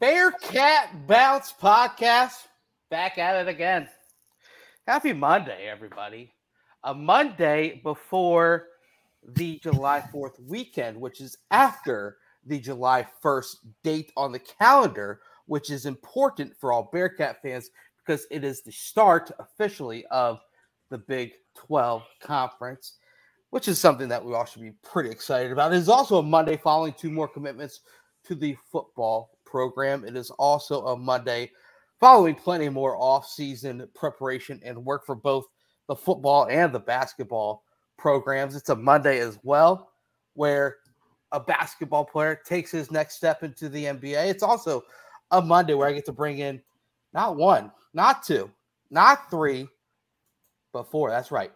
Bearcat Bounce Podcast back at it again. Happy Monday, everybody. A Monday before the July 4th weekend, which is after the July 1st date on the calendar, which is important for all Bearcat fans because it is the start officially of the Big 12 conference, which is something that we all should be pretty excited about. It is also a Monday following two more commitments to the football program. It is also a Monday following plenty more off-season preparation and work for both the football and the basketball programs. It's a Monday as well where a basketball player takes his next step into the NBA. It's also a Monday where I get to bring in not one, not two, not three, but four. That's right,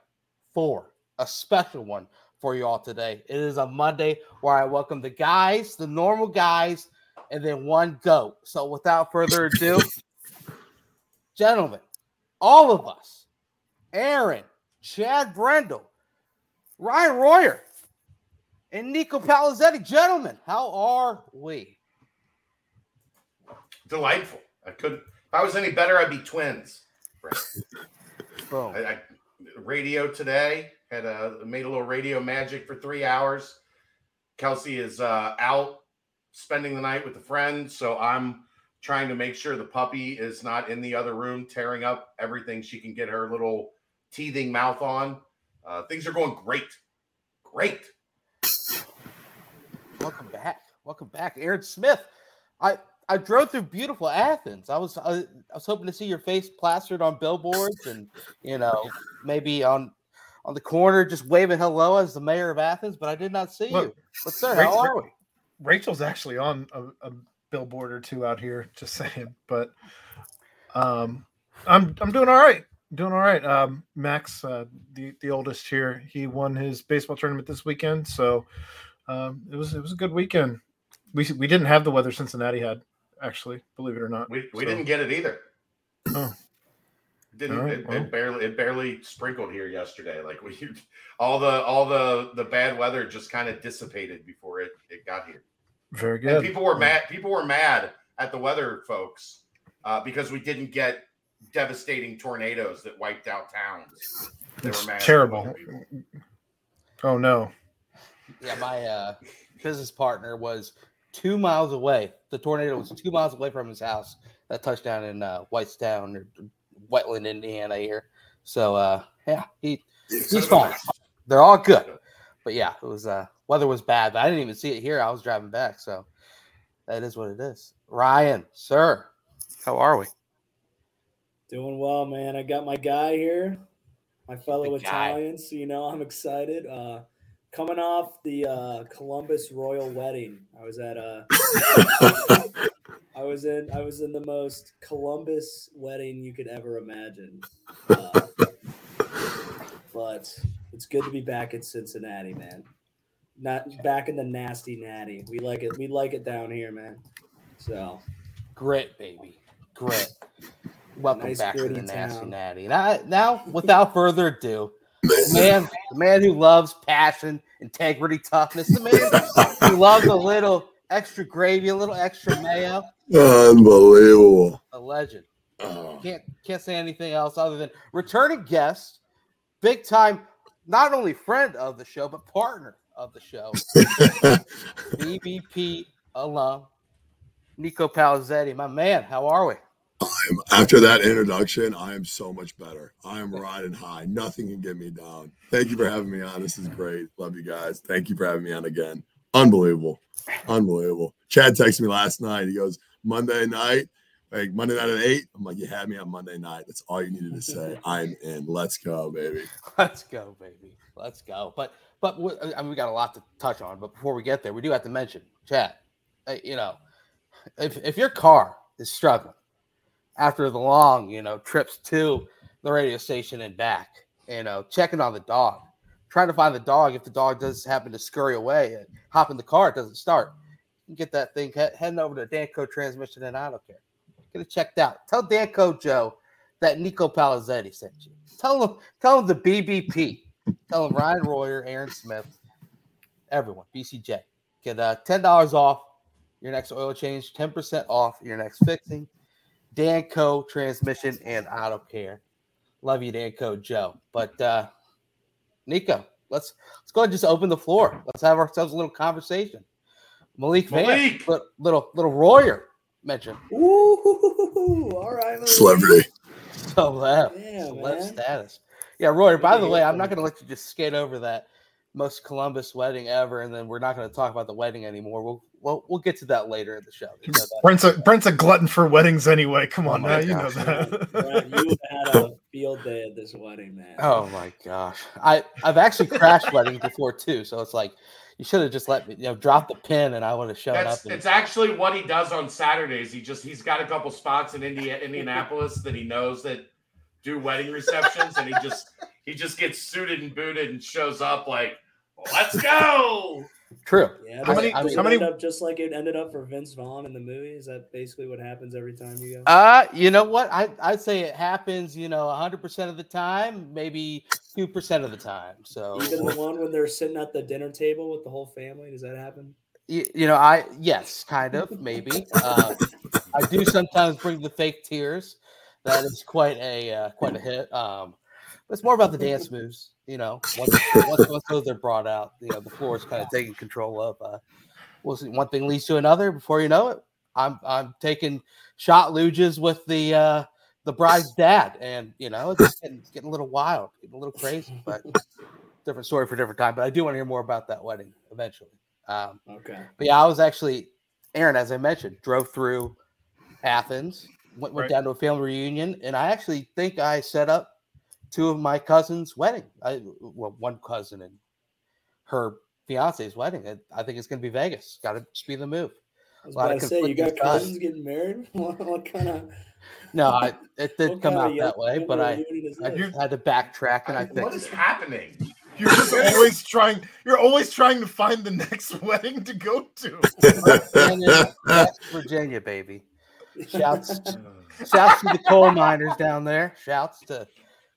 four. A special one for you all today. It is a Monday where I welcome the guys, the normal guys, and then one goat. So without further ado, gentlemen, all of us, Aaron, Chad Brendel, Ryan Royer, and Niko Palazeti. Gentlemen, how are we? Delightful. I couldn't. If I was any better, I'd be twins. Boom. I, I radio today had a made a little radio magic for three hours. Kelsey is uh, out spending the night with a friend, so I'm trying to make sure the puppy is not in the other room tearing up everything she can get her little teething mouth on. Uh, things are going great, great. Welcome back. Welcome back, Aaron Smith. I I drove through beautiful Athens. I was I, I was hoping to see your face plastered on billboards and you know maybe on on the corner just waving hello as the mayor of Athens, but I did not see Look, you. But sir, how are we? Rachel's actually on a, a billboard or two out here, just saying. But um, I'm I'm doing all right. Doing all right. Um, Max, uh, the the oldest here, he won his baseball tournament this weekend, so um, it was it was a good weekend. We we didn't have the weather Cincinnati had, actually, believe it or not. We we So, didn't get it either. Oh. Didn't right, it, well. it barely it barely sprinkled here yesterday. Like we all the all the the bad weather just kind of dissipated before it it got here. Very And good. people were mad. People were mad at the weather folks uh, because we didn't get devastating tornadoes that wiped out towns. They It's were mad terrible. Oh no. Yeah, my uh, business partner was two miles away. The tornado was two miles away from his house. That touchdown in uh, Whitestown or Whiteland, Indiana here. So uh, yeah, he he's fine. They're all good. But yeah, it was uh weather was bad, but I didn't even see it here. I was driving back, so that is what it is. Ryan, sir, how are we? Doing well, man. I got my guy here, my fellow. Italians. So, you know, I'm excited. Uh, coming off the uh, Columbus royal wedding, I was at uh, I was in I was in the most Columbus wedding you could ever imagine. Uh, but it's good to be back in Cincinnati, man. Not back in the nasty natty. We like it. We like it down here, man. So Grit, baby, grit. Welcome Nice back to the gritty nasty natty. Now, now, without further ado, the man, the man who loves passion, integrity, toughness, the man who loves a little extra gravy, a little extra mayo, Unbelievable. a legend. Oh, Can't can't say anything else other than returning guest, big time, not only friend of the show but partner of the show, BBP alum, Niko Palazeti. My man, how are we? I'm, after that introduction, I am so much better. I am riding high. Nothing can get me down. Thank you for having me on. This is great. Love you guys. Thank you for having me on again. Unbelievable. Unbelievable. Chad texted me last night. He goes, Monday night, like Monday night at eight. I'm like, you had me on Monday night. That's all you needed to say. I'm in. Let's go, baby. Let's go, baby. Let's go. But but we, I mean, we got a lot to touch on. But before we get there, we do have to mention, Chad. uh, You know, if if your car is struggling after the long, you know, trips to the radio station and back, you know, checking on the dog, trying to find the dog. If the dog does happen to scurry away and hop in the car, it doesn't start. You get that thing he- heading over to Danco Transmission and Auto Care. Get it checked out. Tell Danco Joe that Niko Palazeti sent you. Tell him, tell him the BBP. Tell him Ryan Royer, Aaron Smith, everyone, BCJ. Get uh, ten dollars off your next oil change, 10% off your next fixing. Danco transmission and auto care. Love you, Danco Joe. But uh Niko, let's let's go ahead and just open the floor. Let's have ourselves a little conversation. Malik, Malik. Vann, little, little little Royer mentioned. Ooh, all right, Malik. celebrity. So that yeah, celeb status. Yeah, Roy. By the way, I'm not going to let you just skate over that most Columbus wedding ever, and then we're not going to talk about the wedding anymore. We'll we'll we'll get to that later in the show. You know Brent's a Brent's a glutton for weddings anyway. Come on oh now, you know that. Brent, you had a field day at this wedding, man. Oh my gosh, I I've actually crashed weddings before too, so it's like you should have just let me, you know, drop the pin, and I would have shown That's, up. And... It's actually what he does on Saturdays. He just he's got a couple spots in India, Indianapolis that he knows that do wedding receptions, and he just he just gets suited and booted and shows up like Let's go. True. Yeah, how many? how many? Up just like it ended up for Vince Vaughn in the movie. Is that basically what happens every time you go? Uh, you know what? I I'd say it happens. You know, hundred percent of the time, maybe two percent of the time. So even the one when they're sitting at the dinner table with the whole family, does that happen? You, you know, I yes, kind of, maybe. Uh, I do sometimes bring the fake tears. That is quite a uh, quite a hit. Um, but it's more about the dance moves you know, once, once, once those are brought out, you know, the floor is kind of taking control of. Uh, we'll see. One thing leads to another. Before you know it, I'm I'm taking shot luges with the uh, the bride's dad, and you know, it's getting, it's getting a little wild, getting a little crazy. But different story for different time. But I do want to hear more about that wedding eventually. Um, okay. But yeah, I was actually Aaron, as I mentioned, drove through Athens, went, went right. down to a family reunion, and I actually think I set up two of my cousins' wedding. I well, one cousin and her fiance's wedding. I think it's going to be Vegas. Got to be the move. I was about to say, you got cousins getting married. what, what kind of? No, I, it did come out that way, but I, I had to backtrack, and I, I think what is happening. You're just always trying. You're always trying to find the next wedding to go to. Virginia, Virginia, baby. Shouts, shouts to the coal miners down there. Shouts to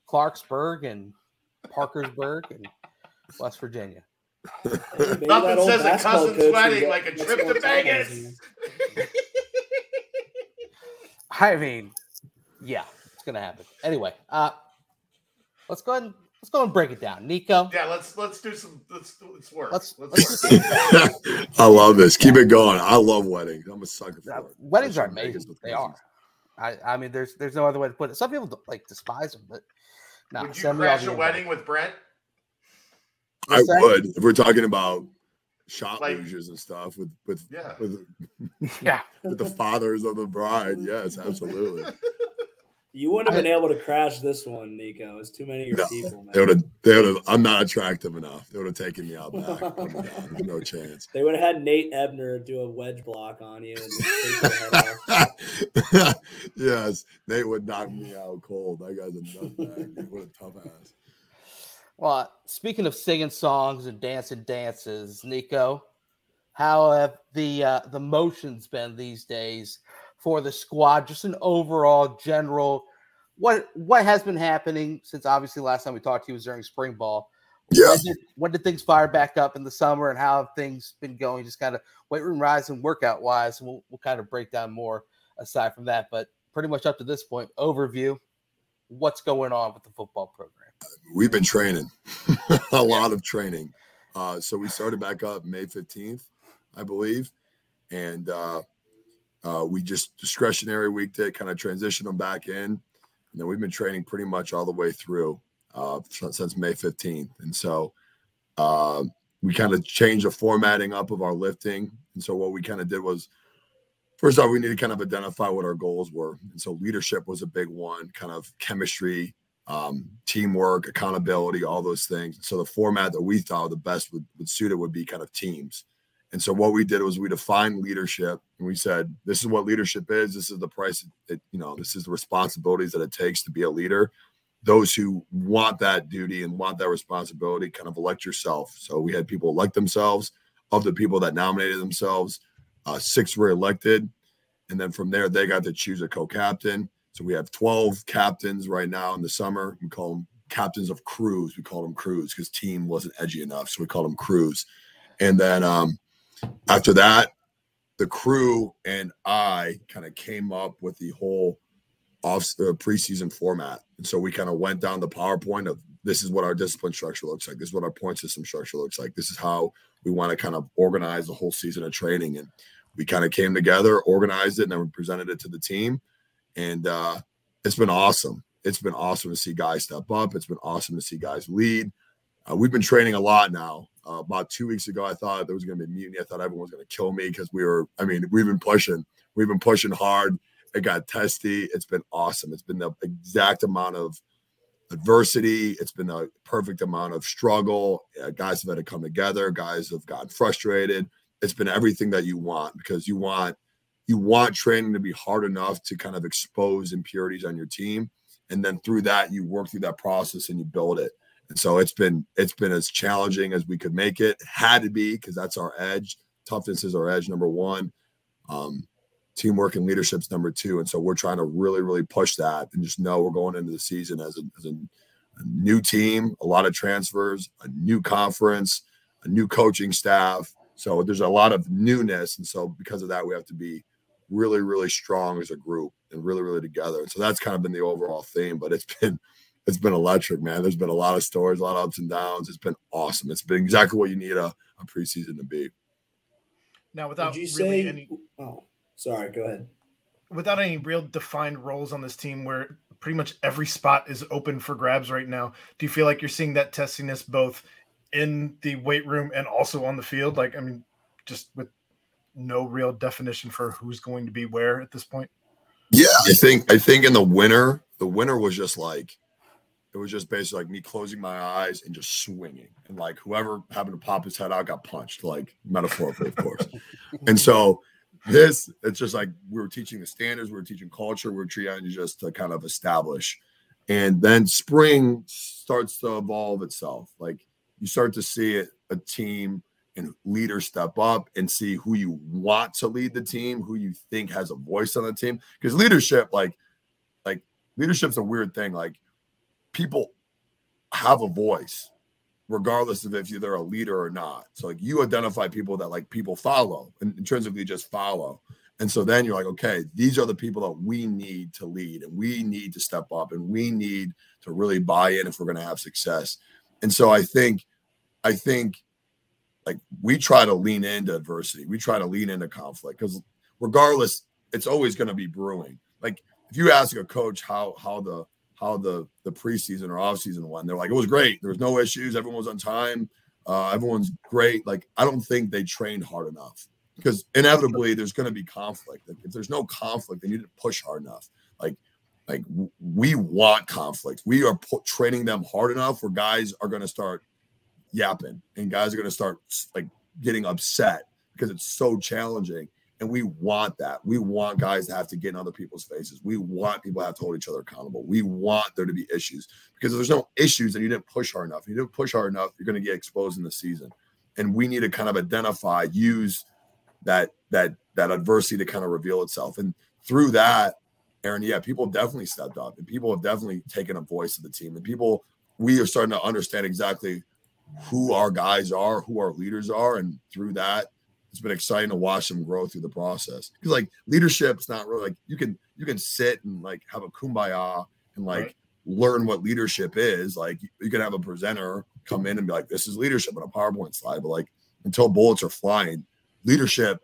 Clarksburg and Parkersburg and West Virginia. Nothing says a cousin's wedding like a trip to Vegas. I mean, yeah, it's gonna happen. Anyway, uh, let's go ahead and let's go and break it down, Niko. Yeah, let's let's do some let's let's work. Let's, let's, let's work. I love this. Keep it going. I love weddings. I'm a sucker for uh. Weddings are amazing. They are. I, I mean, there's there's no other way to put it. Some people like despise them, but no, would you crash a wedding with Brent? I would if we're talking about shot like, luges and stuff with with yeah with, yeah with the fathers of the bride. Yes, absolutely. You wouldn't have been able to crash this one, Niko. It's too many of your no, people, man. They would have. They would have. I'm not attractive enough. They would have taken me out back. no chance. They would have had Nate Ebner do a wedge block on you. yes, Nate would knock me out cold. That guy's a nutbag. what a tough ass. Well, speaking of singing songs and dancing dances, Niko, how have the uh, the motions been these days for the squad? Just an overall general what what has been happening since obviously last time we talked to you was during spring ball. Yeah. When did, when did things fire back up in the summer and how have things been going? Just kind of weight room rise and workout wise. We'll, we'll kind of break down more aside from that. But pretty much up to this point, overview what's going on with the football program. We've been training, a lot of training. Uh, so we started back up May 15th, I believe. And uh, uh, we just discretionary weekday kind of transition them back in, and then we've been training pretty much all the way through uh, since May 15th. And so uh, we kind of changed the formatting up of our lifting. And so what we kind of did was, first off, we need to kind of identify what our goals were. And so leadership was a big one, kind of chemistry, um, teamwork, accountability, all those things. So the format that we thought the best would, would suit it would be kind of teams. And so what we did was we defined leadership and we said, this is what leadership is. This is the price that, you know, this is the responsibilities that it takes to be a leader. Those who want that duty and want that responsibility kind of elect yourself. So we had people elect themselves. Of the people that nominated themselves, uh, six were elected. And then from there, they got to choose a co captain. So we have 12 captains right now in the summer. We call them captains of crews. We call them crews because team wasn't edgy enough. So we call them crews. And then um, after that, the crew and I kind of came up with the whole off uh, preseason format. And so we kind of went down the PowerPoint of this is what our discipline structure looks like. This is what our point system structure looks like. This is how we want to kind of organize the whole season of training. And we kind of came together, organized it, and then we presented it to the team. And uh, it's been awesome. It's been awesome to see guys step up. It's been awesome to see guys lead. Uh, we've been training a lot now. Uh, about two weeks ago, I thought there was going to be mutiny. I thought everyone was going to kill me because we were. I mean, we've been pushing. We've been pushing hard. It got testy. It's been awesome. It's been the exact amount of adversity. It's been a perfect amount of struggle. Uh, guys have had to come together. Guys have gotten frustrated. It's been everything that you want because you want you want training to be hard enough to kind of expose impurities on your team, and then through that you work through that process and you build it. And so it's been it's been as challenging as we could make it. had to be because that's our edge. Toughness is our edge number one. Um, teamwork and leadership's number two. And so we're trying to really, really push that and just know we're going into the season as a, as a, a new team, a lot of transfers, a new conference, a new coaching staff. So there's a lot of newness. And so because of that, we have to be really, really strong as a group and really, really together. And so that's kind of been the overall theme, but it's been it's been electric, man. There's been a lot of stories, a lot of ups and downs. It's been awesome. It's been exactly what you need a, a preseason to be. Now, without Would you really say? any, Oh, sorry. Go ahead. without any real defined roles on this team, where pretty much every spot is open for grabs right now, do you feel like you're seeing that testiness both in the weight room and also on the field? Like, I mean, just with no real definition for who's going to be where at this point. Yeah, I think I think in the winter, the winter was just like it was just basically like me closing my eyes and just swinging, and like whoever happened to pop his head out got punched, like metaphorically, of course. and so this, it's just like we were teaching the standards, we were teaching culture, we are trying to just to kind of establish, and then spring starts to evolve itself. Like you start to see it, a team and leaders step up and see who you want to lead the team, who you think has a voice on the team. Because leadership, like, like leadership's a weird thing. Like people have a voice, regardless of if they're a leader or not. So like you identify people that like people follow and intrinsically just follow. And so then you're like, okay, these are the people that we need to lead and we need to step up and we need to really buy in if we're going to have success. And so I think, I think like we try to lean into adversity. We try to lean into conflict because regardless, it's always going to be brewing. Like if you ask a coach how how the how the the preseason or off season went, they're like, it was great. There was no issues. Everyone was on time. Uh, everyone's great. Like I don't think they trained hard enough because inevitably there's going to be conflict. If there's no conflict, then you didn't push hard enough. Like like we want conflict. We are training them hard enough where guys are going to start yapping and guys are going to start like getting upset because it's so challenging and we want that. We want guys to have to get in other people's faces. We want people to have to hold each other accountable. We want there to be issues. Because if there's no issues and you didn't push hard enough. You didn't push hard enough you're going to get exposed in the season. And we need to kind of identify use that that that adversity to kind of reveal itself. And through that aaron yeah people definitely stepped up and people have definitely taken a voice of the team. And people we are starting to understand exactly who our guys are, who our leaders are, and through that, it's been exciting to watch them grow through the process. Because like leadership, leadership's not really like you can you can sit and like have a kumbaya and like right. learn what leadership is. Like you can have a presenter come in and be like, "This is leadership" on a PowerPoint slide, but like until bullets are flying, leadership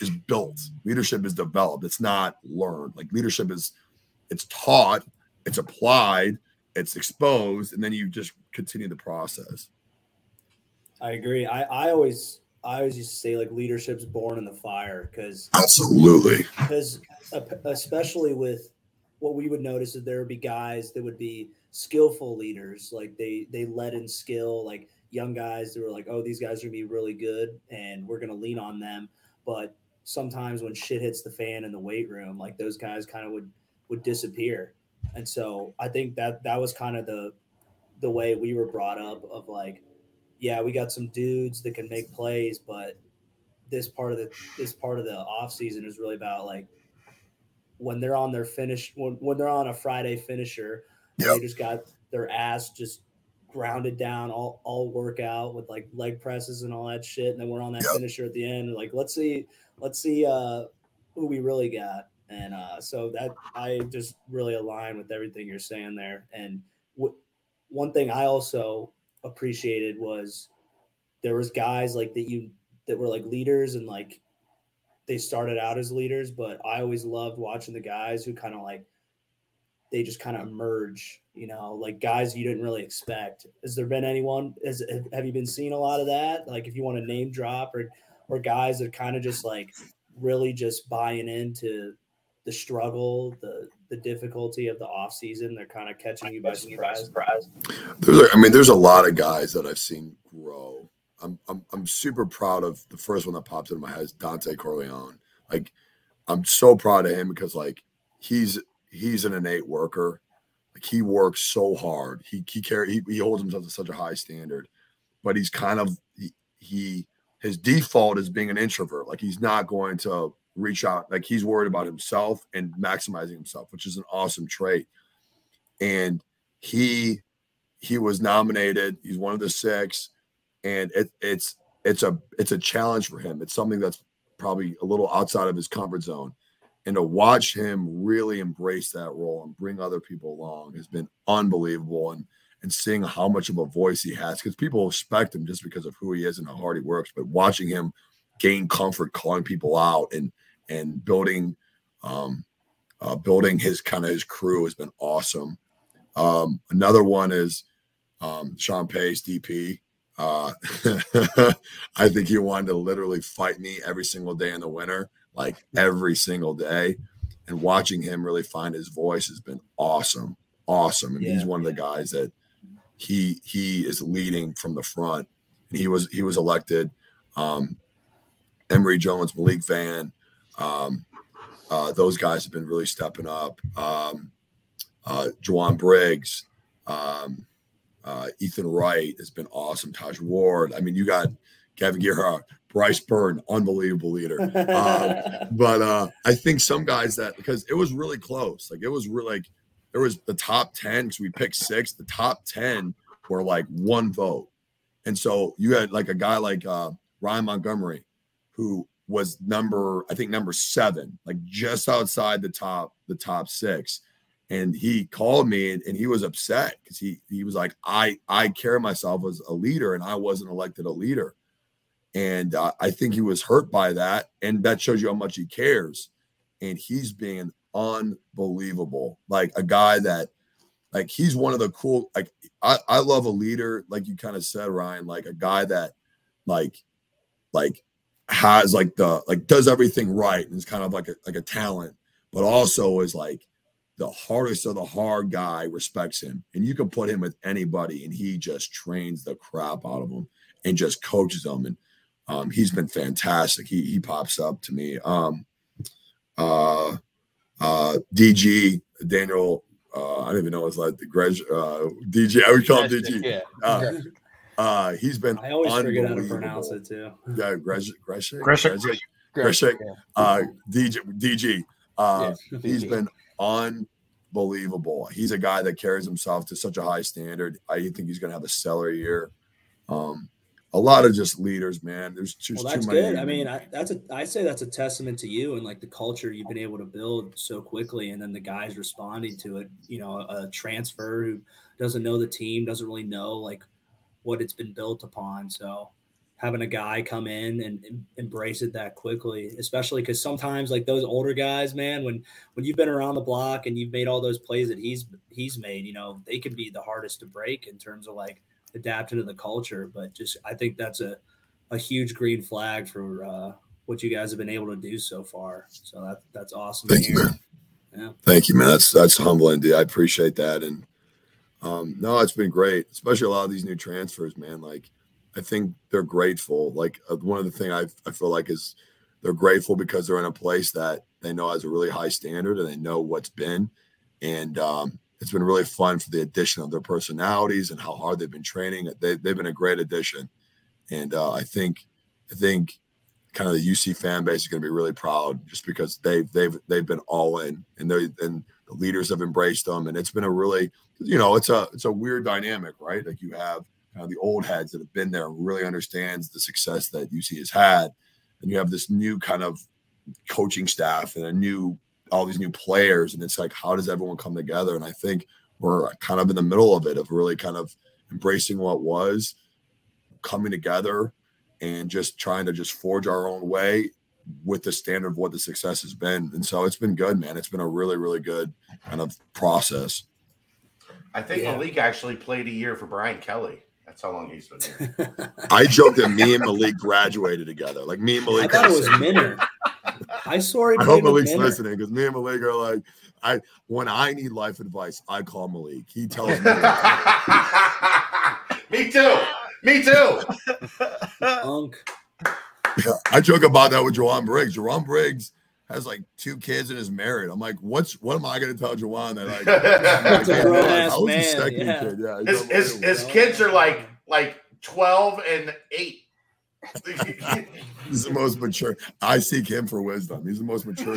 is built. Leadership is developed. It's not learned. Like leadership is it's taught, it's applied, it's exposed, and then you just continue the process. I agree. I, I always I always used to say like leadership's born in the fire because absolutely. because especially with what we would notice is there would be guys that would be skillful leaders like they they led in skill like young guys that were like oh these guys are gonna be really good and we're gonna lean on them. But sometimes when shit hits the fan in the weight room like those guys kind of would would disappear. And so i think that that was kind of the the way we were brought up of like yeah, we got some dudes that can make plays, but this part of the this part of the off season is really about like when they're on their finish when, when they're on a Friday finisher, yep. they just got their ass just grounded down all all workout with like leg presses and all that shit, and then we're on that Yep. finisher at the end. Like let's see, let's see uh, who we really got. And uh, so that I just really align with everything you're saying there. And w- one thing I also appreciated was there was guys like that you that were like leaders and like they started out as leaders, but I always loved watching the guys who kind of like they just kind of emerge, you know, like guys you didn't really expect. Has there been anyone? Has, have you been seeing a lot of that? Like, if you want to name drop or or guys that kind of just like really just buying into the struggle, the the difficulty of the off season, they're kind of catching you by surprise. There's, a, I mean, there's a lot of guys that I've seen grow. I'm, I'm, I'm super proud of the first one that pops into my head is Dontay Corleone. Like, I'm so proud of him because like he's he's an innate worker. Like he works so hard. He he carry he, he holds himself to such a high standard, but he's kind of he, he his default is being an introvert. Like he's not going to reach out. Like he's worried about himself and maximizing himself, which is an awesome trait. And he he was nominated. He's one of the six, and it, it's it's a it's a challenge for him. It's something that's probably a little outside of his comfort zone, and to watch him really embrace that role and bring other people along has been unbelievable. And and seeing how much of a voice he has, because people respect him just because of who he is and how hard he works. But watching him gain comfort, calling people out, and and building um, uh, building his kind of his crew has been awesome. Um, another one is um, Sean Pace, DP. Uh, I think he wanted to literally fight me every single day in the winter, like every single day. And watching him really find his voice has been awesome, awesome. And he's Yeah. one of the guys that he he is leading from the front. And he was he was elected. Um, Emery Jones, Malik Vann, um, uh, those guys have been really stepping up. Um, uh, Jowon Briggs, um, uh, Ethan Wright has been awesome. Taj Ward. I mean, you got Kevin Guerra, Bryce Byrne, unbelievable leader. Um, but uh, I think some guys that because it was really close. Like it was really like there was the top ten because we picked six. The top ten were like one vote, and so you had like a guy like uh, Ryan Montgomery, who was number I think number seven, like just outside the top the top six. And he called me and, and he was upset because he he was like, I I carry myself as a leader and I wasn't elected a leader. And uh, I think he was hurt by that. And that shows you how much he cares. And he's being unbelievable. Like a guy that, like, he's one of the cool, like, I, I love a leader, like you kind of said, Ryan, like a guy that, like, like, has like the like does everything right and is kind of like a like a talent, but also is like the hardest of the hard guy respects him. And you can put him with anybody and he just trains the crap out of them and just coaches them. And um, he's been fantastic. He he pops up to me. Um, uh, uh, DG Daniel. Uh, I don't even know his like the Greg, uh, DG. I would call him DG. Yeah. Uh, uh, he's been I always forget how to pronounce it too. Yeah, Greg, Gresham, Gresham. Gresham, Gresham. Uh, DG, DG. Uh, Yeah. he's been unbelievable. He's a guy that carries himself to such a high standard. I think he's going to have a stellar year. Um, a lot of just leaders, man. There's too, Well, too that's many. good. I mean, I, that's a. I say that's a testament to you and like the culture you've been able to build so quickly, and then the guys responding to it. You know, a transfer who doesn't know the team, doesn't really know like what it's been built upon. So having a guy come in and, embrace it that quickly, especially because sometimes like those older guys, man, when when you've been around the block and you've made all those plays that he's he's made, you know, they can be the hardest to break in terms of like adapting to the culture. But just I think that's a a huge green flag for uh, what you guys have been able to do so far. So that that's awesome. Thank you, man. Yeah. Thank you, man. That's that's humbling, dude. I appreciate that. And um, no, it's been great, especially a lot of these new transfers, man. Like, I think they're grateful. Like uh, one of the thing I I feel like is they're grateful because they're in a place that they know has a really high standard and they know what's been, and um, it's been really fun for the addition of their personalities and how hard they've been training. They they've been a great addition, and uh, I think I think kind of the UC fan base is going to be really proud just because they've they've they've been all in and they and The leaders have embraced them, and it's been a really, you know, it's a it's a weird dynamic, right? Like you have kind of the old heads that have been there really understands the success that UC has had, and you have this new kind of coaching staff and a new all these new players, and it's like how does everyone come together? And I think we're kind of in the middle of it of really kind of embracing what was, coming together, and just trying to just forge our own way with the standard of what the success has been. And so it's been good, man. It's been a really, really good kind of process. I think Yeah. Malik actually played a year for Brian Kelly. That's how long he's been here. I joked that me and Malik graduated together. Like me and Malik. I thought it was same- Minner. I saw he I hope Malik's Minner. listening because me and Malik are like, I when I need life advice, I call Malik. He tells me. Me too. Me too. Unk. Yeah, I joke about that with Jowon Briggs. Jowon Briggs has like two kids and is married. I'm like, what's what am I going to tell Jowon that like? It's a grown-ass was man, his second yeah. kid? Yeah, his, his, his kids are like like 12 and 8. He's the most mature. I seek him for wisdom. He's the most mature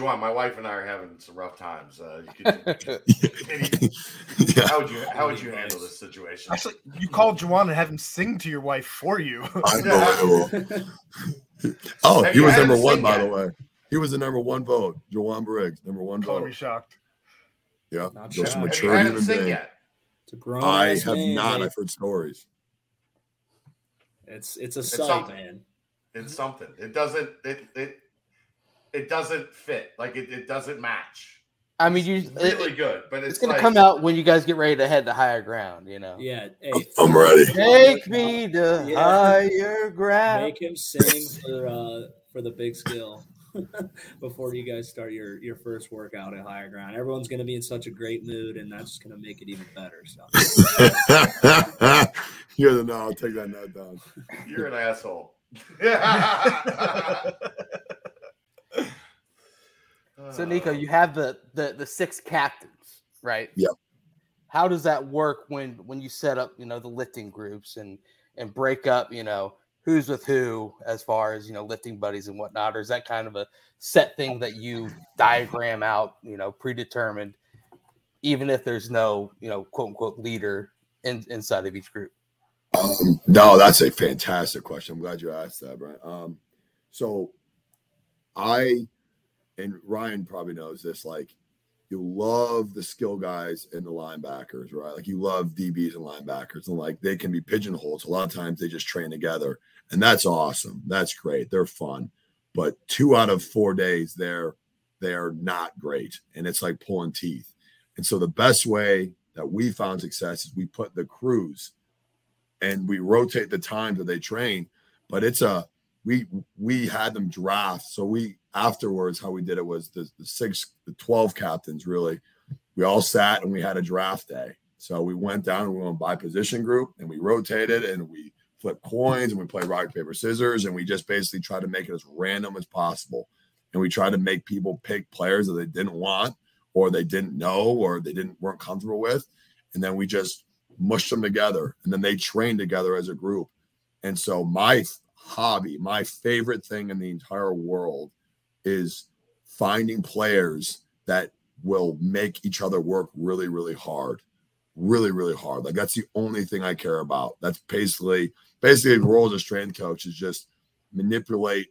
human being I know. Jowon, my wife and I are having some rough times. Uh, you could, yeah. how would you how would you handle this situation? Actually, you call Jowon and have him sing to your wife for you. Unbelievable. Oh, Have he was number one, sing by the way. He was the number one vote. Jowon Briggs, number one Color vote. me shocked. Yeah, Not just shocked. a Have you mature had human being. yet? It's a grown I have man, not. mate. I've heard stories. It's it's a sight, something. man. It's something. It doesn't it it it doesn't fit. Like it, it doesn't match. I mean, you. It's it- really good, but it's, it's gonna like, come out when you guys get ready to head to higher ground. You know. Yeah. Hey, I'm ready. Take me to Yeah. higher ground. make him sing for uh for the big skill before you guys start your your first workout at higher ground. Everyone's gonna be in such a great mood, and that's gonna make it even better. So You're the no. I'll take that note down. You're an asshole. So Niko, you have the the the six captains, right? Yep. How does that work when when you set up, you know, the lifting groups and and break up, you know, who's with who as far as you know lifting buddies and whatnot, or is that kind of a set thing that you diagram out, you know, predetermined, even if there's no, you know, quote unquote leader in, inside of each group? Um, no, that's a fantastic question. I'm glad you asked that, Brian. Um, so I and Ryan probably knows this. Like, you love the skill guys and the linebackers, right? Like, you love DBs and linebackers, and like they can be pigeonholed. So a lot of times they just train together, and that's awesome. That's great. They're fun, but two out of four days they're they're not great, and it's like pulling teeth. And so the best way that we found success is we put the crews and we rotate the times that they train. But it's a we we had them draft. So we afterwards how we did it was the, the six the 12 captains really. We all sat and we had a draft day. So we went down and we went by position group and we rotated and we flipped coins and we played rock, paper, scissors, and we just basically tried to make it as random as possible. And we tried to make people pick players that they didn't want or they didn't know or they didn't weren't comfortable with. And then we just mushed them together and then they trained together as a group. And so my hobby, my favorite thing in the entire world is finding players that will make each other work really, really hard. Really, really hard. Like that's the only thing I care about. That's basically basically the role as a strength coach is just manipulate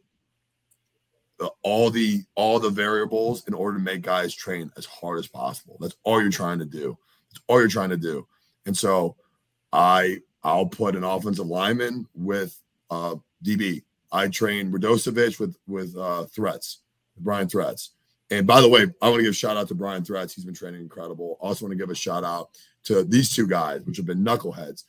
the, all the all the variables in order to make guys train as hard as possible. That's all you're trying to do. That's all you're trying to do. And so I I'll put an offensive lineman with uh DB. I train Radosevic with with uh threats, Brian Threats. And by the way, I want to give a shout out to Brian Threats. He's been training incredible. Also want to give a shout out to these two guys, which have been knuckleheads.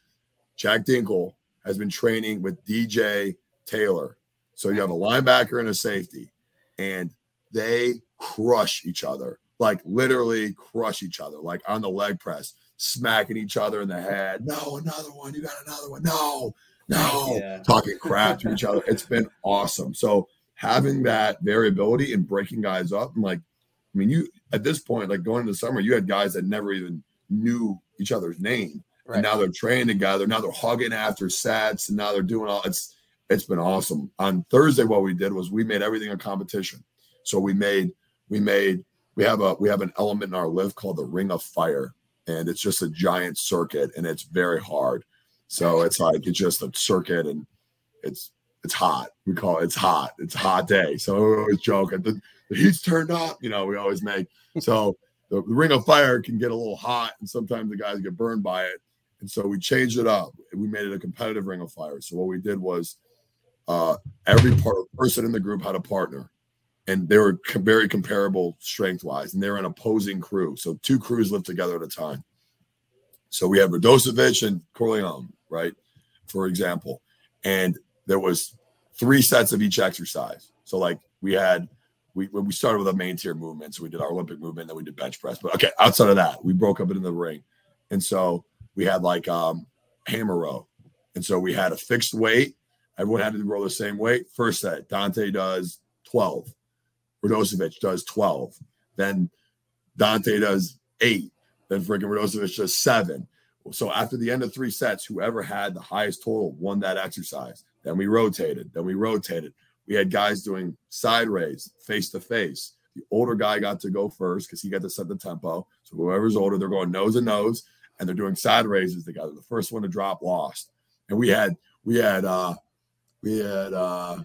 Jack Dingle has been training with DJ Taylor. So you have a linebacker and a safety, and they crush each other, like literally crush each other, like on the leg press, smacking each other in the head. No, another one. You got another one. No, no, Yeah. talking crap to each other. It's been awesome. So having that variability and breaking guys up, and like, I mean, you at this point, like going into the summer, you had guys that never even knew each other's name. Right. And now they're training together. Now they're hugging after sets, and now they're doing all. It's it's been awesome. On Thursday, what we did was we made everything a competition. So we made we made we have a we have an element in our lift called the Ring of Fire, and it's just a giant circuit, and it's very hard. So it's like it's just a circuit, and it's it's hot. We call it it's hot. It's a hot day. So we always joke the, the heat's turned up. You know, we always make so the, the Ring of Fire can get a little hot, and sometimes the guys get burned by it. And so we changed it up. We made it a competitive Ring of Fire. So what we did was uh, every part person in the group had a partner and they were very comparable strength wise, and they're an opposing crew. So two crews live together at a time. So we have Radosevic and Corleone, right? For example, and there was three sets of each exercise. So like we had, we we started with a main tier movement. So we did our Olympic movement, then we did bench press. But okay, outside of that, we broke up into the ring, and so we had like um hammer row, and so we had a fixed weight. Everyone had to roll the same weight. First set, Dontay does 12. Radosevic does 12. Then Dontay does eight. Then freaking Radosevic does seven. So after the end of three sets, whoever had the highest total won that exercise. Then we rotated. Then we rotated. We had guys doing side raise, face to face. The older guy got to go first because he got to set the tempo. So whoever's older, they're going nose to nose, and they're doing side raises. The guy, the first one to drop, lost. And we had we had uh we had uh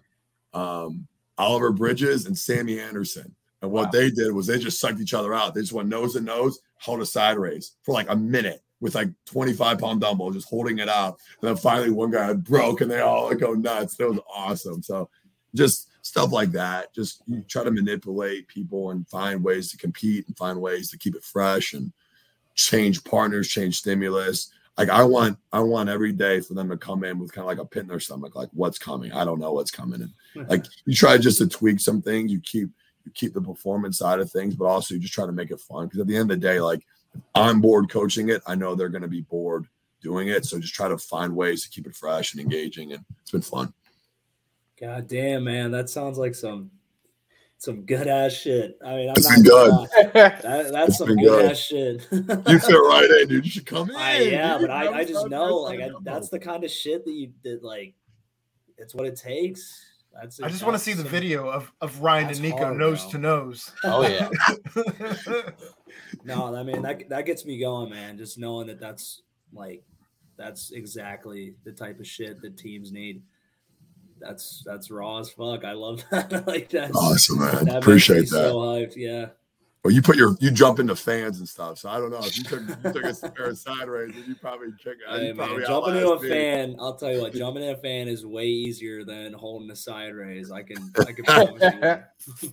um Oliver Bridges and Sammy Anderson. And what wow. they did was they just sucked each other out. They just went nose to nose, held a side raise for like a minute with like 25 pound dumbbell, just holding it out. And then finally one guy broke and they all go nuts. That was awesome. So just stuff like that. Just you try to manipulate people and find ways to compete and find ways to keep it fresh and change partners, change stimulus like I want I want every day for them to come in with kind of like a pit in their stomach, like what's coming. I don't know what's coming. And mm-hmm. like you try just to tweak some things, you keep you keep the performance side of things, but also you just try to make it fun. Because at the end of the day, like I'm bored coaching it. I know they're gonna be bored doing it. So just try to find ways to keep it fresh and engaging. And it's been fun. God damn, man. That sounds like some some good ass shit. I mean, I'm it's not good. That, that's it's some good, good, ass shit. you fit right in, dude. You should come in. I, yeah, but I, I just know, like, I, that's the kind of shit that you did. Like, it's what it takes. That's I just want to see the video of, of Ryan and Niko hard, nose bro. to nose. Oh yeah. no, I mean that that gets me going, man. Just knowing that that's like that's exactly the type of shit that teams need that's that's raw as fuck. I love that. like that. Awesome, man. That Appreciate that. So hyped. Yeah. Well, you put your you jump into fans and stuff. So I don't know if you took you took a pair of side races, you probably check. Hey, man, jumping into a me. fan, I'll tell you what, jumping in a fan is way easier than holding a side raise. I can I can promise you.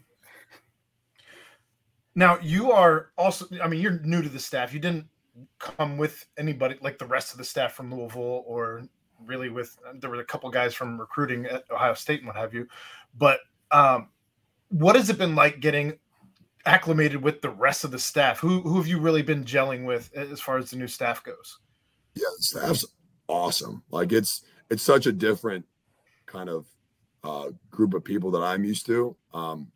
Now you are also. I mean, you're new to the staff. You didn't come with anybody like the rest of the staff from Louisville or really with there were a couple guys from recruiting at Ohio State and what have you. But um, what has it been like getting acclimated with the rest of the staff? Who who have you really been gelling with as far as the new staff goes? Yeah, the staff's awesome. Like it's it's such a different kind of uh, group of people that I'm used to. Um,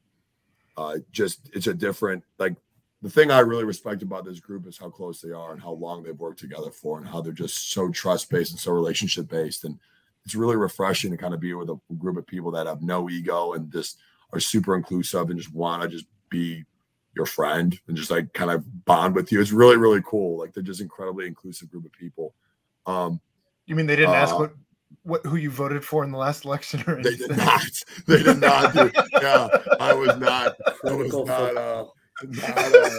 uh, just it's a different like the thing I really respect about this group is how close they are and how long they've worked together for and how they're just so trust based and so relationship based. And it's really refreshing to kind of be with a group of people that have no ego and just are super inclusive and just want to just be your friend and just like kind of bond with you. It's really, really cool. Like they're just incredibly inclusive group of people. Um, you mean they didn't uh, ask what what who you voted for in the last election? Or anything? they did not. They did not. Do, yeah, I was not. I was not. Uh, not, uh,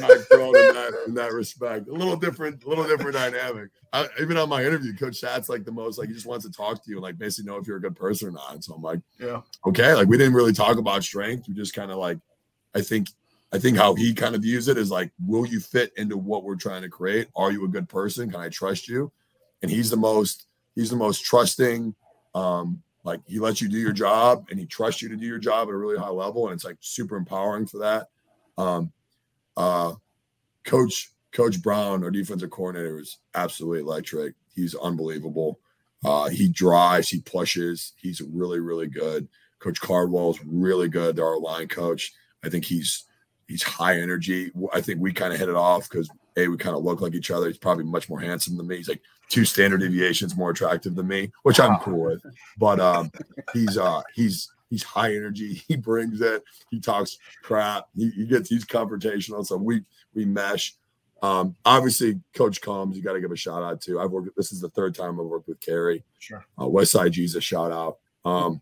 not grown in that in that respect. A little different, a little different dynamic. I, even on my interview, Coach Shat's like the most like he just wants to talk to you and like basically know if you're a good person or not. So I'm like, yeah, okay. Like we didn't really talk about strength. We just kind of like, I think, I think how he kind of views it is like, will you fit into what we're trying to create? Are you a good person? Can I trust you? And he's the most, he's the most trusting. Um, like he lets you do your job and he trusts you to do your job at a really high level, and it's like super empowering for that. Um, uh, Coach Coach Brown, our defensive coordinator, is absolutely electric. He's unbelievable. Uh, he drives, he pushes. He's really, really good. Coach Cardwell is really good. They're our line coach. I think he's he's high energy. I think we kind of hit it off because A, we kind of look like each other. He's probably much more handsome than me. He's like two standard deviations more attractive than me, which I'm cool with. But um, he's uh he's he's high energy. He brings it. He talks crap. He, he gets he's confrontational. So we we mesh. Um, obviously, Coach Combs, you got to give a shout out to. I've worked. This is the third time I've worked with Kerry. Sure. Uh, West Side G's a shout out. Um,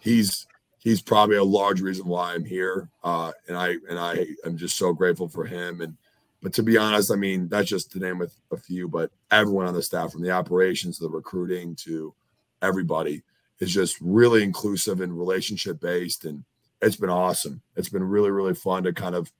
he's he's probably a large reason why I'm here. Uh, and I and I am just so grateful for him. And but to be honest, I mean that's just to name a, a few. But everyone on the staff, from the operations the recruiting to everybody, is just really inclusive and relationship based, and it's been awesome. It's been really really fun to kind of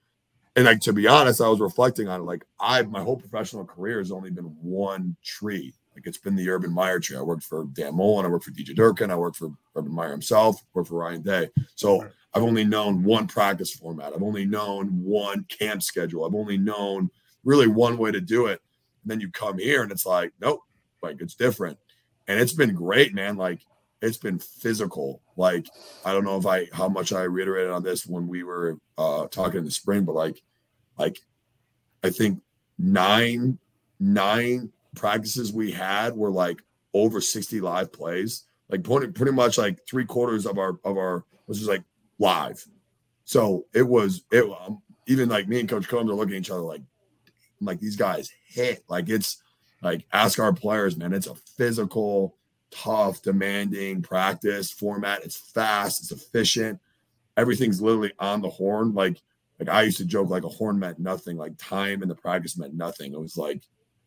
and like to be honest, I was reflecting on it. Like I, my whole professional career has only been one tree. Like it's been the Urban Meyer tree. I worked for Dan Mullen, I worked for DJ Durkin, I worked for Urban Meyer himself, worked for Ryan Day. So I've only known one practice format. I've only known one camp schedule. I've only known really one way to do it. And then you come here and it's like, nope, like it's different. And it's been great, man. Like it's been physical. Like I don't know if I how much I reiterated on this when we were uh talking in the spring, but like like I think nine nine practices we had were like over 60 live plays. Like pretty, pretty much like three quarters of our of our was just like live. So it was it um, even like me and Coach Combs are looking at each other like like these guys hit. Like it's like ask our players, man. It's a physical tough, demanding practice format. It's fast, it's efficient. Everything's literally on the horn. Like, like I used to joke, like a horn meant nothing. Like time in the practice meant nothing. It was like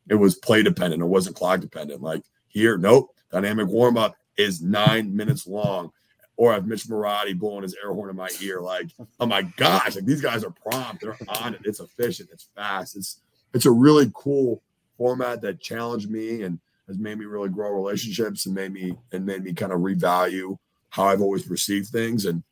it was play dependent. It wasn't clock dependent. Like here, nope. Dynamic warm up is nine minutes long. Or I have Mitch Marotti blowing his air horn in my ear. Like, oh my gosh, like these guys are prompt. They're on it. It's efficient. It's fast. It's it's a really cool format that challenged me and has made me really grow relationships and made me and made me kind of revalue how I've always perceived things and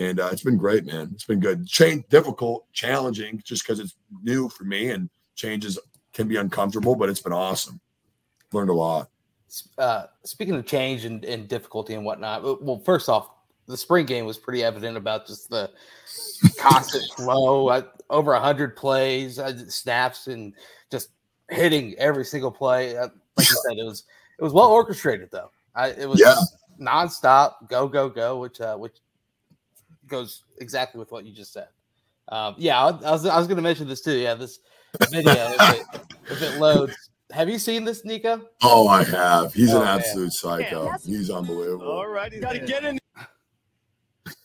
and uh, it's been great, man. It's been good. Change difficult, challenging, just because it's new for me and changes can be uncomfortable, but it's been awesome. Learned a lot. Uh, speaking of change and, and difficulty and whatnot, well, first off, the spring game was pretty evident about just the constant flow. Uh, over hundred plays, uh, snaps, and just hitting every single play. Uh, like you said, it was it was well orchestrated though. I, it was Yeah. nonstop, go go go, which uh, which goes exactly with what you just said. Um, yeah, I, I was I was going to mention this too. Yeah, this video if it, if it loads. Have you seen this, Niko? Oh, I have. He's Oh, an man. absolute psycho. He's unbelievable. All right, he's got to get in.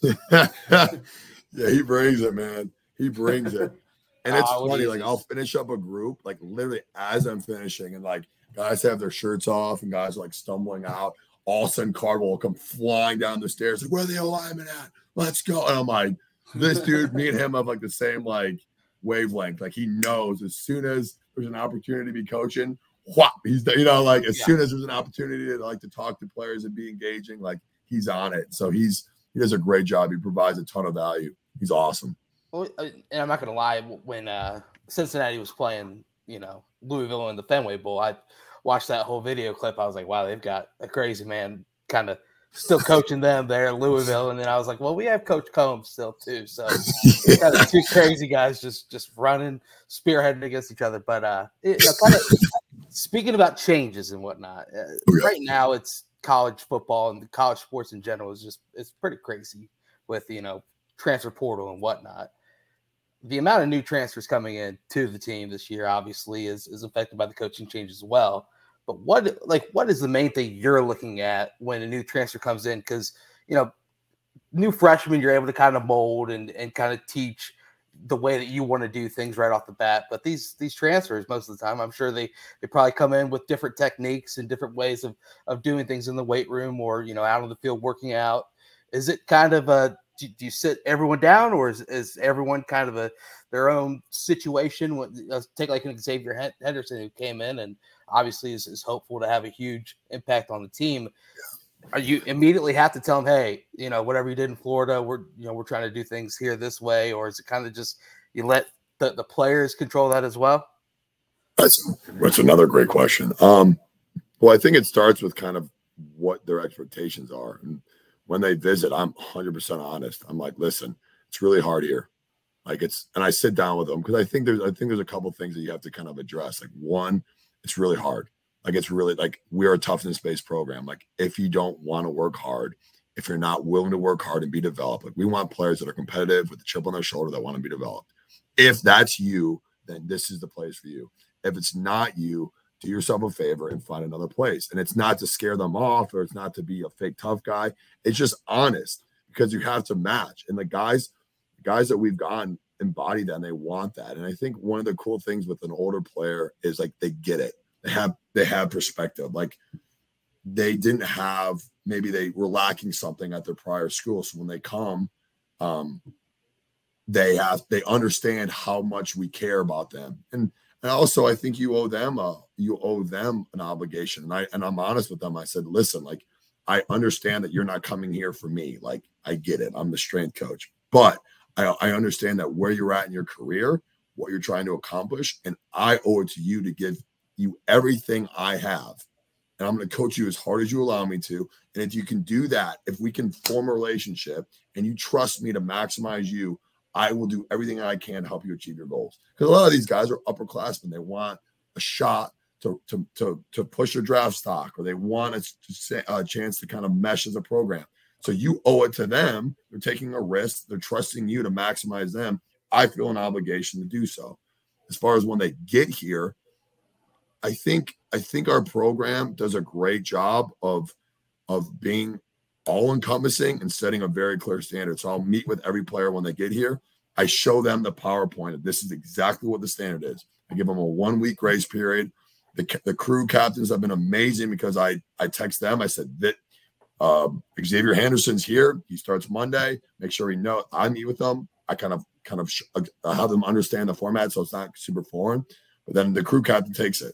yeah, he brings it, man. He brings it. And it's Oh, funny, is like? I'll finish up a group, like literally as I'm finishing, and like guys have their shirts off and guys are like stumbling out. All of a sudden, Cardwell will come flying down the stairs, like, where the alignment at? Let's go. And I'm like, this dude, me and him have like the same like wavelength. Like he knows as soon as there's an opportunity to be coaching, whop, he's you know, like as Yeah. soon as there's an opportunity to like to talk to players and be engaging, like he's on it. So he's he does a great job. He provides a ton of value. He's awesome. Well, uh, and I'm not gonna lie. When uh, Cincinnati was playing, you know, Louisville in the Fenway Bowl, I watched that whole video clip. I was like, wow, they've got a crazy man, kind of still coaching them there in Louisville. And then I was like, well, we have Coach Combs still too. So kind of two crazy guys just just running, spearheading against each other. But uh, it, you know, kind of speaking about changes and whatnot. Uh. Right now, it's college football and college sports in general is just it's pretty crazy with you know transfer portal and whatnot. The amount of new transfers coming in to the team this year obviously is is affected by the coaching change as well. But what like what is the main thing you're looking at when a new transfer comes in? Because you know, new freshmen you're able to kind of mold and and kind of teach the way that you want to do things right off the bat. But these these transfers, most of the time, I'm sure they they probably come in with different techniques and different ways of of doing things in the weight room or you know out on the field working out. Is it kind of a do, do you sit everyone down or is, is everyone kind of a their own situation? What- take like an Xavier Henderson who came in and obviously is, is hopeful to have a huge impact on the team. Are you immediately have to tell them, hey, you know, whatever you did in Florida, we're you know we're trying to do things here this way, or is it kind of just you let the, the players control that as well? That's that's another great question. Um, well, I think it starts with kind of what their expectations are, and when they visit, I'm 100 percent honest. I'm like, listen, it's really hard here. Like it's, and I sit down with them because I think there's, I think there's a couple things that you have to kind of address. Like one, it's really hard. Like it's really like we're a toughness based program. Like if you don't want to work hard, if you're not willing to work hard and be developed, like we want players that are competitive with a chip on their shoulder that want to be developed. If that's you, then this is the place for you. If it's not you, do yourself a favor and find another place. And it's not to scare them off or it's not to be a fake tough guy. It's just honest because you have to match. And the guys, guys that we've gotten embody that and they want that. And I think one of the cool things with an older player is like they get it. They have they have perspective. Like they didn't have maybe they were lacking something at their prior school. So when they come, um, they have they understand how much we care about them. And and also I think you owe them a you owe them an obligation. And I and I'm honest with them. I said, listen, like I understand that you're not coming here for me. Like I get it. I'm the strength coach, but I, I understand that where you're at in your career, what you're trying to accomplish, and I owe it to you to give you everything I have. And I'm going to coach you as hard as you allow me to. And if you can do that, if we can form a relationship and you trust me to maximize you, I will do everything I can to help you achieve your goals. Because a lot of these guys are upperclassmen. They want a shot to, to, to, to push their draft stock or they want a, a chance to kind of mesh as a program. So you owe it to them. They're taking a risk. They're trusting you to maximize them. I feel an obligation to do so. As far as when they get here, I think I think our program does a great job of of being all encompassing and setting a very clear standard. So I'll meet with every player when they get here. I show them the PowerPoint this is exactly what the standard is. I give them a one week grace period. The, the crew captains have been amazing because I I text them. I said that um, Xavier Henderson's here. He starts Monday. Make sure he know I meet with them. I kind of kind of uh, have them understand the format, so it's not super foreign. But then the crew captain takes it,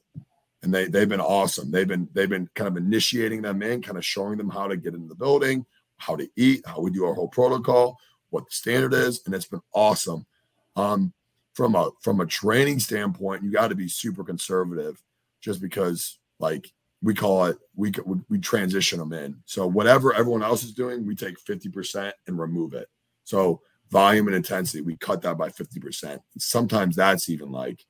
and they they've been awesome. They've been they've been kind of initiating them in, kind of showing them how to get into the building, how to eat, how we do our whole protocol, what the standard is, and it's been awesome. Um, from a from a training standpoint, you got to be super conservative, just because like we call it we we transition them in. So whatever everyone else is doing, we take fifty percent and remove it. So volume and intensity, we cut that by fifty percent. Sometimes that's even like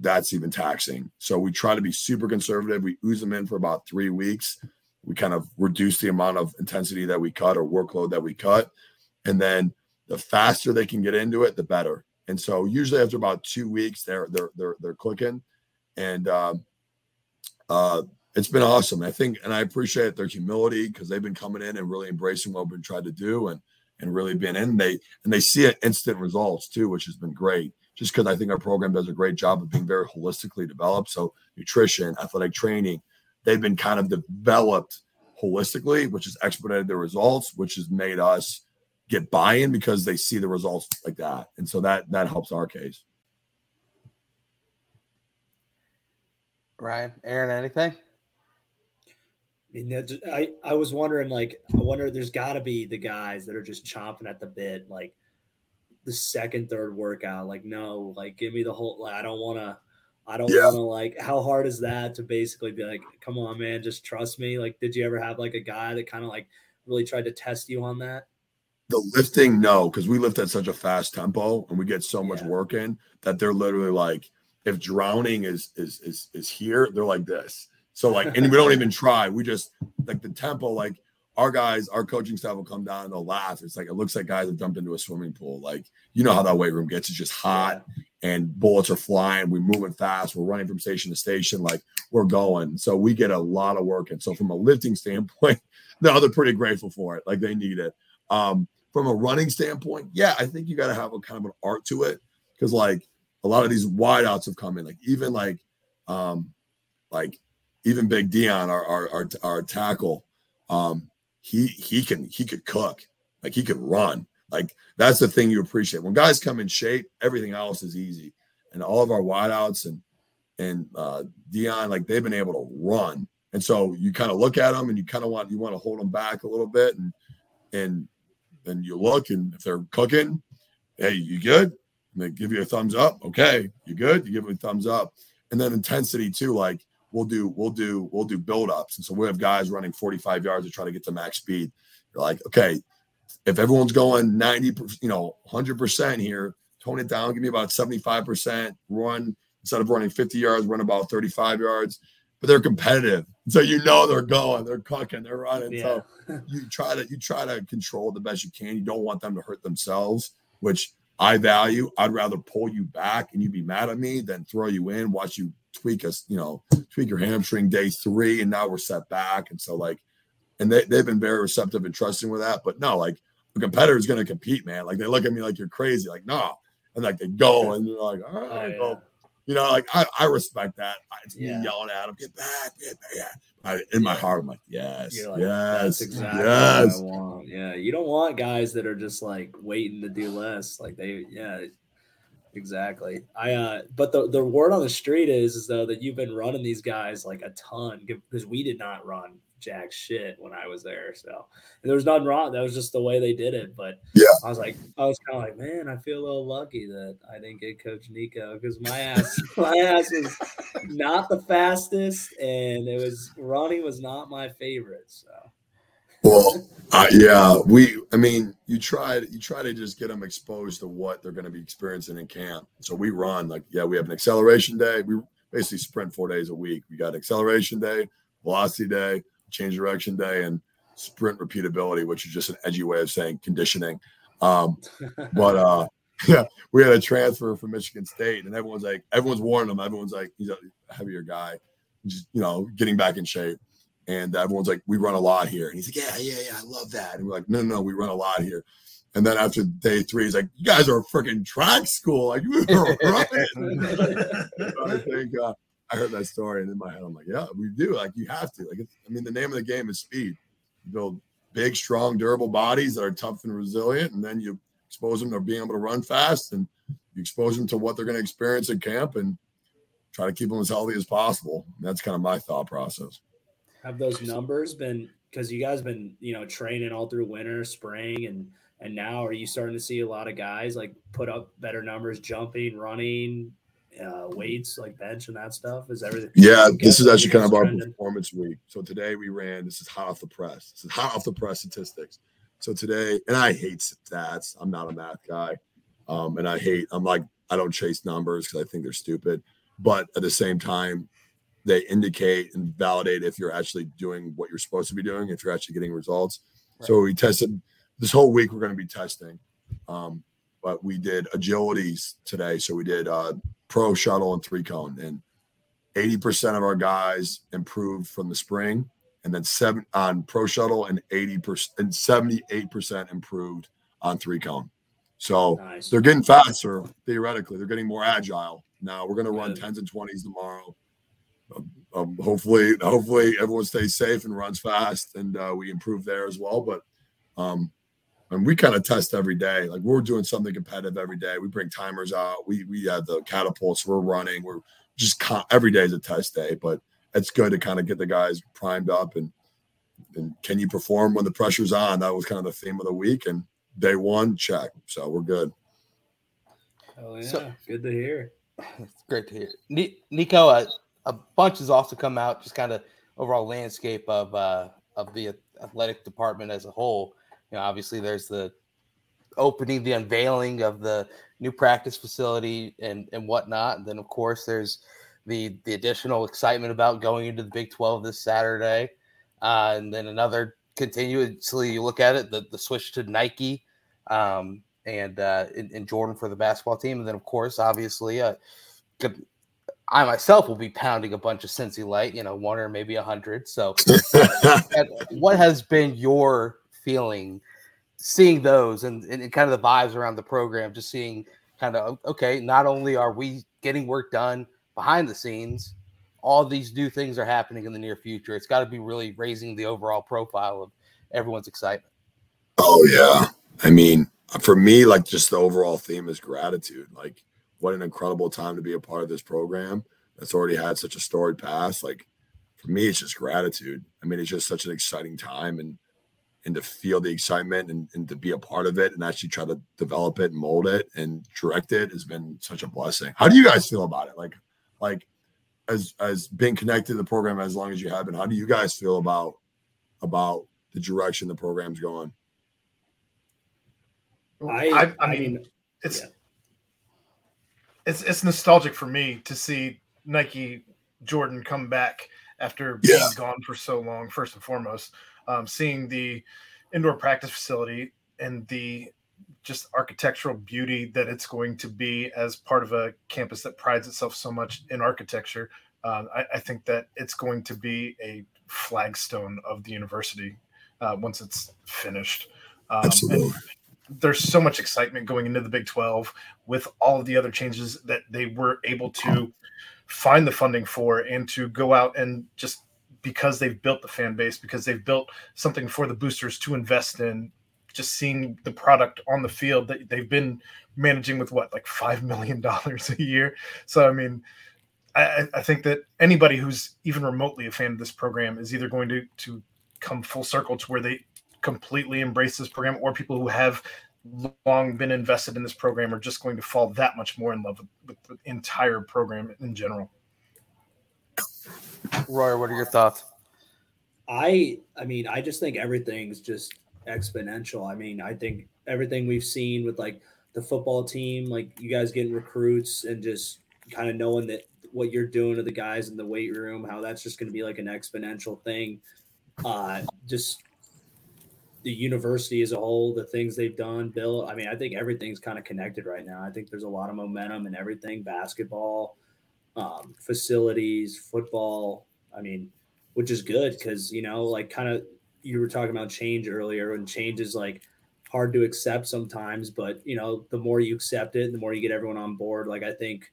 that's even taxing. So we try to be super conservative. We ooze them in for about three weeks. We kind of reduce the amount of intensity that we cut or workload that we cut. And then the faster they can get into it, the better. And so usually after about two weeks, they're they're they're they're clicking. And um, uh, it's been awesome. I think, and I appreciate their humility because they've been coming in and really embracing what we've been trying to do and and really being in. They and they see it instant results too, which has been great just because I think our program does a great job of being very holistically developed. So nutrition, athletic training, they've been kind of developed holistically, which has expedited the results, which has made us get buy-in because they see the results like that. And so that that helps our case. Ryan, Aaron, anything? I mean, I, I was wondering, like, I wonder there's got to be the guys that are just chomping at the bit, like, the second, third workout. Like, no, like give me the whole. Like, I don't want to. I don't yeah. want to like. How hard is that to basically be like, come on, man, just trust me? Like, did you ever have like a guy that kind of like really tried to test you on that? The lifting, no, because we lift at such a fast tempo and we get so much yeah. work in that they're literally like, if drowning is is is is here, they're like this. So like, and we don't even try. We just like the tempo, like our guys, our coaching staff will come down and they'll laugh. It's like it looks like guys have jumped into a swimming pool. Like you know how that weight room gets. It's just hot and bullets are flying. We're moving fast. We're running from station to station. Like we're going. So we get a lot of work. And so from a lifting standpoint, no, they're pretty grateful for it. Like they need it. Um, from a running standpoint, yeah, I think you got to have a kind of an art to it because like a lot of these wideouts have come in. Like even like um like even Big Dion, our our our, our tackle. Um, he he can he could cook, like he could run. Like that's the thing you appreciate. When guys come in shape, everything else is easy. And all of our wideouts and and uh Dion, like they've been able to run. And so you kind of look at them and you kind of want you want to hold them back a little bit and and then you look and if they're cooking, hey, you good? And they give you a thumbs up. Okay, you good? You give them a thumbs up. And then intensity too, like we'll do we'll do we'll do build ups and so we have guys running 45 yards to try to get to max speed you're like okay if everyone's going 90 you know 100% here tone it down, give me about 75% run instead of running 50 yards, run about 35 yards. But they're competitive. So you know they're going, they're cooking, they're running. Yeah. So you try to you try to control the best you can. You don't want them to hurt themselves, which I value. I'd rather pull you back and you be mad at me than throw you in, watch you tweak us, you know, tweak your hamstring day three, and now we're set back. And so like, and they, they've been very receptive and trusting with that. But no, like a competitor is gonna compete, man. Like they look at me like you're crazy, like, no. And like they go and they're like, all right, Oh, yeah. well, you know, like I, I respect that. I- It's Yeah. me yelling at them, get back, get back. I, in my heart, I'm like, yes, like, yes, exactly yes. what I want. Yeah, you don't want guys that are just like waiting to do less. Like they, yeah, exactly. I, uh, but the the word on the street is is though that you've been running these guys like a ton because we did not run jack shit when I was there. So there was nothing wrong. That was just the way they did it. But Yeah. I was like, I was kind of like, man, I feel a little lucky that I didn't get Coach Niko because my ass, my ass was not the fastest, and it was running was not my favorite. So Well, uh, yeah, we. I mean, you try. You try to just get them exposed to what they're going to be experiencing in camp. So we run like, yeah, we have an acceleration day. We basically sprint four days a week. We got acceleration day, velocity day, change direction day, and sprint repeatability, which is just an edgy way of saying conditioning. Um, but uh, yeah, we had a transfer from Michigan State, and everyone's like, everyone's warning him. Everyone's like, he's a heavier guy, just you know, getting back in shape. And everyone's like, we run a lot here. And he's like, yeah, yeah, yeah, I love that. And we're like, no, no, we run a lot here. And then after day three, he's like, you guys are a freaking track school. Like, we were running. I think uh, I heard that story, and in my head, I'm like, yeah, we do. Like, you have to. Like, it's, I mean, the name of the game is speed. You build big, strong, durable bodies that are tough and resilient, and then you expose them to being able to run fast, and you expose them to what they're going to experience at camp, and try to keep them as healthy as possible. And that's kind of my thought process. have those numbers been because you guys been you know training all through winter, spring, and and now are you starting to see a lot of guys like put up better numbers, jumping, running, uh, weights like bench and that stuff? Is everything? Yeah, this is actually kind of our trending? performance week. So today we ran. This is hot off the press. This is hot off the press statistics. So today, and I hate stats. I'm not a math guy, um, and I hate. I'm like I don't chase numbers because I think they're stupid. But at the same time, they indicate and validate if you're actually doing what you're supposed to be doing. If you're actually getting results. So we tested this whole week. We're going to be testing. Um, but we did agilities today. So we did uh, pro shuttle and three cone, and 80% of our guys improved from the spring and then seven on pro shuttle and 80% and 78% improved on three cone. So Nice. they're getting faster theoretically. They're getting more agile. Now we're going to run 10s and 20s tomorrow. Um, um, hopefully hopefully everyone stays safe and runs fast and uh, we improve there as well but um and we kind of test every day like we're doing something competitive every day we bring timers out we we have the catapults we're running we're just con- every day is a test day, but it's good to kind of get the guys primed up and and can you perform when the pressure's on? That was kind of the theme of the week. And day one, check. So we're good. Oh yeah, So- good to hear. It's great to hear. Ni- Niko, uh, a bunch has also come out, just kind of overall landscape of uh, of the athletic department as a whole. You know, obviously there's the opening, the unveiling of the new practice facility and and whatnot. And then of course there's the the additional excitement about going into the Big 12 this Saturday. Uh, and then another continuously you look at it, the, the switch to Nike um, and uh, and, Jordan for the basketball team. And then of course, obviously, uh, I myself will be pounding a bunch of Cincy Light, you know, one or maybe a hundred. So, what has been your feeling seeing those and, and kind of the vibes around the program? Just seeing kind of okay, not only are we getting work done behind the scenes, all these new things are happening in the near future. It's got to be really raising the overall profile of everyone's excitement. Oh yeah. I mean, for me, like just the overall theme is gratitude. Like, what an incredible time to be a part of this program that's already had such a storied past. Like, for me, it's just gratitude. I mean, it's just such an exciting time and and to feel the excitement and, and to be a part of it and actually try to develop it and mold it and direct it has been such a blessing. How do you guys feel about it? Like, like as as being connected to the program as long as you have been, how do you guys feel about about the direction the program's going? I, I, I I mean, mean, it's yeah. it's it's nostalgic for me to see Nike Jordan come back after Yeah. being gone for so long. First and foremost, um, seeing the indoor practice facility and the just architectural beauty that it's going to be as part of a campus that prides itself so much in architecture. Um, I, I think that it's going to be a flagstone of the university uh, once it's finished. Um, Absolutely. there's so much excitement going into the Big 12 with all of the other changes that they were able to find the funding for and to go out and just because they've built the fan base, because they've built something for the boosters to invest in, just seeing the product on the field that they've been managing with what, like $5 million a year. So, I mean, I, I- think that anybody who's even remotely a fan of this program is either going to, to come full circle to where they completely embrace this program or people who have long been invested in this program are just going to fall that much more in love with, with the entire program in general. Roy, what are your thoughts? I I mean, I just think everything's just exponential. I mean, I think everything we've seen with like the football team, like you guys getting recruits and just kind of knowing that what you're doing to the guys in the weight room, how that's just going to be like an exponential thing. Uh, just the university as a whole, the things they've done, Bill. I mean, I think everything's kind of connected right now. I think there's a lot of momentum and everything basketball, um, facilities, football. I mean, which is good because, you know, like kind of you were talking about change earlier, and change is like hard to accept sometimes, but, you know, the more you accept it, the more you get everyone on board. Like, I think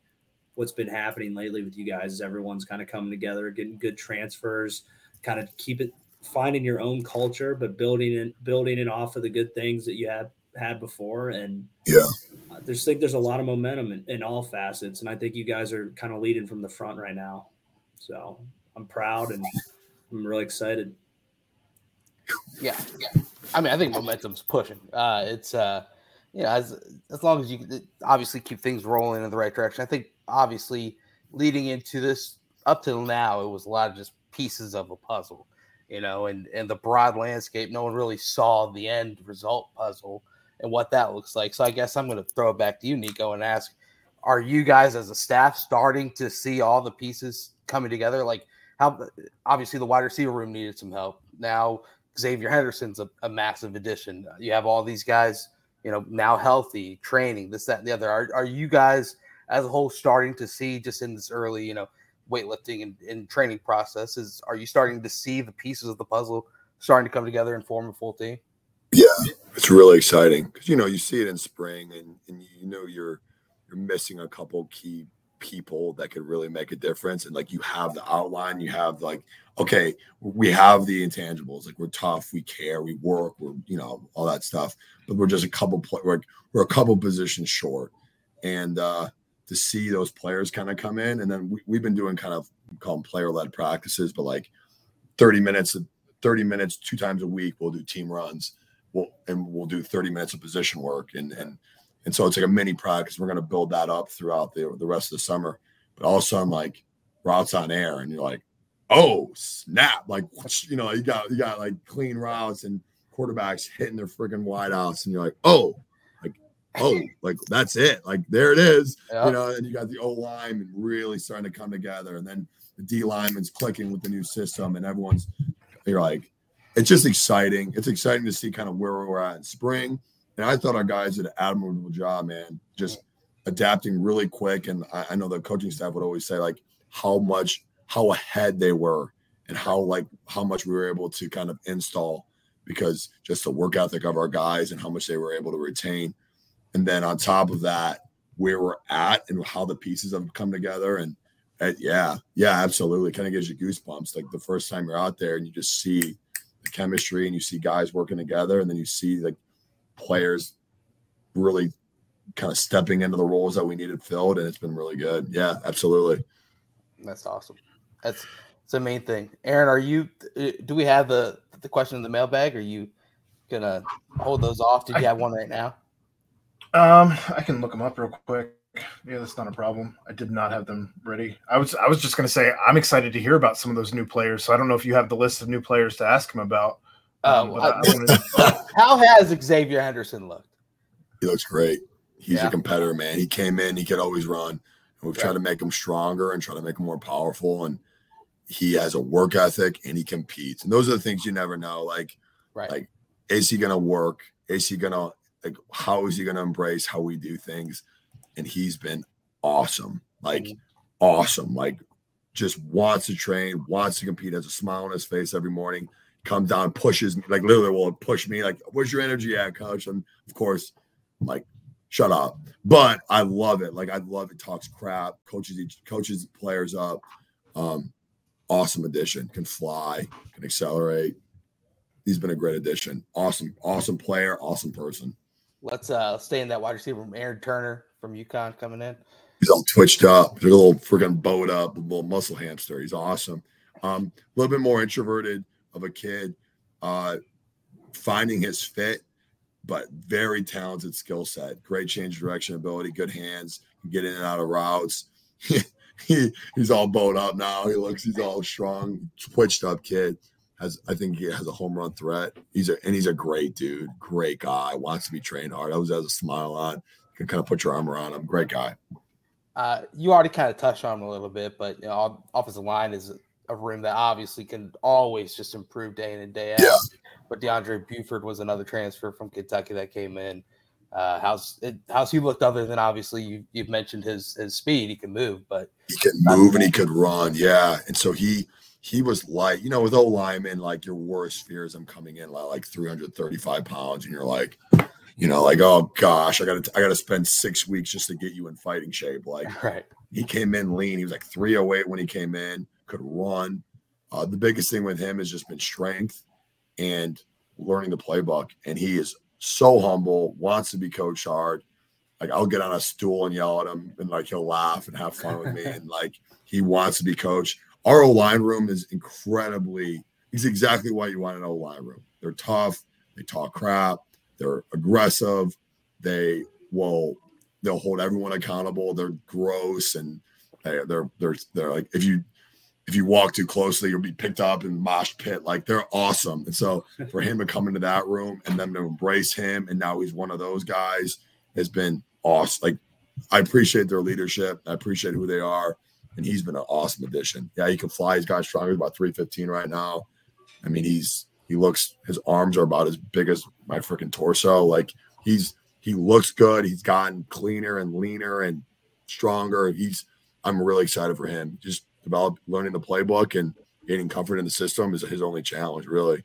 what's been happening lately with you guys is everyone's kind of coming together, getting good transfers, kind of keep it finding your own culture, but building it building it off of the good things that you had had before. And Yeah. I just think there's a lot of momentum in, in all facets, and I think you guys are kind of leading from the front right now. So I'm proud and I'm really excited. Yeah, yeah. I mean, I think momentum's pushing. Uh, it's uh, you know, as as long as you obviously keep things rolling in the right direction. I think obviously leading into this up till now, it was a lot of just pieces of a puzzle, you know, and and the broad landscape. No one really saw the end result puzzle and what that looks like. So I guess I'm going to throw it back to you, Niko, and ask: Are you guys as a staff starting to see all the pieces coming together? Like how obviously the wide receiver room needed some help. Now Xavier Henderson's a, a massive addition. You have all these guys, you know, now healthy, training, this, that, and the other. Are, are you guys as a whole starting to see just in this early, you know, weightlifting and, and training processes? Are you starting to see the pieces of the puzzle starting to come together and form a full team? Yeah, it's really exciting because you know you see it in spring, and and you know you're you're missing a couple key people that could really make a difference, and like you have the outline, you have like okay, we have the intangibles, like we're tough, we care, we work, we're you know all that stuff, but we're just a couple pl- we're, we're a couple positions short, and uh to see those players kind of come in, and then we, we've been doing kind of call them player led practices, but like thirty minutes. 30 minutes two times a week we'll do team runs. We'll and we'll do 30 minutes of position work. And and and so it's like a mini practice. We're going to build that up throughout the, the rest of the summer. But also i'm like routes on air and you're like oh snap. Like you know you got you got like clean routes and quarterbacks hitting their freaking wide outs and you're like oh oh like that's it like there it is Yeah. you know and you got the o line really starting to come together and then the d lineman's clicking with the new system and everyone's you're like it's just exciting. It's exciting to see kind of where we're at in spring. And I thought our guys did an admirable job, man, just adapting really quick. And I, I know the coaching staff would always say like how much, how ahead they were and how like how much we were able to kind of install because just the work ethic of our guys and how much they were able to retain. And then on top of that, where we're at and how the pieces have come together and uh, yeah, yeah, absolutely. Kind of gives you goosebumps. Like the first time you're out there and you just see the chemistry and you see guys working together, and then you see like players really kind of stepping into the roles that we needed filled, and it's been really good. Yeah, absolutely. That's awesome. That's, that's the main thing. Aaron, are you, uh, do we have the, the question in the mailbag? Are you going to hold those off? Did you have one right now? Um, I can look them up real quick. Yeah, that's not a problem. I did not have them ready. I was I was just gonna say I'm excited to hear about some of those new players. So I don't know if you have the list of new players to ask him about. Um, Um, I, I I- wanted- how has Xavier Henderson looked? He looks great. He's Yeah. a competitor, man. He came in, he could always run. We've tried to make him stronger and try to make him more powerful. And he has a work ethic and he competes. And those are the things you never know. Like, Right. like is he gonna work? Is he gonna like how is he gonna embrace how we do things? And he's been awesome, like awesome, like just wants to train, wants to compete, has a smile on his face every morning, comes down, pushes me, like literally will push me, like, where's your energy at, coach? And of course, I'm like, shut up. But I love it. Like I love it, talks crap, coaches each coaches players up. Um, awesome addition, can fly, can accelerate. He's been a great addition. Awesome, awesome player, awesome person. Let's uh stay in that wide receiver from Aaron Turner from UConn coming in. He's all twitched up, He's a little freaking bowed up, a little muscle hamster. He's awesome. Um, a little bit more introverted of a kid, uh, finding his fit, but very talented skill set. Great change direction ability, good hands, get in and out of routes. he, he's all bowed up now. He looks, he's all strong, twitched up kid. Has I think he has a home run threat. He's a and he's a great dude, great guy. Wants to be trained hard. Always has a smile on. Can kind of put your arm around him. Great guy. Uh, you already kind of touched on him a little bit, but you know, off- offensive line is a room that obviously can always just improve day in and day out. Yeah. But DeAndre Buford was another transfer from Kentucky that came in. Uh, how's it, how's he looked other than obviously you you've mentioned his his speed, he can move, but he can move and he could run. Yeah. And so he he was like, you know, with O lineman, like your worst fears I'm coming in like, like 335 pounds, and you're like, you know, like, oh gosh, I gotta I gotta spend six weeks just to get you in fighting shape. Like right. he came in lean. He was like 308 when he came in, could run. Uh, the biggest thing with him has just been strength and learning the playbook. And he is so humble, wants to be coached hard. Like I'll get on a stool and yell at him, and like he'll laugh and have fun with me. and like he wants to be coached. Our O line room is incredibly. He's exactly what you want an O line room. They're tough. They talk crap. They're aggressive. They will. They'll hold everyone accountable. They're gross and they- they're they're they're like if you if you walk too closely, you'll be picked up in mosh pit. Like they're awesome. And so for him to come into that room and them to embrace him, and now he's one of those guys has been awesome. Like I appreciate their leadership. I appreciate who they are, and he's been an awesome addition. Yeah, he can fly. He's got stronger. He's about three fifteen right now. I mean, he's he looks his arms are about as big as my freaking torso. Like he's he looks good. He's gotten cleaner and leaner and stronger. He's I'm really excited for him. Just develop learning the playbook and gaining comfort in the system is his only challenge, really.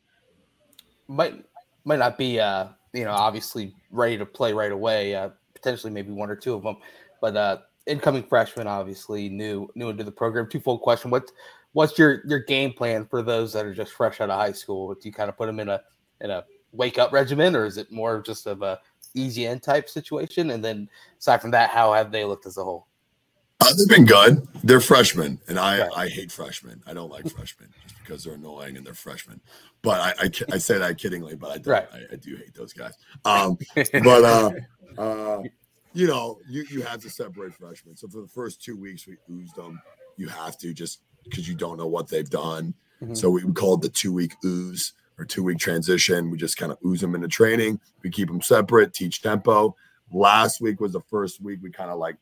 Might might not be uh you know obviously ready to play right away. Uh, potentially maybe one or two of them, but uh incoming freshman obviously new new into the program. Twofold question: What what's your your game plan for those that are just fresh out of high school? Do you kind of put them in a in a wake up regimen, or is it more just of a easy end type situation? And then aside from that, how have they looked as a whole? Uh, they've been good. They're freshmen, and I Right. I hate freshmen. I don't like freshmen just because they're annoying and they're freshmen. But I I, I say that kiddingly, but I do Right. I, I do hate those guys. Um, but uh, uh, you know, you you have to separate freshmen. So for the first two weeks, we oozed them. You have to just because you don't know what they've done. Mhm. So we, we call it the two week ooze or two week transition. We just kind of ooze them into training. We keep them separate, teach tempo. Last week was the first week we kind of like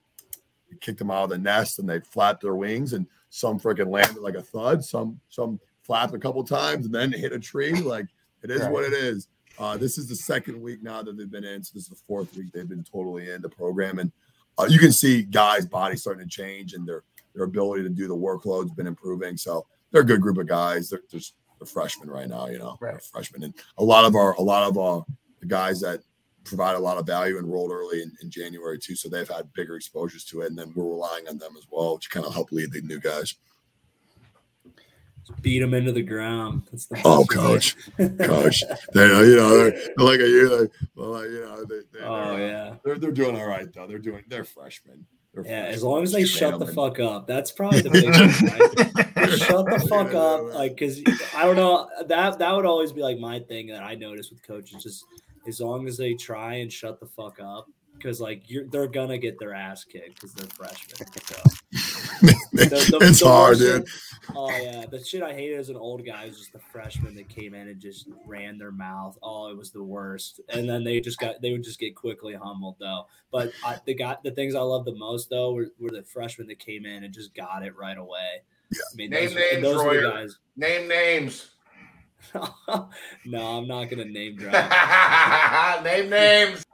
kicked them out of the nest and they flapped their wings and some freaking landed like a thud. Some some flapped a couple times and then hit a tree. Like it is Right. what it is. Uh, this is the second week now that they've been in. So this is the fourth week they've been totally in the program, and uh, you can see guys' bodies starting to change and their their ability to do the workload's been improving. So they're a good group of guys. They're just they're freshmen right now, you know, Right. Freshmen, and a lot of our a lot of our the guys that provide a lot of value enrolled early in, in January too. So they've had bigger exposures to it, and then we're relying on them as well to kind of help lead the new guys. Beat them into the ground. That's the Oh, coach, coach, they uh, you know like a year, like, well, you know, they, they, Oh they're, yeah. they're they're doing all right though. They're doing they're freshmen. They're Yeah, as long as they Just shut the fuck up. That's probably the big thing, right? shut the fuck Yeah, up like because i don't know that that would always be like my thing that i notice with coaches just as long as they try and shut the fuck up because like you're they're gonna get their ass kicked because they're freshmen so, the- the- it's the hard, worst dude. Oh yeah, the shit I hated as an old guy was just the freshmen that came in and just ran their mouth. Oh, it was the worst. And then they just got they would just get quickly humbled though. But I, the guy the things I loved the most though were, were the freshmen that came in and just got it right away. Yeah. I mean, Name those, names, those the Royer. guys. Name names. no, I'm not gonna name drop. Name names.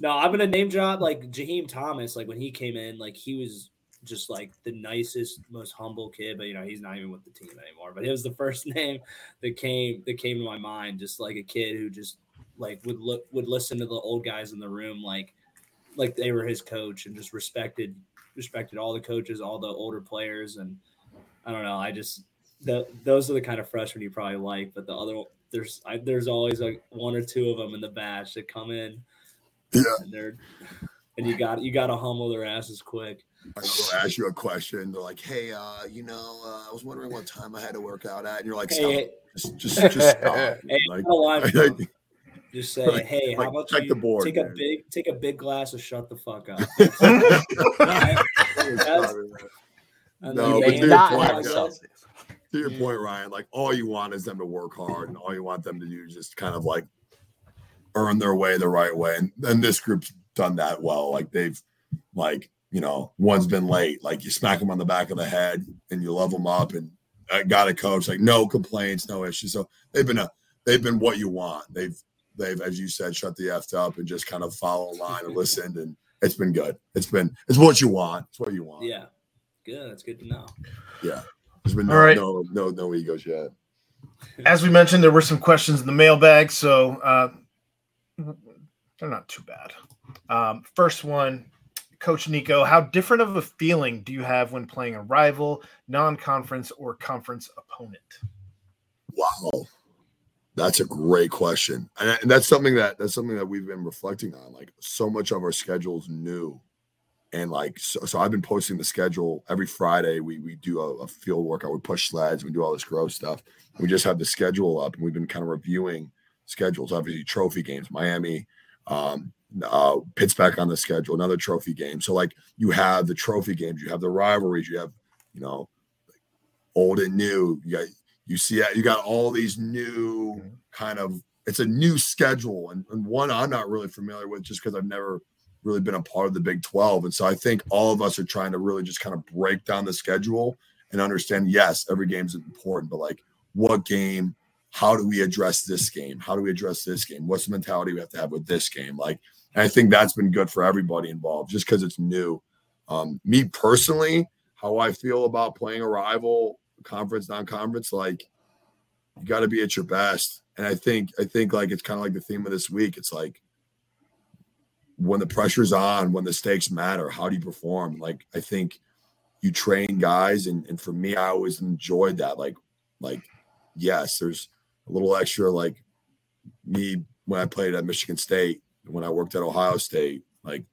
No, I'm gonna name drop like Jaheim Thomas. Like when he came in, like he was just like the nicest, most humble kid. But you know, he's not even with the team anymore. But it was the first name that came that came to my mind. Just like a kid who just like would look would listen to the old guys in the room, like like they were his coach, and just respected respected all the coaches, all the older players, and I don't know. I just the, those are the kind of freshmen you probably like. But the other there's I, there's always like one or two of them in the batch that come in Yeah. and they're and you got you got to humble their asses quick. I will ask you a question. They're like, "Hey, uh, you know, uh, I was wondering what time I had to work out at," and you're like, "Stop, Hey, just, just, just stop." hey, Like, like, just say, like- hey, how about check you the board, take a big take a big glass of shut the fuck up. No, but to your point, I to your point, Ryan, like all you want is them to work hard, and all you want them to do is just kind of like earn their way the right way. And, and this group's done that well. Like they've, like you know, one's been late. Like you smack them on the back of the head and you love them up, and I got a coach like no complaints, no issues. So they've been a they've been what you want. They've they've as you said shut the f up and just kind of follow a line and listened, and it's been good. It's been it's what you want. It's what you want. Yeah, good. That's good to know. Yeah, there's been no All right. no no no egos yet. As we mentioned, there were some questions in the mailbag, so uh, they're not too bad. Um, first one, Coach Niko, how different of a feeling do you have when playing a rival, non-conference, or conference opponent? Wow, that's a great question, and, and that's something that that's something that we've been reflecting on. Like so much of our schedule is new, and like so, so I've been posting the schedule every Friday. We we do a, a field workout, we push sleds, we do all this gross stuff. We just have the schedule up, and we've been kind of reviewing schedules. Obviously, trophy games, Miami, um, uh, Pitt's back on the schedule, another trophy game. So like you have the trophy games, you have the rivalries, you have you know old and new. You got you see you got all these new kind of it's a new schedule and, and one i'm not really familiar with just because i've never really been a part of the big 12 and so i think all of us are trying to really just kind of break down the schedule and understand yes every game's important but like what game how do we address this game? How do we address this game? What's the mentality we have to have with this game? Like and i think that's been good for everybody involved just because it's new. Um me personally how i feel about playing a rival conference non-conference like you got to be at your best. And i think i think like it's kind of like the theme of this week. It's like when the pressure's on when the stakes matter how do you perform? Like i think you train guys and, and for me i always enjoyed that. Like like yes there's a little extra like me when i played at michigan state when i worked at ohio state like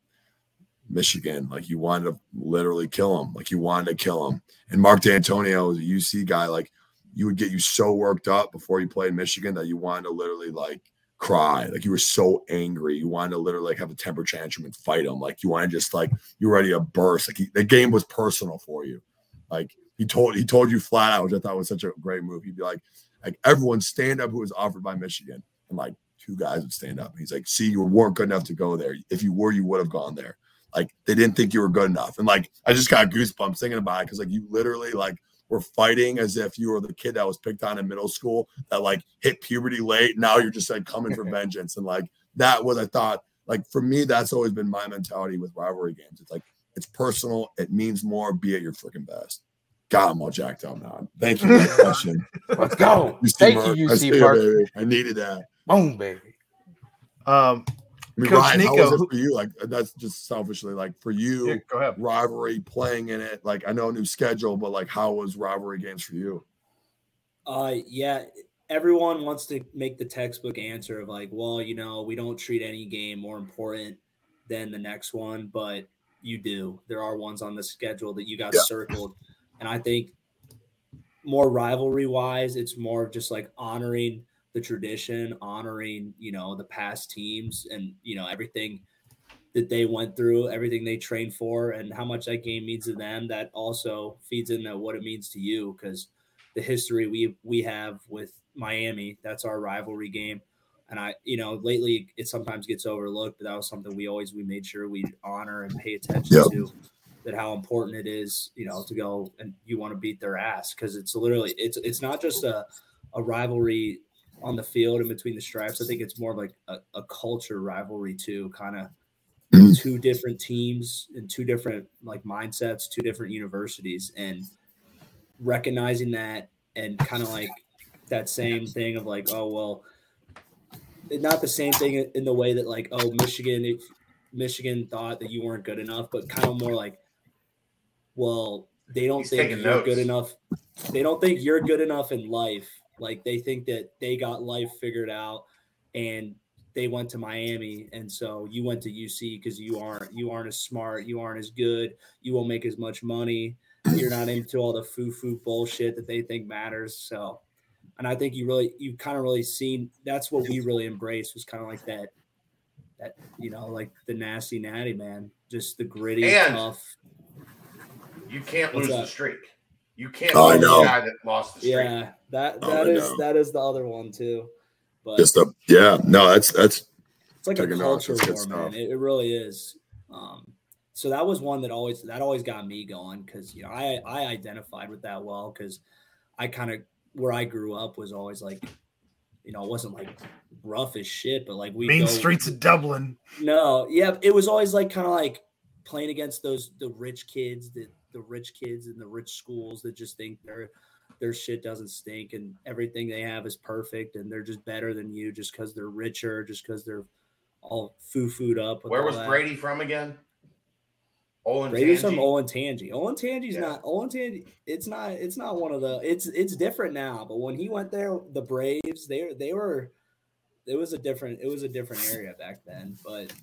Michigan. Like you wanted to literally kill him. Like you wanted to kill him. And Mark Dantonio was a UC guy. Like you would get you so worked up before you played Michigan that you wanted to literally like cry. Like you were so angry. You wanted to literally like have a temper tantrum and fight him. Like you wanted to just like you were ready to burst. Like he, the game was personal for you. Like he told he told you flat out, which I thought was such a great move. He'd be like, like everyone stand up who was offered by Michigan. And like two guys would stand up. And He's like, see, you weren't good enough to go there. If you were, you would have gone there like they didn't think you were good enough. And like I just got goosebumps thinking about it because like you literally like were fighting as if you were the kid that was picked on in middle school that like hit puberty late. Now you're just like coming for vengeance. And like that was I thought like for me, that's always been my mentality with rivalry games. It's like it's personal, it means more, be at your freaking best. God, I'm all jacked up now. Thank you for that question. Let's go. UC Thank Merck. you, I see UC it, Park. baby. I needed that. Boom, baby. Um, I mean, Coach Ryan, how was it for you? Like that's just selfishly, like for you, yeah, go ahead. rivalry playing in it. Like I know a new schedule, but like how was rivalry games for you? Uh, yeah, everyone wants to make the textbook answer of like, well, you know, we don't treat any game more important than the next one, but you do. There are ones on the schedule that you got Yeah. circled, and I think more rivalry wise, it's more of just like honoring the tradition, honoring you know the past teams, and you know everything that they went through, everything they trained for, and how much that game means to them. That also feeds into what it means to you because the history we we have with Miami. That's our rivalry game. And I, you know, lately it sometimes gets overlooked, but that was something we always we made sure we honor and pay attention Yep. to. That how important it is, you know, to go and you want to beat their ass because it's literally it's it's not just a a rivalry on the field and between the stripes. I think it's more of like a, a culture rivalry too, kind of Mhm. two different teams and two different like mindsets, two different universities, and recognizing that and kind of like that same thing of like, oh well, not the same thing in the way that like, oh Michigan, if Michigan thought that you weren't good enough, but kind of more like, well, they don't He's think you're good enough. They don't think you're good enough in life. Like they think that they got life figured out and they went to Miami and so you went to UC because you aren't you aren't as smart, you aren't as good, you won't make as much money, you're not into all the foo-foo bullshit that they think matters. So and I think you really you kind of really seen that's what we really embraced was kind of like that that you know like the nasty natty man, just the gritty And- tough. You can't What's lose the streak. You can't Oh, I lose know. the guy that lost the streak. Yeah, that Oh, that I is know. that is the other one too. But Just a yeah. No, that's that's It's like a culture war, man. It, it really is. Um, so that was one that always that always got me going because you know I I identified with that well because I kind of where I grew up was always like you know it wasn't like rough as shit, but like we Main streets of Dublin. no, yeah, it was always like kind of like playing against those the rich kids, the the rich kids in the rich schools that just think their their shit doesn't stink and everything they have is perfect and they're just better than you just because they're richer, just because they're all foo fooed up. Where was that. Brady from again? Olin Brady's from Tangi? Olentangy. Olentangy's Yeah. not Olentangy. It's not. It's not one of the. It's it's different now. But when he went there, the Braves they they were. It was a different. It was a different area back then. But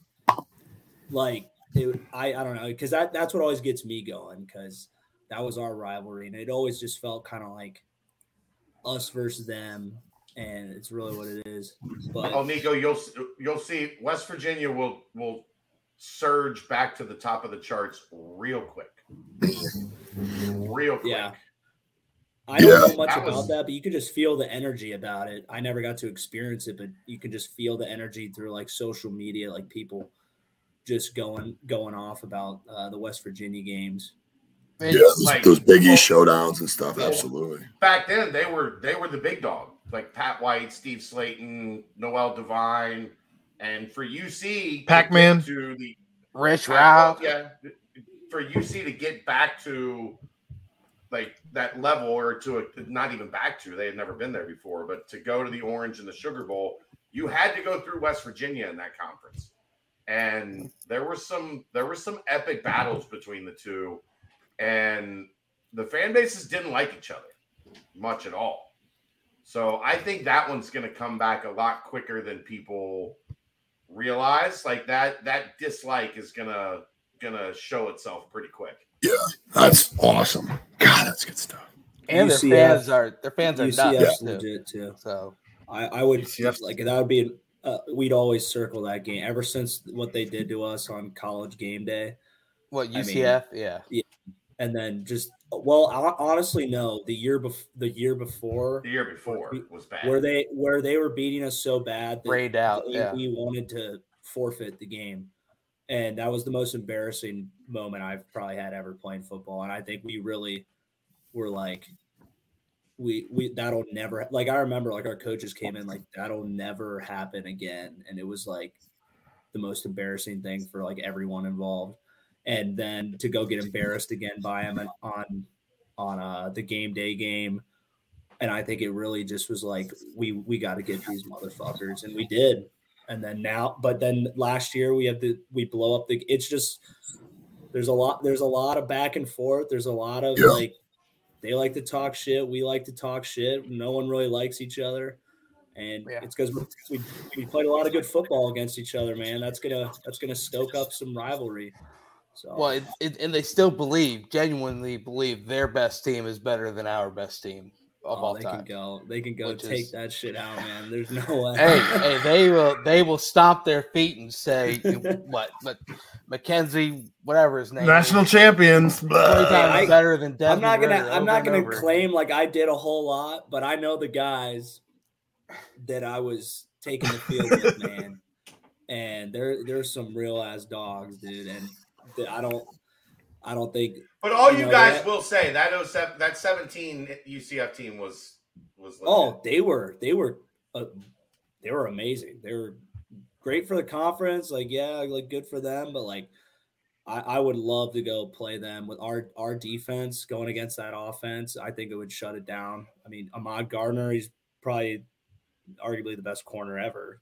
like it, I I don't know because that that's what always gets me going because that was our rivalry and it always just felt kind of like us versus them and it's really what it is. But Oh, Nico, you'll you'll see West Virginia will will surge back to the top of the charts real quick. Real quick. Yeah. I don't Yeah. know much That about was- that, but you could just feel the energy about it. I never got to experience it, but you could just feel the energy through like social media, like people just going going off about uh, the West Virginia games. yeah, those, like- those Big well- East showdowns and stuff. well, Absolutely. Back then they were they were the big dog. Like Pat White, Steve Slaton, Noel Devine, and for UC to Pac-Man. to the Rich I- Ralph. Yeah, for UC to get back to like that level, or to a, not even back to, they had never been there before, but to go to the Orange and the Sugar Bowl, you had to go through West Virginia in that conference, and there were some there were some epic battles between the two, and the fan bases didn't like each other much at all. So I think that one's going to come back a lot quicker than people realize. Like that that dislike is gonna gonna show itself pretty quick. Yeah, that's awesome. God, that's good stuff. And their fans are their fans are UCF's nuts too. legit too. So I, I would UCF's like that would be uh, we'd always circle that game ever since what they did to us on college game day. what I mean- UCF? yeah. and then just well I, honestly no the year bef- the year before The year before was bad. where they where they were beating us so bad that Rained out. we, Yeah. we wanted to forfeit the game and that was the most embarrassing moment i've probably had ever playing football and i think we really were like we we that'll never like i remember like our coaches came in like that'll never happen again and it was like the most embarrassing thing for like everyone involved and then to go get embarrassed again by him on on uh the game day game and I think it really just was like we we got to get these motherfuckers, and we did. And then now, but then last year we have the we blow up the. It's just there's a lot there's a lot of back and forth. There's a lot of Yeah. like they like to talk shit, we like to talk shit. No one really likes each other, and Yeah. it's because we we played a lot of good football against each other, man. That's gonna that's gonna stoke up some rivalry. So Well, it, it, and they still believe, genuinely believe, their best team is better than our best team. Of Oh, all they time. can go. They can go Which take is- that shit out, man. There's no way. hey, hey, they will they will stomp their feet and say what? But Mackenzie, whatever his name, National is, champions. twenty times I- better than Devin I'm not gonna. Ritter I'm not gonna over. claim like I did a whole lot, but I know the guys that I was taking the field with, man. And there, there's some real ass dogs, dude. And I don't, I don't think. But all You you know, guys that- will say that 07, that 17 UCF team was was legit. Oh, they were, they were, uh, they were amazing. They were great for the conference. Like, yeah, like good for them. But like, I, I would love to go play them with our our defense going against that offense. I think it would shut it down. I mean, Ahmad Gardner, he's probably arguably the best corner ever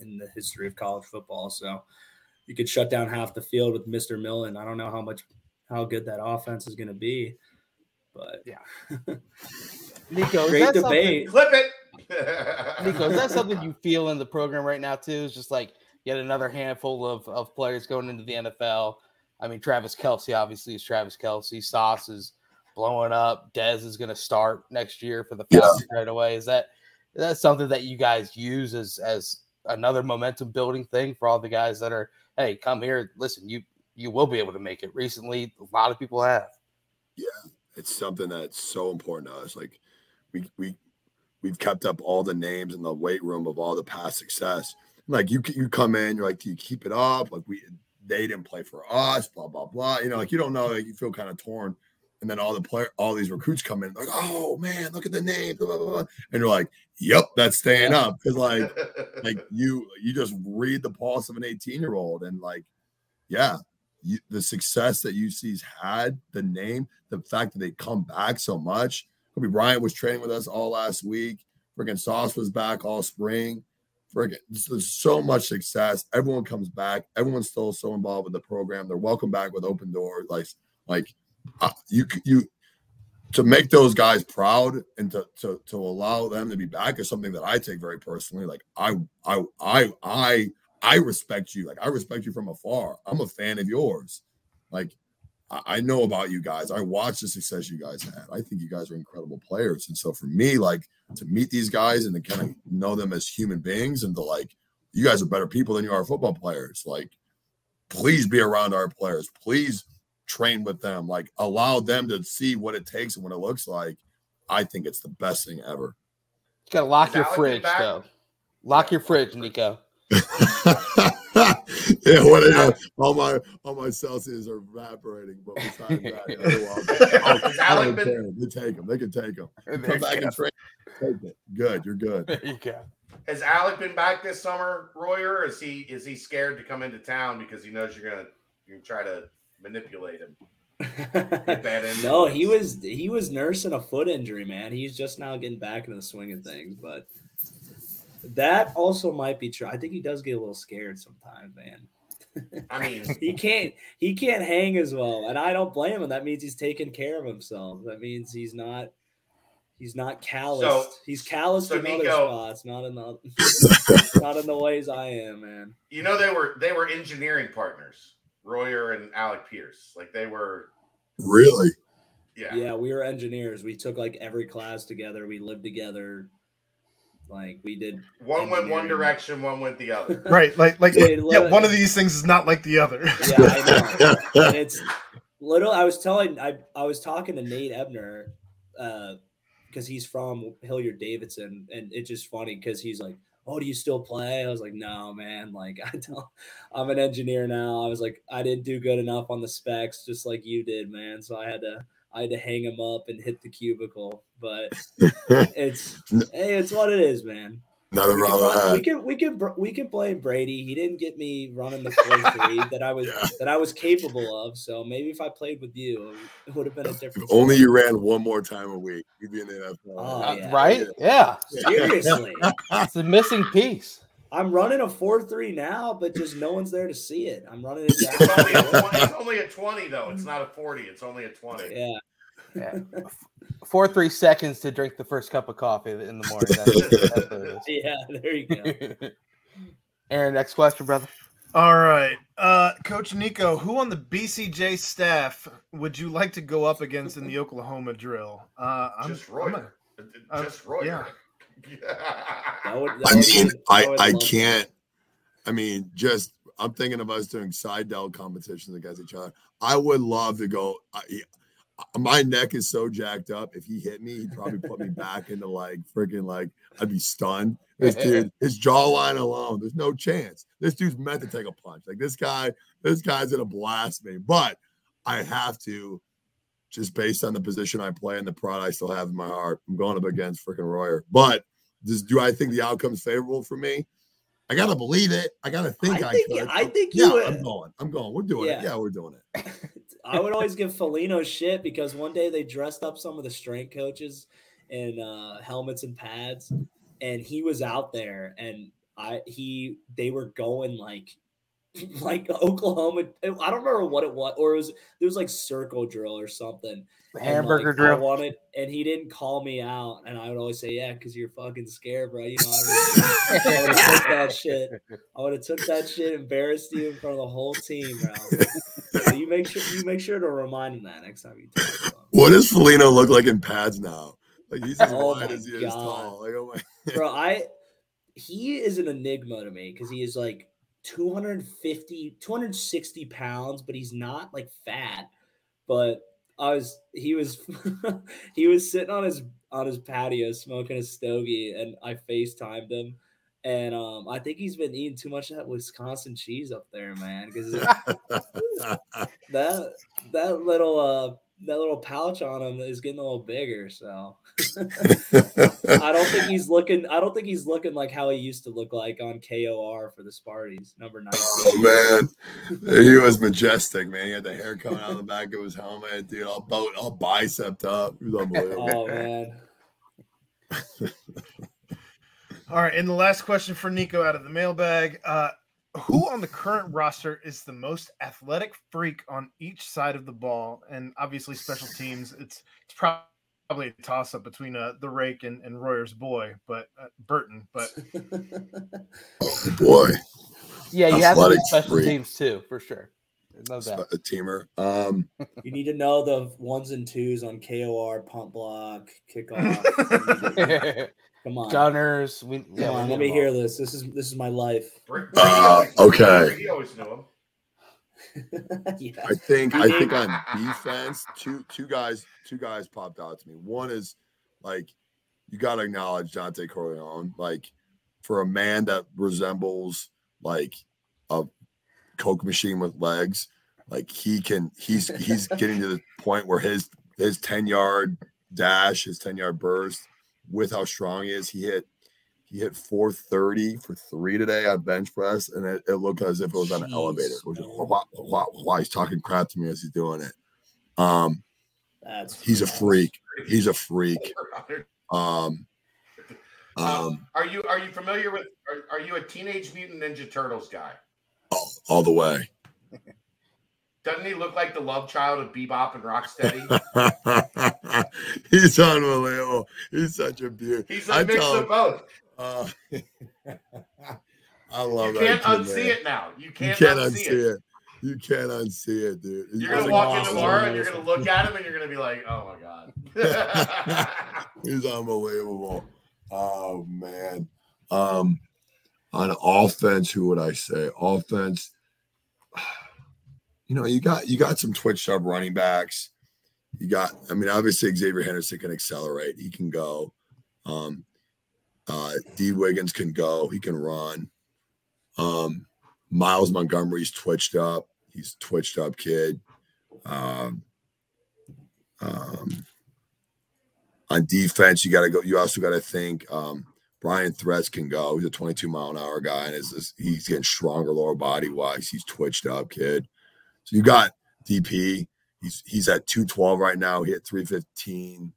in the history of college football. So you could shut down half the field with Mr. Millen. I don't know how much how good that offense is going to be, but yeah, Nico, is great that something- debate. Clip it. Nico, is that something you feel in the program right now too? Is just like yet another handful of, of players going into the NFL. I mean, Travis Kelce obviously is Travis Kelce. Sauce is blowing up. Dez is going to start next year for the Falcons right away. Is that is that something that you guys use as as another momentum building thing for all the guys that are hey come here listen you you will be able to make it. Recently, a lot of people have. Yeah, it's something that's so important to us. Like we we we've kept up all the names in the weight room of all the past success. Like you you come in, you're like, do you keep it up? Like we they didn't play for us, blah blah blah. You know, like you don't know, like you feel kind of torn. And then all the player, all these recruits come in, like, oh man, look at the name, blah, blah, blah. and you're like, yep, that's staying up because like like you you just read the pulse of an 18 year old and like yeah you, the success that UC's had the name the fact that they come back so much. Coby Bryant was training with us all last week. Freaking Sauce was back all spring. Freaking there's so much success. Everyone comes back. Everyone's still so involved with the program. They're welcome back with open doors. Like like uh, you you to make those guys proud and to, to to allow them to be back is something that I take very personally. Like I I I I I respect you. Like I respect you from afar. I'm a fan of yours. Like I, I know about you guys. I watched the success you guys had. I think you guys are incredible players. And so for me, like to meet these guys and to kind of know them as human beings and to like you guys are better people than you are football players. Like please be around our players. Please train with them. Like allow them to see what it takes and what it looks like. I think it's the best thing ever. You gotta lock Is your Alec fridge though. Lock your fridge, Nico. yeah, what yeah, all my all my Celsius are evaporating, but besides that, yeah, they're welcome. Oh, I Alec don't been- care. They take them. They can take them. There Come back go. and train. Take it. Good. You're good. There you go. Has Alec been back this summer, Royer? Or is he is he scared to come into town because he knows you're gonna you're gonna try to manipulate him? bad no, he was he was nursing a foot injury, man. He's just now getting back into the swing of things, but that also might be true. I think he does get a little scared sometimes, man. I mean, He can't he can't hang as well, and I don't blame him. That means he's taking care of himself. That means he's not he's not calloused. he's calloused so in other spots, not in the not in the ways I am, man. you know they were they were engineering partners, Royer and Alec Pierce. Like they were, Really? yeah. Yeah, we were engineers. We took like every class together. We lived together. Like we did. One went one direction, one went the other. Right, like like Dude, yeah, one of these things is not like the other. Yeah, I know. it's little. I was telling. I I was talking to Nate Ebner, uh, because he's from Hilliard Davidson, and it's just funny because he's like, "Oh, do you still play?" I was like, "No, man. Like I don't. I'm an engineer now. I was like, I didn't do good enough on the specs, just like you did, man. So I had to." I had to hang him up and hit the cubicle, but it's hey, it's what it is, man. Nothing We wrong with can, we can we can we can blame Brady. He didn't get me running the four three that I was Yeah. that I was capable of. So maybe if I played with you, it would have been a If different. only story. you ran one more time a week, you'd be in the NFL. Oh, Uh, yeah. right? Yeah. seriously. It's the missing piece. I'm running a four three now, but just no one's there to see it. I'm running it It's only, a, down. 20 it's only a 20, though. It's not a 40. It's only a 20. yeah, Yeah. Four three seconds to drink the first cup of coffee in the morning. That's, that's what it yeah. There you go. is. Aaron, next question, brother. All right, uh, Coach Nico, who on the BCJ staff would you like to go up against in the Oklahoma drill? Uh, I'm, Just I'm Royer. Uh, Just Royer. yeah. That would, that I mean, be- I I love can't. I mean, just I'm thinking of us doing side delt competitions against each other. I would love to go. I, my neck is so jacked up. If he hit me, he'd probably put me back into like freaking like I'd be stunned. This dude, his jawline alone, there's no chance. This dude's meant to take a punch. Like this guy, this guy's gonna blast me. But I have to, just based on the position I play and the pride I still have in my heart. I'm going up against freaking Royer. But does do I think the outcome's favorable for me? I gotta believe it. I gotta think I, I think, could. I think yeah, you would. I'm going. I'm going. We're doing Yeah. it. Yeah, we're doing it. I would always give Felino shit because one day they dressed up some of the strength coaches in uh, helmets and pads, and he was out there, and I he they were going like like Oklahoma. I don't remember what it was, or it was there was like circle drill or something. and, Hamburger like, I drill. wanted, and he didn't call me out, and I would always say, "Yeah, because you're fucking scared, bro." You know, I would have took that shit. I would have took that shit, embarrassed you in front of the whole team, bro. You make sure you make sure to remind him that next time you talk. What does Felino look like in pads now? Like he's as Oh wide as he is God. tall. Like oh my Bro, I he is an enigma to me because he is like 250, 260 pounds, but he's not like fat. But I was he was he was sitting on his on his patio smoking a stogie and I FaceTimed him. And um, I think he's been eating too much of that Wisconsin cheese up there, man. Because that that little uh that little pouch on him is getting a little bigger. So I don't think he's looking. I don't think he's looking like how he used to look like on KOR for the Sparties, number nineteen. Oh man, he was majestic, man. He had the hair coming out of the back of his helmet, dude, all boat, all bicep up. He was unbelievable. Oh man, All right, and the last question for Nico out of the mailbag: uh, Who on the current roster is the most athletic freak on each side of the ball? And obviously, special teams. It's it's probably a toss up between uh, the rake and, and Royer's boy, but uh, Burton. But Oh, boy, Yeah, you have to be Athletic special freak. teams too, for sure. No doubt. a teamer. Um, you need to know the ones and twos on KOR, pump block, kickoff. Come on, Gunners. We, come yeah, we on. need Let me hear this. This is this is my life. Uh, always knew him. okay. Brady always knew him. yeah. I think I think on defense, two two guys two guys popped out to me. One is like you got to acknowledge Dontay Corleone, like for a man that resembles like a coke machine with legs, like he can he's he's getting to the point where his his 10 yard dash, his 10 yard burst, with how strong he is, he hit he hit 430 for three today on bench press, and it, it looked as if it was on an elevator. Which is why, why, why he's talking crap to me as he's doing it. Um, That's he's a freak. He's a freak. Um, um, are you are you familiar with? Are, are you a Teenage Mutant Ninja Turtles guy? all, all the way. Doesn't he look like the love child of Bebop and Rocksteady? he's unbelievable. He's such a beauty. He's I a mix tell of both. Uh, I love You can't unsee man. it now. You You can't, can't unsee, unsee it. it. You can't unsee it, dude. You're gonna walk in tomorrow and you're gonna look at him and you're gonna be like, "Oh my god." He's unbelievable. Oh man. Um on offense, who would I say? Offense. You know, you got you got some twitched up running backs. You got, I mean, obviously Xzavier Henderson can accelerate. He can go. Um uh D Wiggins can go, he can run. Um Myles Montgomery's twitched up. He's twitched up kid. Um um on defense, you got to go. You also got to think um, Brian Threats can go. He's a 22 mile an hour guy, and is- he's getting stronger lower body wise. He's twitched up, kid. So you got DP. He's he's at 212 right now. He hit 315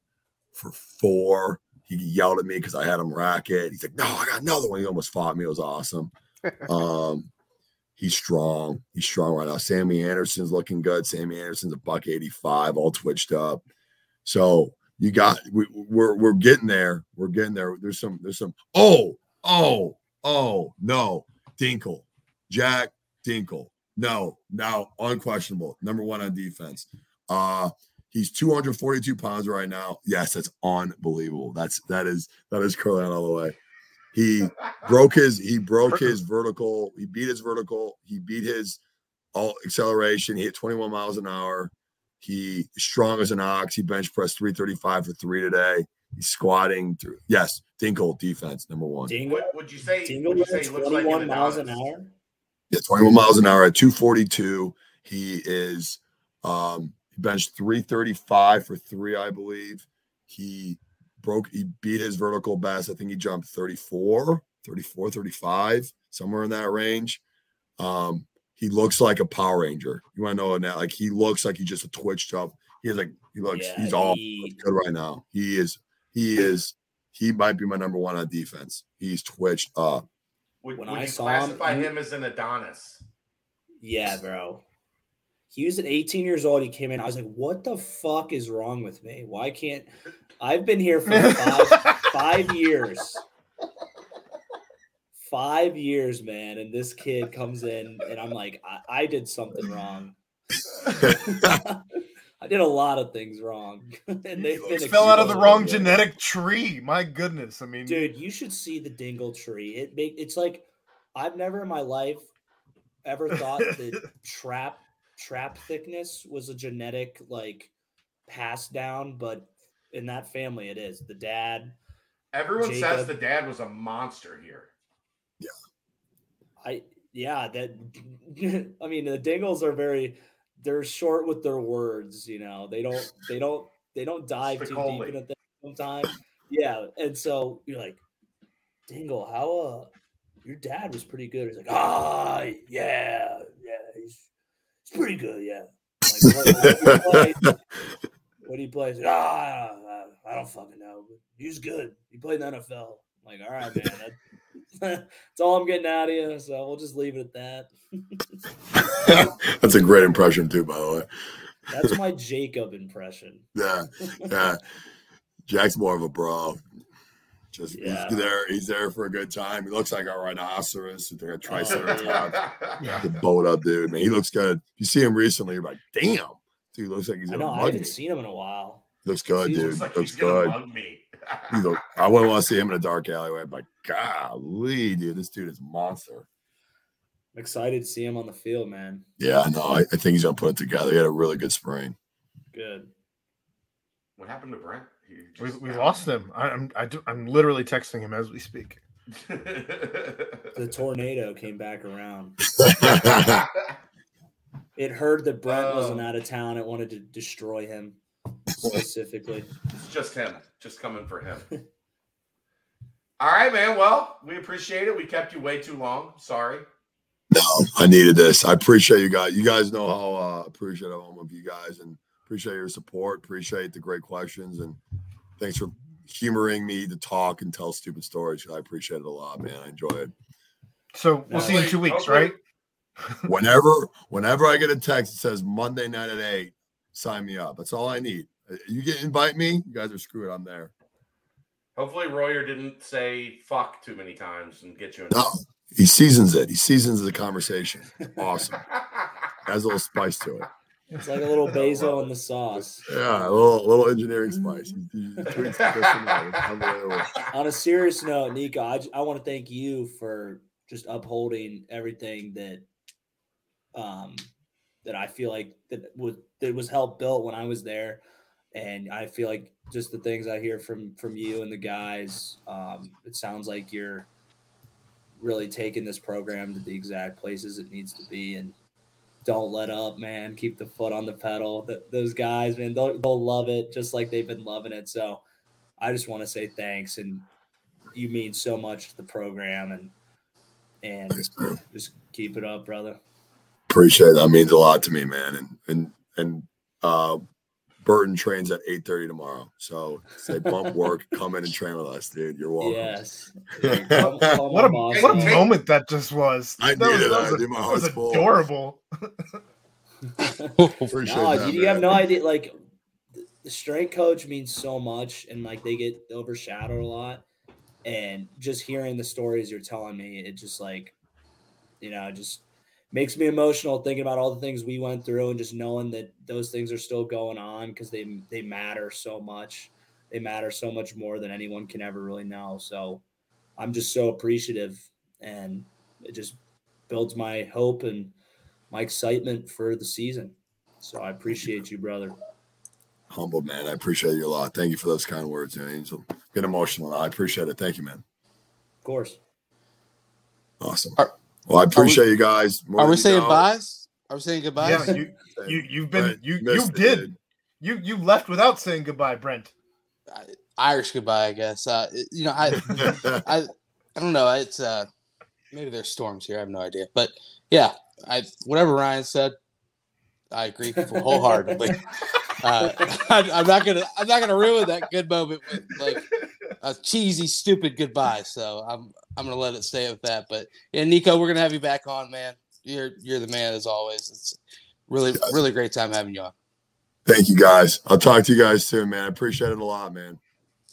for four. He yelled at me because I had him racket. He's like, "No, I got another one." He almost fought me. It was awesome. Um, he's strong. He's strong right now. Sammy Anderson's looking good. Sammy Anderson's a buck 85, all twitched up. So you got we, we're we're getting there. We're getting there. There's some there's some oh oh oh no Dingle Jack Dingle no now unquestionable number one on defense. Uh He's 242 pounds right now. Yes, that's unbelievable. That's that is that is curling all the way. He broke his he broke his vertical. He beat his vertical. He beat his all acceleration. He hit 21 miles an hour. He strong as an ox. He bench pressed 335 for three today. He's squatting through. Yes, Dingle defense number one. Dingle, What would you say? Dingle Would you say he looks like 21 an miles an hour. Yeah, 21 miles an hour at 242. He is um he benched 335 for three, I believe. He broke he beat his vertical best. I think he jumped 34, 34, 35, somewhere in that range. Um, he looks like a Power Ranger. You want to know that? Like he looks like he just twitched up. He is like he looks Yeah, he's all he- good right now. He is he is he might be my number one on defense. He's twitched up. Would, When would I you saw classify he- him as an Adonis? Yeah, bro. He was at 18 years old. He came in. I was like, what the fuck is wrong with me? Why can't I've been here for five, five years. Five years, man. And this kid comes in, and I'm like, I, I did something wrong. I did a lot of things wrong. Mm. and they've fell out of the wrong exposed. genetic tree. My goodness. I mean, Dude, you should see the dingle tree. It make it's like I've never in my life ever thought that trap trap thickness was a genetic like passed down, but in that family it is. The dad, Everyone says the dad was a monster here. Yeah. I yeah, that I mean the dingles are very they're short with their words, you know. They don't they don't they don't dive too deep into things sometimes. Yeah. And so you're like, Dingle, how uh your dad was pretty good. He's like, ah yeah, yeah, he's he's pretty good, yeah. Like, what, what, do you play? what do you play? He's ah, I, I don't fucking know. But he's good. He played in the NFL. I'm like, all right, man. That, that's all I'm getting out of you. So we'll just leave it at that. That's a great impression too, by the way. That's my Jacob impression. Yeah, yeah. Jack's more of a bro. Just Yeah. he's there. He's there for a good time. He looks like a rhinoceros with like a oh, triceratops. yeah. The boat up, dude. Man, he looks good. You see him recently, you're like, damn, dude. Looks like he's I gonna know. I haven't seen him in a while. Looks good, He dude. Looks like looks good. He look, I wouldn't want to see him in a dark alleyway. I'm like, golly, dude, this dude is a monster. I'm excited to see him on the field, man. Yeah, no, I, I think he's gonna put it together. He had a really good spring. Good. what happened to Brent? We, we lost him. I, I'm I do, I'm literally texting him as we speak. The tornado came back around. It heard that Brent wasn't Oh. out of town. It wanted to destroy him specifically. it's just him, just coming for him. All right, man. Well, we appreciate it. We kept you way too long. Sorry. No, I needed this. I appreciate you guys. You guys know how uh, appreciative I am of you guys and appreciate your support. Appreciate the great questions and thanks for humoring me to talk and tell stupid stories. I appreciate it a lot, man. I enjoy it. So we'll see you in two weeks, Hopefully- right? Whenever, whenever I get a text that says Monday night at eight, sign me up. That's all I need. Uh, You get invite me. You guys are screwed. I'm there. Hopefully, Royer didn't say fuck too many times and get you in. No, he seasons it. He seasons the conversation. Awesome. Has a little spice to it. It's like a little basil in the sauce. Yeah, a little, little engineering spice. He, he tweaks it just enough. It's unbelievable. On a serious note, Nico, I, I want to thank you for just upholding everything that um that I feel like that was that was helped built when I was there. And I feel like just the things I hear from from you and the guys, um, it sounds like you're really taking this program to the exact places it needs to be and don't let up, man. Keep the foot on the pedal. Th- those guys, man, they'll, they'll love it just like they've been loving it. So I just want to say thanks, and you mean so much to the program, and and Thanks, just keep it up, brother. Appreciate. That means a lot to me, man. And and and uh Burton trains at 8:30 tomorrow. So say bump work, come in and train with us, dude. You're welcome. Yes. Call- call What a boss, what a man. Moment that just was. I that was, needed that that, was, dude. My that was heart's full. adorable. Appreciate no, that, you, you have no idea. Like th- the strength coach means so much, and like they get overshadowed a lot. And just hearing the stories you're telling me, it just like, you know, just makes me emotional thinking about all the things we went through and just knowing that those things are still going on because they they matter so much. They matter so much more than anyone can ever really know. So I'm just so appreciative and it just builds my hope and my excitement for the season. So I appreciate you, brother. Humble man, I appreciate you a lot. Thank you for those kind words, man. Angel. Get emotional. I appreciate it. Thank you, man. Of course. Awesome. Are- well, I appreciate you guys. more Are we saying know. byes? Are we saying goodbyes? Yeah, you you you've been Brent, you you missed it, did—you—you left without saying goodbye, Brent. Irish goodbye, I guess. Uh, you know, I I I don't know. It's uh maybe there's storms here. I have no idea. But yeah, I whatever Ryan said, I agree wholeheartedly. uh, I, I'm not gonna I'm not gonna ruin that good moment with like a cheesy, stupid goodbye. So I'm I'm gonna let it stay with that. But yeah, Nico, we're gonna have you back on, man. You're you're the man as always. It's really really great time having you on. Thank you guys. I'll talk to you guys soon, man. I appreciate it a lot, man.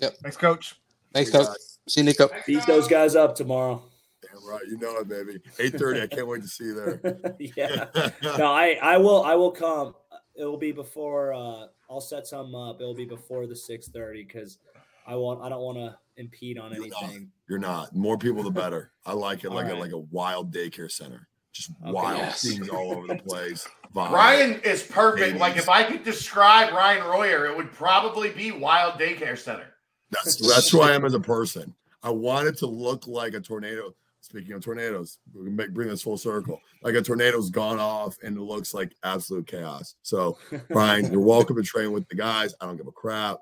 Yep. Thanks, coach. Thanks, You Coach. guys. See you, Nico. Beat those guys up tomorrow. Damn right, you know it, baby. Eight thirty. I can't wait to see you there. yeah. No, I I will I will come. It will be before uh I'll set some up. It'll be before the 6:30 cuz I want I don't want to impede on You're not. anything. You're not. More people, the better. I like it All like a like a wild daycare center. Just Okay. wild Yes. things all over the place. Vibe. Ryan is perfect. Like if I could describe Ryan Royer, it would probably be Wild Daycare Center. That's that's who I am as a person. I want it to look like a tornado. Speaking of tornadoes, we can make, bring this full circle. Like a tornado's gone off and it looks like absolute chaos. So, Brian, you're welcome to train with the guys. I don't give a crap.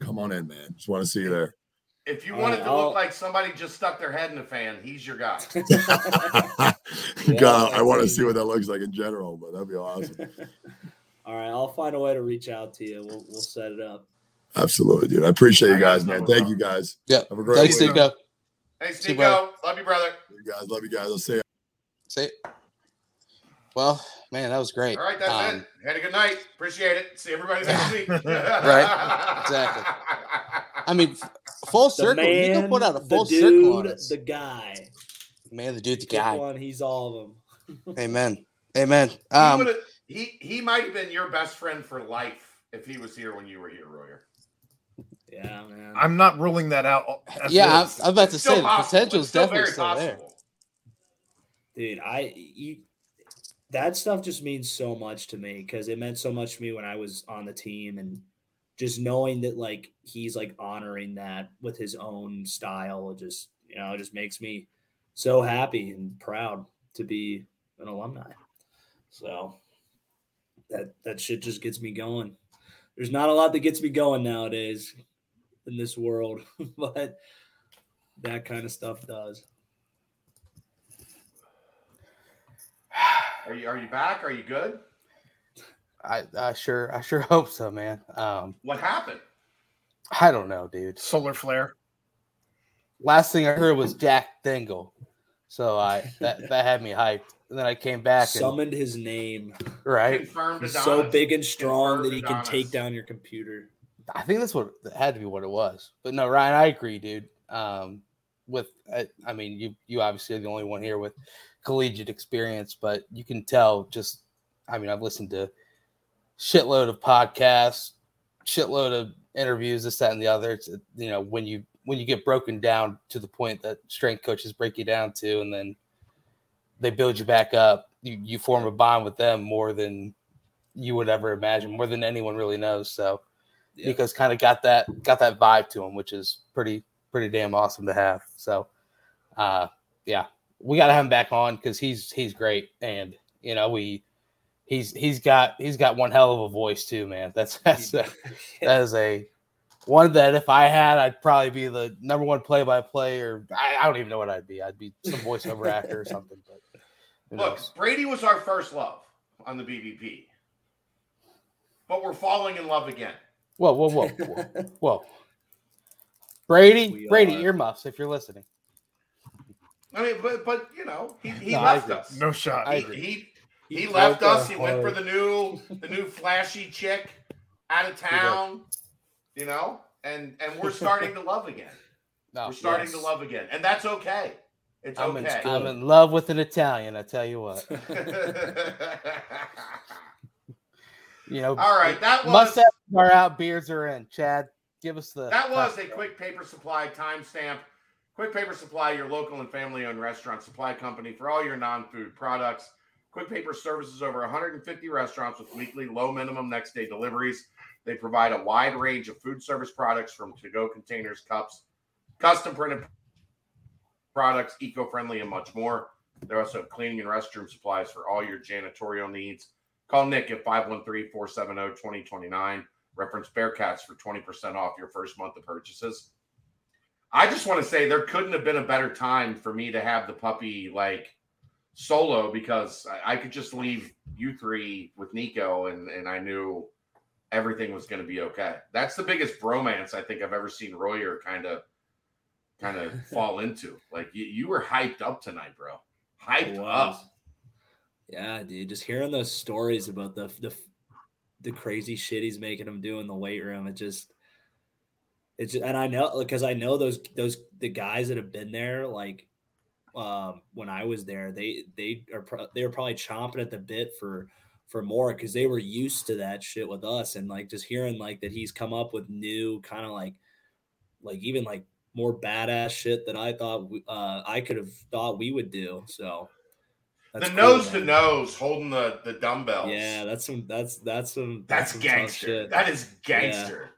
Come on in, man. Just want to see you there. If you All want it to I'll- look like somebody just stuck their head in a fan, he's your guy. God, I want to see what that looks like in general, but that'd be awesome. All right, I'll find a way to reach out to you. We'll we'll set it up. Absolutely, dude. I appreciate you guys, man. Thank you guys. Yeah. Have a great Thanks, week. Nico. Hey, See you, love you, brother. Love you guys. Love you guys. I'll see you. See. Well, man, that was great. All right, that's Um, it. Had a good night. Appreciate it. See everybody next week. Right, exactly. I mean, full The circle. you can put out a the full circle on us. the guy. Man, the dude, the guy. one, he's all of them. Amen. Amen. he, Um, would've- he he might have been your best friend for life if he was here when you were here, Royer. Yeah, man. I'm not ruling that out. as yeah, I'm. I'm about to It's say the potential is definitely very still there. dude i you, that stuff just means so much to me because it meant so much to me when i was on the team and just knowing that like he's like honoring that with his own style it just you know it just makes me so happy and proud to be an alumni so that that shit just gets me going there's not a lot that gets me going nowadays in this world but that kind of stuff does Are you are you back? Are you good? I, I sure, I sure hope so, man. Um, What happened? I don't know, dude. solar flare. Last thing I heard was Jack Dingle, so I that that had me hyped. And then I came back and summoned his name right. Confirmed He's so big and strong that he can take down your computer. I think that's what that had to be what it was. But no, Ryan, I agree, dude. Um, with I, I mean, you you obviously are the only one here with collegiate experience, but you can tell just. I mean, I've listened to shitload of podcasts, shitload of interviews, this, that, and the other. It's you know when you when you get broken down to the point that strength coaches break you down to, and then they build you back up. You you form a bond with them more than you would ever imagine, more than anyone really knows. So Yeah. Nico's kind of got that got that vibe to him, which is pretty pretty damn awesome to have. So, uh, yeah, we got to have him back on because he's he's great, and you know we he's he's got he's got one hell of a voice too, man. That's that's a, that is a one that if I had, I'd probably be the number one play by play, or I, I don't even know what I'd be. I'd be some voiceover actor or something. But Look, knows? Brady was our first love on the BBP, but we're falling in love again. Whoa, whoa, whoa, whoa, whoa. Brady, We Brady, are. earmuffs if you're listening. I mean, but but you know, he, he No, left us. No shot. He, he he He left us. our He went for the new the new flashy chick out of town, you know, and and we're starting to love again. No, we're starting yes. to love again, and that's okay. It's I'm, in, okay. I'm in love with an Italian. I tell you what. You know, All right, that was mustaches are out, beards are in. Chad, give us the. that was a quick paper supply timestamp. Quick Paper Supply, your local and family-owned restaurant supply company for all your non-food products. Quick Paper services over 150 restaurants with weekly low minimum next day deliveries. They provide a wide range of food service products from to-go containers, cups, custom printed products, eco-friendly, and much more. They also have cleaning and restroom supplies for all your janitorial needs. Call Nick at 513-470-2029. Reference Bearcats for 20% off your first month of purchases. I just want to say there couldn't have been a better time for me to have the puppy like solo because I, I could just leave you three with Nico and, and I knew everything was going to be okay. That's the biggest bromance I think I've ever seen Royer kind of kind of fall into. Like you, you were hyped up tonight, bro. Hyped up. Yeah, dude. Just hearing those stories about the the the crazy shit he's making him do in the weight room, it just it's and I know because I know those those the guys that have been there like um when I was there, they they are pro- they were probably chomping at the bit for for more because they were used to that shit with us and like just hearing like that he's come up with new kind of like like even like more badass shit that I thought we- uh I could have thought we would do. So The cool, nose to nose holding the the dumbbells. Yeah, that's some that's that's some that's some gangster. That is gangster.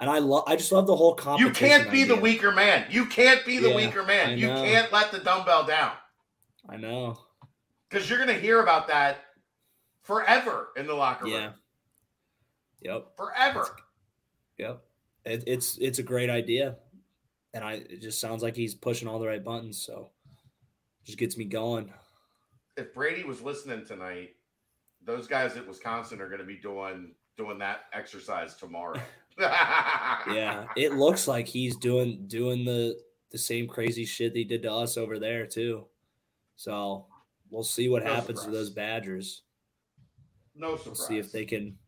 And I love I just love the whole competition. You can't be the weaker man. You can't be the Yeah, weaker man. You can't let the dumbbell down I know. because you're going to hear about that forever in the locker room. Yeah. Yep. Forever. Yep. It, it's it's a great idea, and I it just sounds like he's pushing all the right buttons. So just gets me going. If Brady was listening tonight, those guys at Wisconsin are going to be doing doing that exercise tomorrow. Yeah, it looks like he's doing doing the the same crazy shit they did to us over there too. So we'll see what No happens to those Badgers. No We'll surprise. see if they can.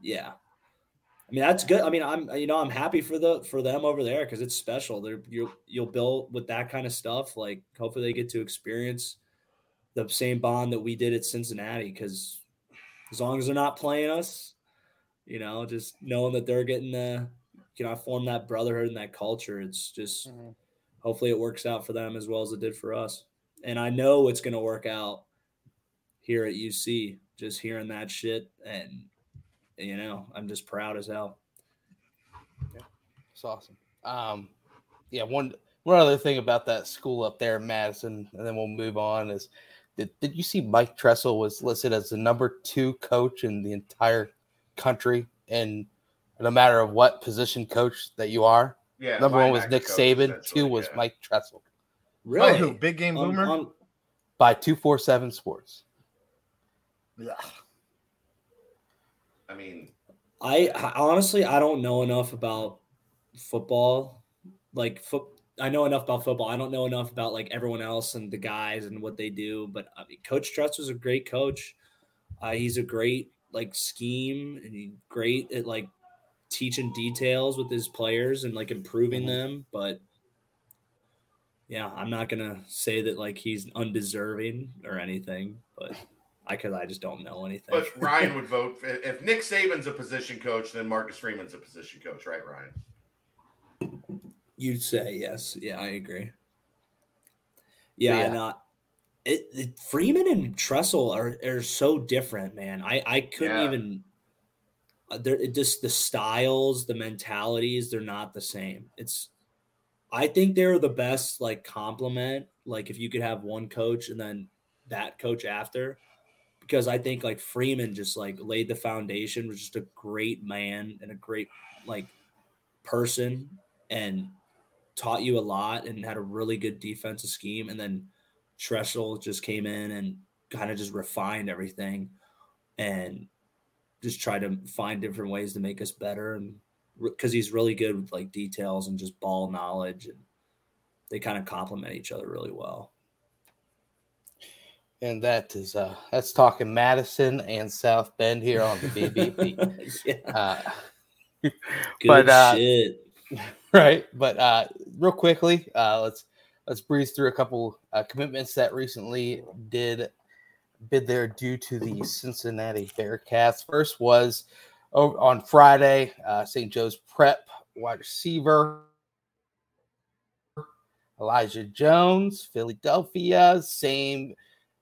Yeah, I mean that's good. I mean I'm you know I'm happy for the for them over there because it's special. They're you you'll build with that kind of stuff. Like hopefully they get to experience the same bond that we did at Cincinnati. Because as long as they're not playing us, you know, just knowing that they're getting the you know I form that brotherhood and that culture. It's just Mhm. hopefully it works out for them as well as it did for us. And I know it's going to work out here at UC. Just hearing that shit, and you know, I'm just proud as hell. Yeah. It's awesome. Um, yeah, one one other thing about that school up there in Madison, and then we'll move on. Is did, did you see Mike Tressel was listed as the number two coach in the entire country, and no matter of what position coach that you are, yeah, number one was Nick coach, Saban, two was yeah. Mike Tressel By who? Big Game On- Boomer? on- by two four seven Sports. Yeah. I mean, I, I honestly I don't know enough about football. Like foot, I know enough about football. I don't know enough about like everyone else and the guys and what they do. But I mean, Coach Trust was a great coach. Uh, he's a great like scheme and he great at like teaching details with his players and like improving Mhm. them. But yeah, I'm not gonna say that like he's undeserving or anything. But I cause I just don't know anything. but Ryan would vote if Nick Saban's a position coach, then Marcus Freeman's a position coach, right, Ryan? You'd say yes. Yeah, I agree. Yeah, yeah. and uh, it, it Freeman and Tressel are are so different, man. I I couldn't Yeah. even. Uh, they're it just the styles, the mentalities, they're not the same. It's, I think they're the best like complement. Like if you could have one coach and then that coach after, because I think like Freeman just like laid the foundation, was just a great man and a great like person and taught you a lot and had a really good defensive scheme. And then Tressel just came in and kind of just refined everything and just tried to find different ways to make us better. And because he's really good with like details and just ball knowledge, and they kind of complement each other really well. And that is uh that's talking Madison and South Bend here on the BBP. yeah, uh, good But, uh, shit. right but uh real quickly uh let's let's breeze through a couple uh, commitments that recently did bid there due to the Cincinnati Bearcats. First was on Friday, uh, St. Joe's Prep wide receiver Elijah Jones, Philadelphia, same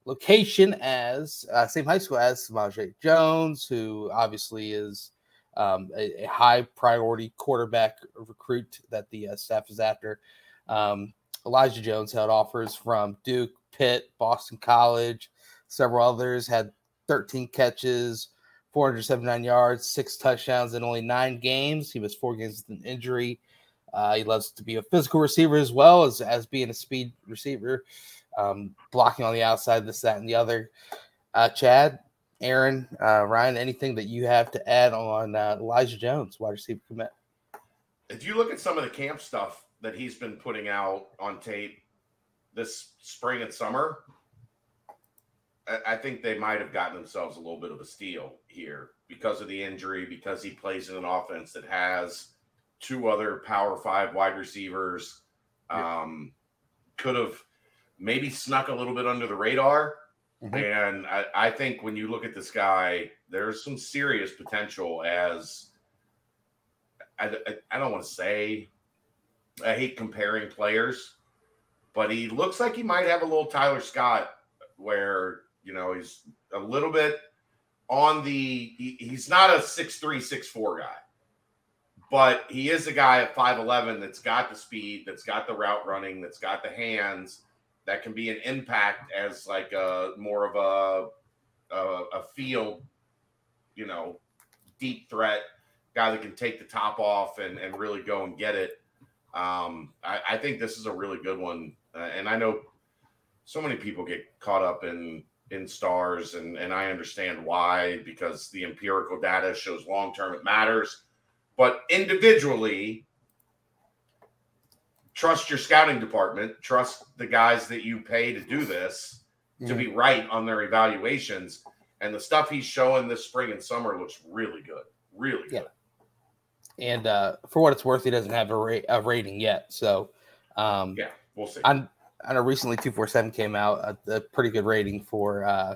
location as uh, same high school as Samaj Jones, who obviously is um, a, a, high priority quarterback recruit that the uh, staff is after. Um, Elijah Jones held offers from Duke, Pitt, Boston College, several others. Had 13 catches, 479 yards, six touchdowns in only nine games. He was four games with an injury. Uh, he loves to be a physical receiver as well as, as being a speed receiver, um, blocking on the outside, this, that, and the other. Uh, Chad, Aaron, uh, Ryan, anything that you have to add on uh, Elijah Jones, wide receiver commit? If you look at some of the camp stuff that he's been putting out on tape this spring and summer, I think they might have gotten themselves a little bit of a steal here because of the injury, because he plays in an offense that has two other power five wide receivers. Um, could have maybe snuck a little bit under the radar. Mm-hmm. And I, I, think when you look at this guy, there's some serious potential as I, I, don't want to say I hate comparing players, but he looks like he might have a little Tyler Scott where you know, he's a little bit on the. He, he's not a six three six four guy, but he is a guy at five eleven that's got the speed, that's got the route running, that's got the hands, that can be an impact as like a more of a a, a field, you know, deep threat guy that can take the top off and and really go and get it. Um, I, I think this is a really good one, uh, and I know so many people get caught up in in stars and and I understand why because the empirical data shows long term it matters but individually trust your scouting department trust the guys that you pay to do this to be right on their evaluations. And the stuff he's showing this spring and summer looks really good really yeah. good. And uh, for what it's worth he doesn't have a, ra- a rating yet. So um, yeah we'll see. I'm I know recently 247 came out a, a pretty good rating for uh,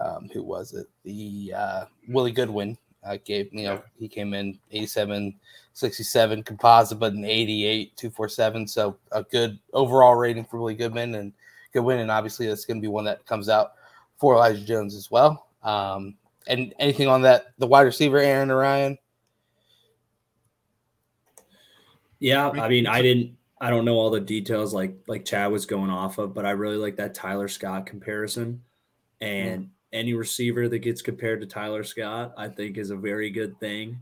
um, who was it? The uh, Willie Goodwin uh, gave, you know, he came in 87, 67 composite, but an 88, 247. So a good overall rating for Willie Goodman and Goodwin. And obviously, that's going to be one that comes out for Elijah Jones as well. Um, and anything on that, the wide receiver, Aaron Ryan? Yeah, I mean, I didn't I don't know all the details like like Chad was going off of, but I really like that Tyler Scott comparison. And any receiver that gets compared to Tyler Scott, I think is a very good thing.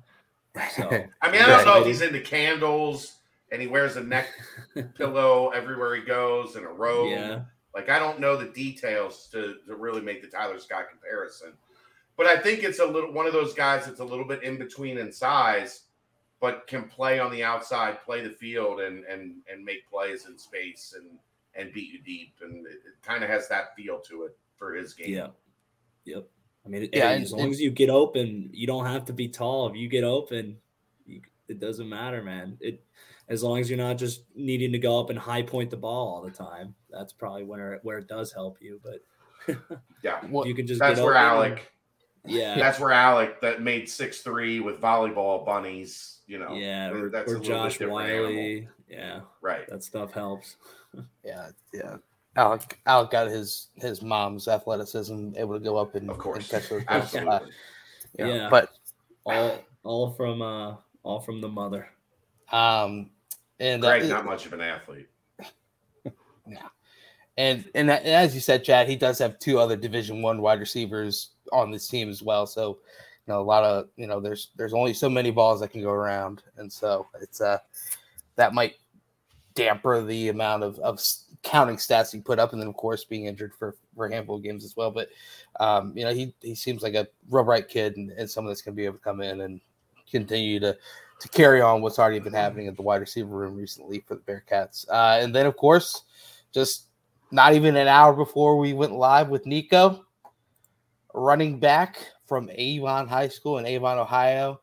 So I mean, I don't know if he's into candles and he wears a neck pillow everywhere he goes and a robe. Yeah. Like I don't know the details to, to really make the Tyler Scott comparison. But I think it's a little one of those guys that's a little bit in between in size but can play on the outside, play the field, and and and make plays in space and and beat you deep, and it, it kind of has that feel to it for his game. Yeah. Yep. I mean, yeah, as long as you get open, you don't have to be tall. If you get open, you, it doesn't matter, man. It as long as you're not just needing to go up and high point the ball all the time. That's probably where where it does help you. But yeah, you can just that's where Alec. And, yeah, that's where Alec that made six three with volleyball bunnies you know, yeah, or, that's or Josh Whyle, animal. yeah, right. That stuff helps. yeah, yeah. Alec, Alec got his his mom's athleticism able to go up and, of course, and catch those Absolutely. Uh, yeah, yeah, but all all from uh all from the mother. Um, and Greg, uh, not much of an athlete. yeah, and and as you said, Chad, he does have two other Division One wide receivers on this team as well. So you know, a lot of you know, there's there's only so many balls that can go around, and so it's uh that might damper the amount of, of counting stats he put up, and then of course being injured for, for a handful of games as well. But um, you know, he he seems like a real bright kid, and, and someone that's going to be able to come in and continue to to carry on what's already been happening at the wide receiver room recently for the Bearcats. Uh, and then of course, just not even an hour before we went live with Niko, running back from Avon High School in Avon, Ohio.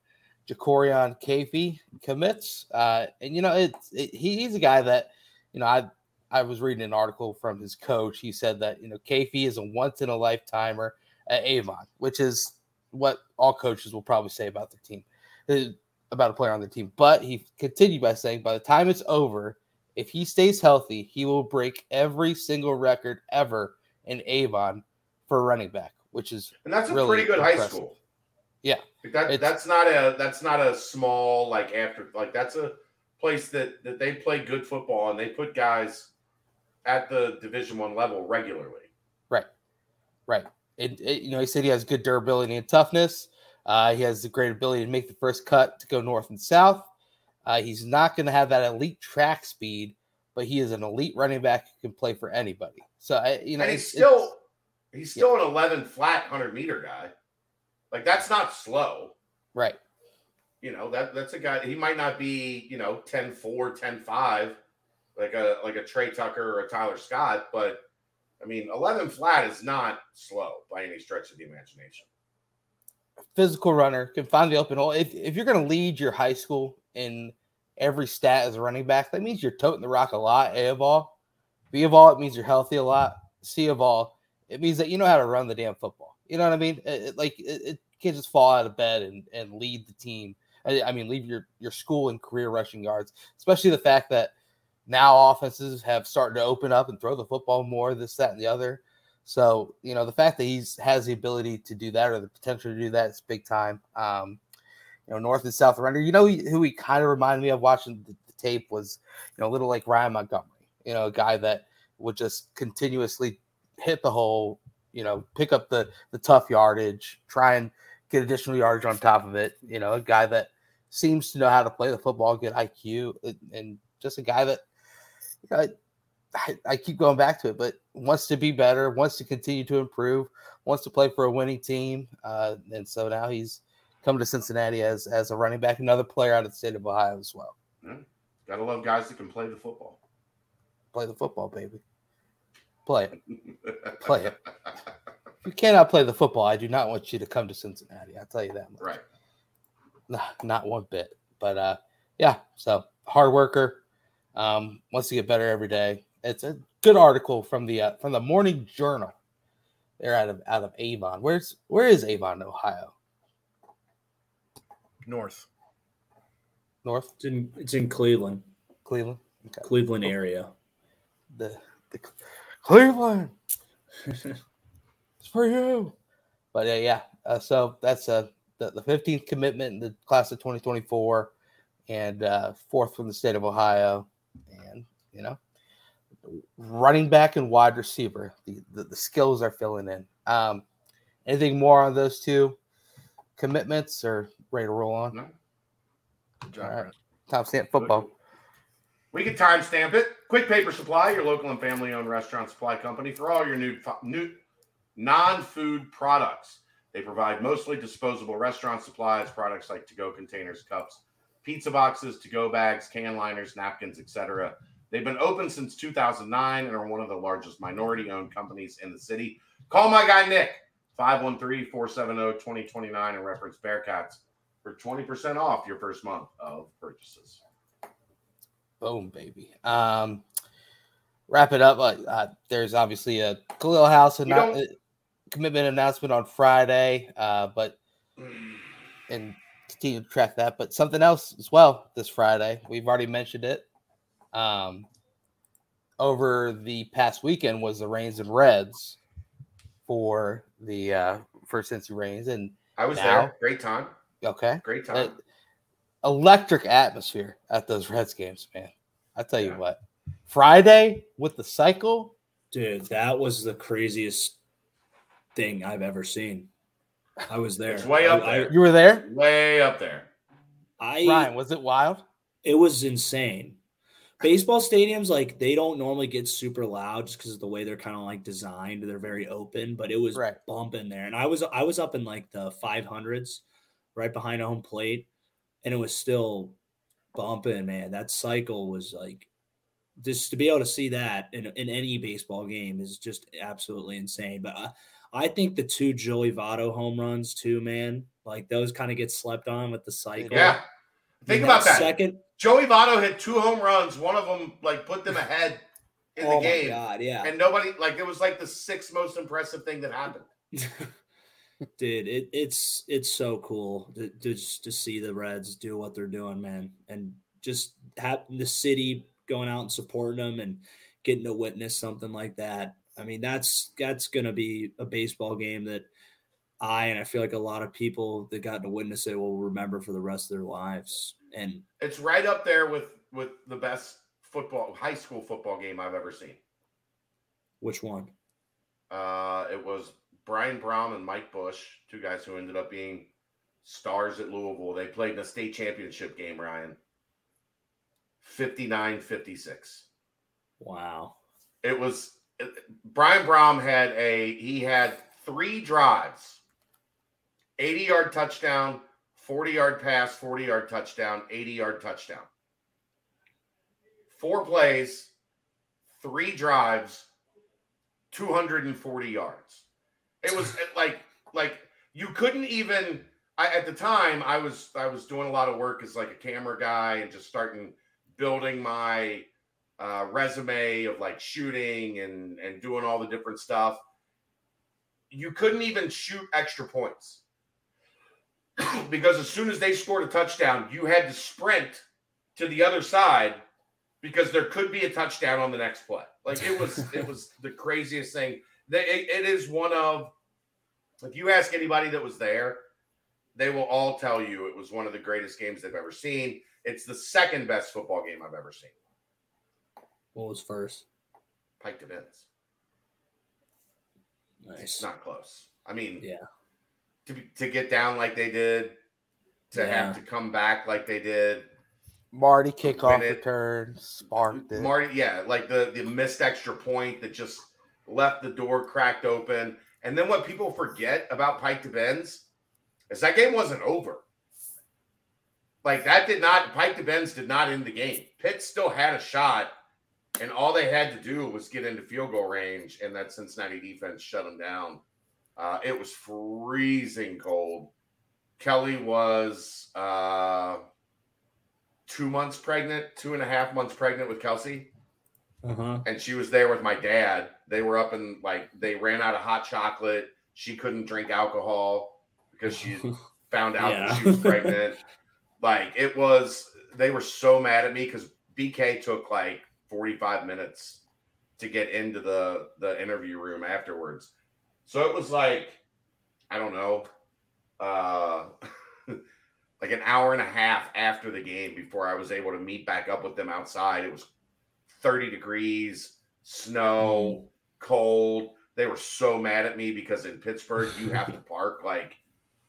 Jacorian Cafey commits, uh, and you know it's it, he's a guy that you know I I was reading an article from his coach. He said that you know Kafie is a once in a lifetimer at Avon, which is what all coaches will probably say about the team, uh, about a player on the team. But he continued by saying, by the time it's over, if he stays healthy, he will break every single record ever in Avon for running back, which is and that's a really pretty good high school. Yeah. Like that that's not a that's not a small like after like that's a place that that they play good football and they put guys at the Division One level regularly. Right. It, it- you know, he said he has good durability and toughness. Uh, he has the great ability to make the first cut to go north and south. Uh, he's not going to have that elite track speed, but he is an elite running back who can play for anybody. So, I, you know, and he's it's- still it's- he's still an 11 flat 100 meter guy. Like that's not slow. right. You know, that that's a guy he might not be, you know, 10 4, 10 5 like a like a Trey Tucker or a Tyler Scott, but I mean, 11 flat is not slow by any stretch of the imagination. Physical runner can find the open hole. If, if you're going to lead your high school in every stat as a running back, that means you're toting the rock a lot. A of all, B of all, it means you're healthy a lot. C of all, it means that you know how to run the damn football. You know what I mean? It, it- like it, it can't just fall out of bed and, and lead the team. I, I mean, leave your your school and career rushing yards, especially the fact that now offenses have started to open up and throw the football more, this, that, and the other. So, you know, the fact that he's has the ability to do that or the potential to do that is big time. Um, you know, North and South Render. You know who he kind of reminded me of watching the, the tape was, you know, a little like Ryan Montgomery. You know, a guy that would just continuously hit the hole. You know, pick up the the tough yardage, try and get additional yardage on top of it. You know, a guy that seems to know how to play the football, good IQ, and, and just a guy that know, I, I keep going back to it, but wants to be better, wants to continue to improve, wants to play for a winning team, uh, and so now he's come to Cincinnati as as a running back, another player out of the state of Ohio as well. Gotta love guys that can play the football. Play the football, baby. Play it. Play it. If you cannot play the football, I do not want you to come to Cincinnati. I'll tell you that much. right. Not one bit. But uh, yeah, so hard worker, um, wants to get better every day. It's a good article from the uh, from the Morning Journal. They're out of out of Avon. Where's where is Avon, Ohio? North. North It's in it's in Cleveland, Cleveland. Okay. Cleveland area. The, the Cleveland. It's for you. But uh, yeah, uh, so that's uh, the, the 15th commitment in the class of 2024 and uh, fourth from the state of Ohio. And, you know, running back and wide receiver, the, the, the skills are filling in. Um, anything more on those two commitments or ready to roll on? No. Good job, All right. Top stamp football. We can timestamp it. Quick Paper Supply, your local and family-owned restaurant supply company for all your new, new non-food products. They provide mostly disposable restaurant supplies, products like to-go containers, cups, pizza boxes, to-go bags, can liners, napkins, etc. They've been open since 2009 and are one of the largest minority-owned companies in the city. Call my guy Nick 513-470-2029 and reference Bearcats for 20% off your first month of purchases. Boom, baby. Um, wrap it up. Uh, uh, there's obviously a Khalil House and uh, commitment announcement on Friday, uh, but and continue to track that. But something else as well this Friday. We've already mentioned it. Um, over the past weekend was the Rains and Reds for the uh, for Cincy Rains, and I was Now- there. Great time. okay, Great uh, time. electric atmosphere at those Reds games, man. I tell you Yeah. what, Friday with the cycle. Dude, that was the craziest thing I've ever seen. I was there. It's way up I- I- You were there, Way up there. I, Ryan. Was it wild? it was insane. Baseball stadiums, like they don't normally get super loud just because of the way they're kind of like designed. They're very open, but it was Right. bumping there. And I was I was up in like the 500s, right behind home plate, and it was still bumping. Man, that cycle was like just to be able to see that in, in any baseball game is just absolutely insane. But I, I think the two Joey Votto home runs too, man, like those kind of get slept on with the cycle. Yeah. Think And about that. Second, Joey Votto hit two home runs. One of them like put them ahead in oh the game, my god, yeah. and nobody like it was like the sixth most impressive thing that happened. Dude, it, it's it's so cool to, to just to see the Reds do what they're doing, man, and just have the city going out and supporting them and getting to witness something like that. I mean, that's that's gonna be a baseball game that I and I feel like a lot of people that got to witness it will remember for the rest of their lives. And It's right up there with with the best football high school football game I've ever seen. which one? Uh, it was Brian Brown and Mike Bush, two guys who ended up being stars at Louisville. They played in a state championship game, Ryan. 59 56. Wow. It was Brian Brown had a he had three drives 80 yard touchdown, 40 yard pass, 40 yard touchdown, 80 yard touchdown. Four plays, three drives, 240 yards. It was like like you couldn't even I at the time I was I was doing a lot of work as like a camera guy and just starting building my uh, resume of like shooting and and doing all the different stuff. You couldn't even shoot extra points because as soon as they scored a touchdown, you had to sprint to the other side because there could be a touchdown on the next play. Like it was it was the craziest thing. They- It, it is one of if you ask anybody that was there, they will all tell you it was one of the greatest games they've ever seen. It's the second best football game I've ever seen. What was first? Pike to Binns. It's not close. I mean, Yeah. to be, to get down like they did, to Yeah. have to come back like they did. Mardy kickoff Win it. return sparked it. Mardy, yeah, like the the missed extra point that just left the door cracked open. And then what people forget about Pike to Binns is that game wasn't over. Like that did not Pike to Binns did not end the game. Pitt still had a shot, and all they had to do was get into field goal range, and that Cincinnati defense shut them down. Uh, it was freezing cold. Kelly was uh, two months pregnant, two and a half months pregnant with Kelsey Uh-huh. and she was there with my dad. They were up and like they ran out of hot chocolate. She couldn't drink alcohol because she found out that she was pregnant. like it was, they were so mad at me because BK took like 45 minutes to get into the the interview room afterwards. So it was like, I don't know, uh like an hour and a half after the game before I was able to meet back up with them outside. It was 30 degrees, snow, cold. They were so mad at me because in Pittsburgh you have to park like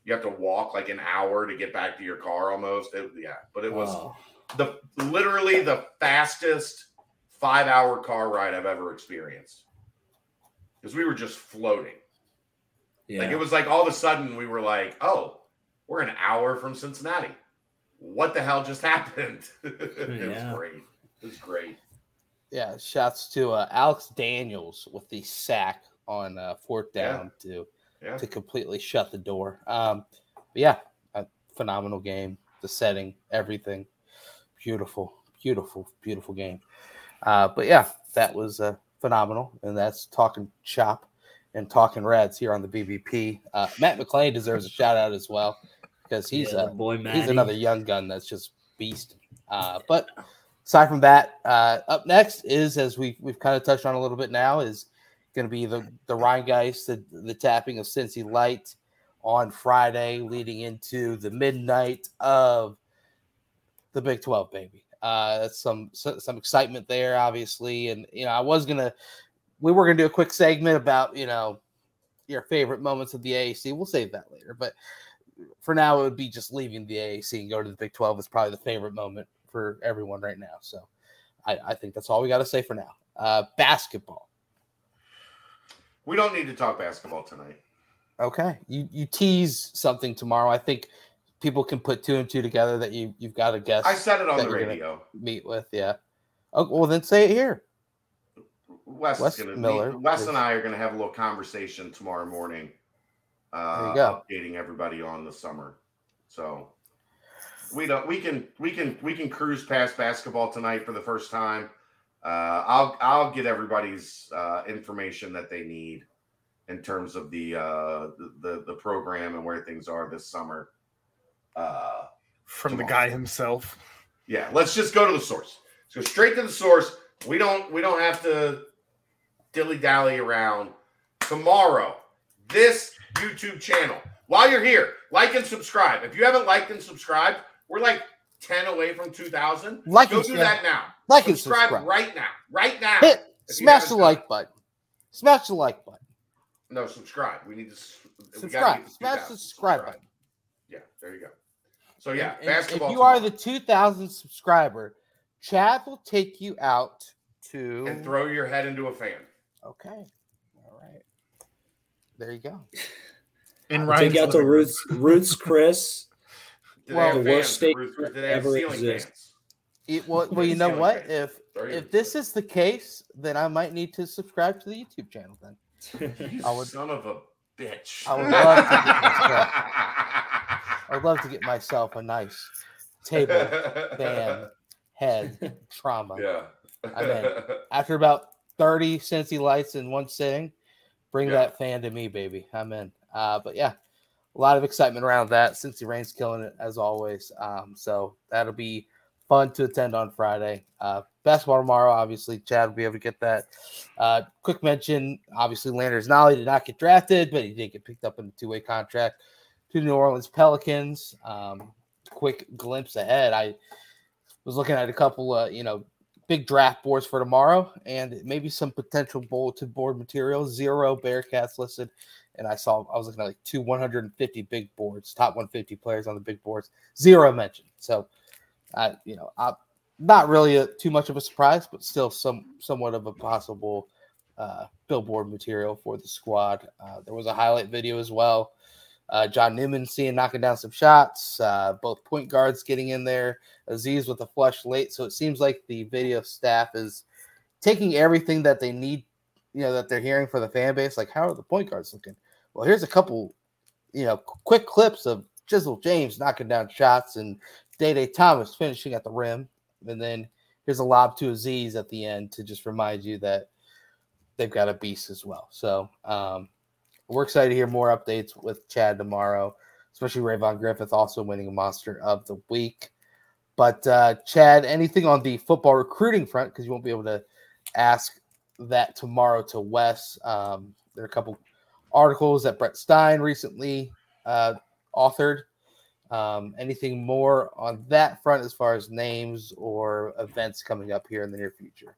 you have to walk like an hour to get back to your car almost. It- yeah, but it was Oh, the literally the fastest five hour car ride I've ever experienced. Because we were just floating. yeah. Like it was like all of a sudden we were like, oh, we're an hour from Cincinnati. What the hell just happened? it Yeah. was great. It was great. Yeah, shouts to uh, Alex Daniels with the sack on uh, fourth Yeah. down to Yeah. to completely shut the door. Um, but yeah, a phenomenal game. The setting, everything, beautiful, beautiful, beautiful game. Uh, but yeah, that was uh, phenomenal, and that's talking chop and talking Reds here on the BBP. Uh, Matt McLain deserves a shout out as well because he's Yeah, uh, the boy he's another young gun that's just beast. Uh, but aside from that, uh, up next is as we we've kind of touched on a little bit now is going to be the the Rhinegeist, the, the tapping of Cincy Light on Friday, leading into the midnight of the Big Twelve, baby. Uh, that's some some excitement there, obviously, and you know I was gonna we were gonna do a quick segment about you know your favorite moments of the AAC. We'll save that later, but for now it would be just leaving the AAC and go to the Big Twelve is probably the favorite moment for everyone right now. So I, I think that's all we got to say for now. Uh, basketball. We don't need to talk basketball tonight. Okay, you you tease something tomorrow. I think people can put two and two together that you you've got to guess. I said it on the radio. meet with. Yeah. Oh well, then say it here. Wes, Wes is gonna Miller, Wes please. and I are gonna have a little conversation tomorrow morning. Uh, you go. updating everybody on the summer. So we don't we can we can we can cruise past basketball tonight for the first time. uh, I'll I'll get everybody's uh, information that they need in terms of the, uh, the the the program and where things are this summer. Uh, From the guy himself. yeah, let's just go to the source. Let's go straight to the source. We don't we don't have to dilly dally around. Tomorrow, this YouTube channel. While you're here, like and subscribe. If you haven't liked and subscribed, we're like ten away from two thousand. Like Go and do subscribe. that now. Like and subscribe, subscribe. right now. Right now. Hit smash the like button. Smash the like button. No, subscribe. We need to s- we Subscribe. Smash the subscribe button. Yeah, there you go. So yeah, And- and basketball. If you are the 2,000 subscriber, Chad will take you out to. and throw your head into a fan. Okay. All right. There you go. and I'll Ryan's take out to living room. Roots, Roots Chris. Well, the worst state Do they have ever exists. It, well, well, you know what? fans. If There if this is the case, then I might need to subscribe to the YouTube channel. Then You I would- son of a bitch. I would love to get myself- I would love to get myself a nice table fan head trauma. Yeah. I mean, After about 30 Cincy lights in one sitting, bring Yeah. that fan to me, baby. I'm in. Uh, but yeah, a lot of excitement around that. Cincy Rain's killing it as always. Um, so that'll be fun to attend on Friday. Uh, basketball tomorrow, obviously. Chad will be able to get that. Uh, quick mention obviously, Landers Nolley did not get drafted, but he did get picked up in a two way contract to New Orleans Pelicans. Um, quick glimpse ahead. I was looking at a couple of, you know, big draft boards for tomorrow and maybe some potential bulletin board material. Zero Bearcats listed. And I saw, I was looking at like two 150 big boards, top 150 players on the big boards, zero mentioned. So, I, you know, I, not really a, too much of a surprise, but still some somewhat of a possible uh, billboard material for the squad. Uh, there was a highlight video as well. Uh, John Newman seeing knocking down some shots. Uh, both point guards getting in there. Aziz with a flush late. So it seems like the video staff is taking everything that they need, you know, that they're hearing for the fan base. Like, how are the point guards looking? Well, here's a couple, you know, quick clips of Jizzle James knocking down shots and Day Day Thomas finishing at the rim. And then here's a lob to Aziz at the end to just remind you that they've got a beast as well. So um, we're excited to hear more updates with Chad tomorrow, especially Rayvon Griffith also winning a monster of the week. But uh, Chad, anything on the football recruiting front? Because you won't be able to ask that tomorrow to Wes. Um, there are a couple articles that Brett Stein recently uh, authored. Um, anything more on that front as far as names or events coming up here in the near future?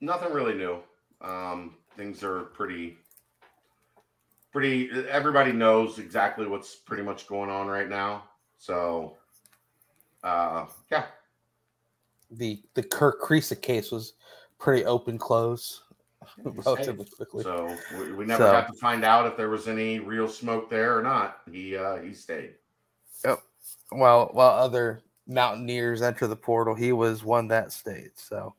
Nothing really new. Um, things are pretty, pretty. Everybody knows exactly what's pretty much going on right now. So, uh, yeah, The the Kerr Kriisa case was pretty open close relatively quickly. so we, we never So- got to find out if there was any real smoke there or not. He uh, he stayed. Yep. while while other Mountaineers enter the portal, he was one that stayed. So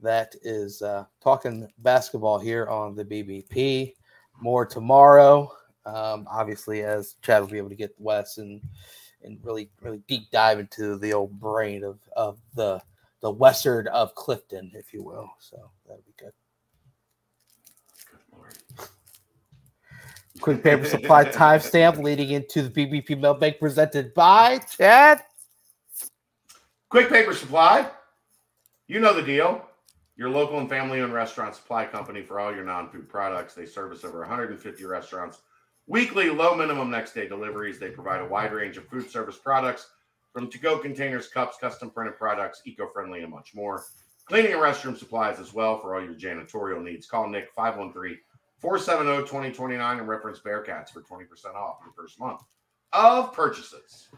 that is uh, talking basketball here on the BBP. More tomorrow, um, obviously, as Chad will be able to get Wes and and really really deep dive into the old brain of of the the western of Clifton, if you will. So that'll be good. Good Quick Paper Supply timestamp leading into the BBP Mailbag presented by Chad. Quick Paper Supply. You know the deal. Your local and family owned restaurant supply company for all your non food products. They service over 150 restaurants. Weekly, low minimum next day deliveries. They provide a wide range of food service products from to go containers, cups, custom printed products, eco friendly, and much more. Cleaning and restroom supplies as well for all your janitorial needs. Call Nick 513 470 2029 and reference Bearcats for 20% off your first month of purchases.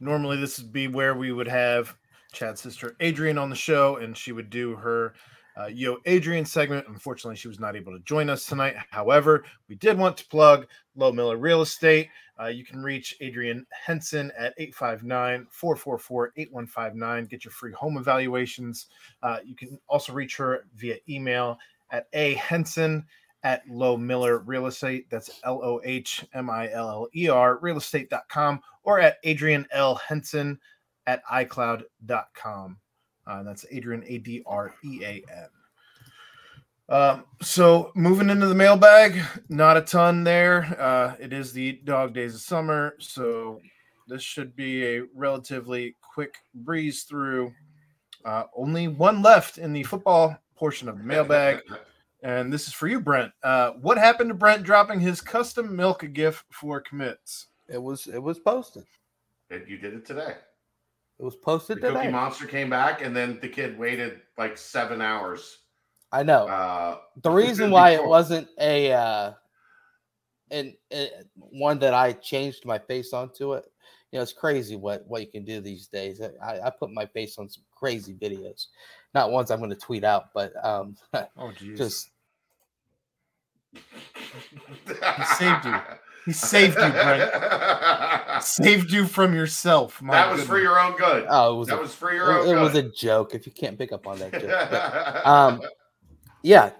Normally, this would be where we would have Chad's sister Adrean on the show, and she would do her uh, Yo Adrian segment. Unfortunately, she was not able to join us tonight. However, we did want to plug Lohmiller Real Estate. Uh, you can reach Adrean Henson at 859 444 8159. Get your free home evaluations. Uh, you can also reach her via email at a Henson at Lohmiller Real Estate. That's L O H M I L L E R real estate.com or at Adrean L. Henson at iCloud.com. Uh, that's Adrean A D R E A N. Um, so moving into the mailbag, not a ton there. Uh, it is the dog days of summer, so this should be a relatively quick breeze through. Uh, only one left in the football portion of the mailbag, and this is for you, Brent. Uh, what happened to Brent dropping his custom milk gift for commits? It was it was posted. And you did it today. It was posted The Cookie. Monster came back, and then the kid waited like seven hours. I know. Uh, the reason why it wasn't a uh and, and one that I changed my face onto it. You know, it's crazy what what you can do these days. I, I put my face on some crazy videos, not ones I'm going to tweet out, but um, Oh, geez. just He saved you. He saved you, Brent. saved you from yourself. My that was for your own good. oh, it was that a, was for your own it, it was a joke. If you can't pick up on that joke, but, um, yeah,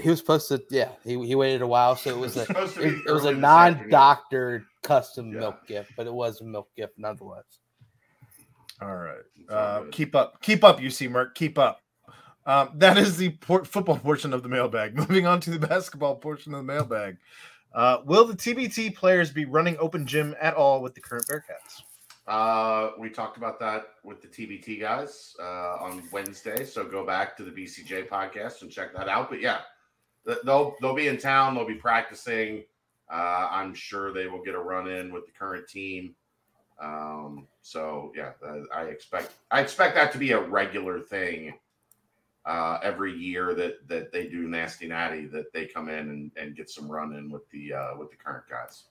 he was supposed to. Yeah, he, he waited a while, so it was a supposed it, it was a early this afternoon. non-doctored custom Yeah. milk gift, but it was a milk gift nonetheless. All right. Uh, keep up. Keep up, UC Merck. Keep up. Um, that is the por- football portion of the mailbag. Moving on to the basketball portion of the mailbag. Uh, will the TBT players be running open gym at all with the current Bearcats? Uh, we talked about that with the TBT guys uh, on Wednesday. So go back to the BCJ podcast and check that out. But yeah, th- they'll they'll be in town. They'll be practicing. Uh, I'm sure they will get a run in with the current team. Um, so yeah, I expect I expect that to be a regular thing uh, every year that that they do nasty natty that they come in and, and get some run in with the uh, with the current guys.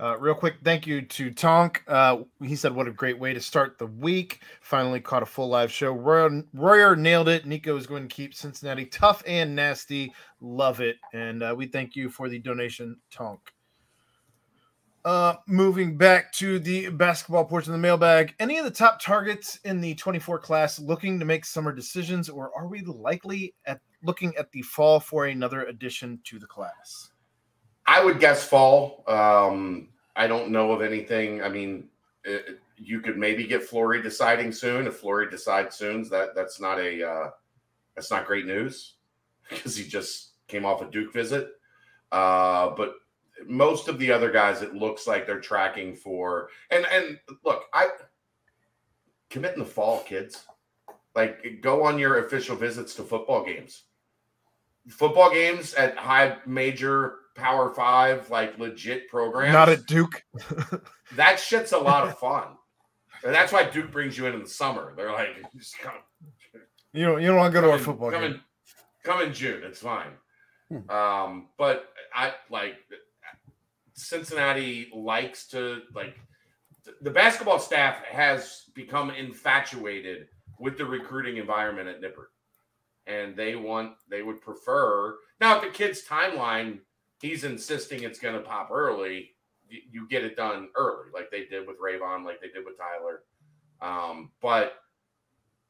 Uh, real quick, thank you to Tonk. Uh, he said, "What a great way to start the week! Finally caught a full live show. Royer, Royer nailed it. Niko is going to keep Cincinnati tough and nasty. Love it, and uh, we thank you for the donation, Tonk." Uh, moving back to the basketball portion of the mailbag. Any of the top targets in the 24 class looking to make summer decisions, or are we likely at looking at the fall for another addition to the class? I would guess fall. Um, I don't know of anything. I mean, it, you could maybe get Flory deciding soon. If Flory decides soon, that that's not a uh, that's not great news because he just came off a Duke visit. Uh, but most of the other guys, it looks like they're tracking for. And and look, I commit in the fall, kids. Like, go on your official visits to football games. Football games at high major Power Five, like legit programs. Not at Duke. that shit's a lot of fun. And that's why Duke brings you in in the summer. They're like, just come, You don't. You don't want to go to come our in- football come game. In, come in June. It's fine. Hmm. Um, but I like Cincinnati likes to like the basketball staff has become infatuated with the recruiting environment at Nippert. And they want they would prefer now if the kid's timeline, he's insisting it's gonna pop early, you, you get it done early, like they did with Rayvon, like they did with Tyler. Um, but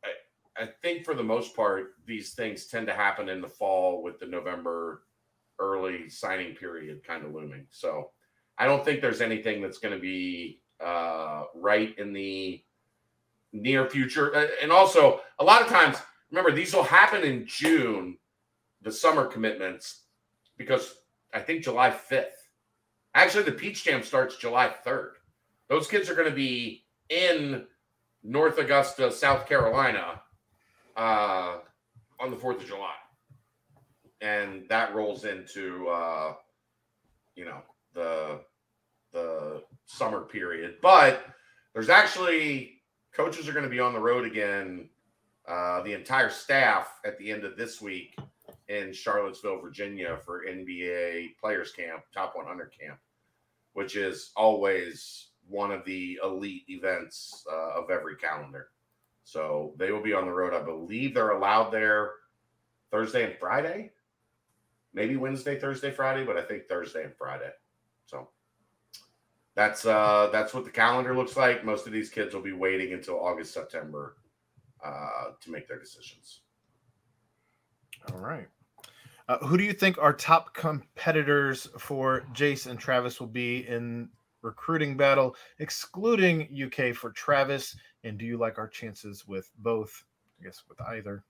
I, I think for the most part, these things tend to happen in the fall with the November early signing period kind of looming. So I don't think there's anything that's going to be uh, right in the near future. And also, a lot of times, remember, these will happen in June, the summer commitments, because I think July 5th. Actually, the Peach Jam starts July 3rd. Those kids are going to be in North Augusta, South Carolina uh, on the 4th of July. And that rolls into, uh, you know, the the summer period. But there's actually coaches are going to be on the road again. Uh, the entire staff at the end of this week in Charlottesville, Virginia, for NBA Players Camp, Top 100 Camp, which is always one of the elite events uh, of every calendar. So they will be on the road. I believe they're allowed there Thursday and Friday, maybe Wednesday, Thursday, Friday, but I think Thursday and Friday. That's uh that's what the calendar looks like. Most of these kids will be waiting until August, September uh to make their decisions. All right. Uh, who do you think our top competitors for Jace and Travis will be in recruiting battle, excluding UK for Travis? And do you like our chances with both? I guess with either.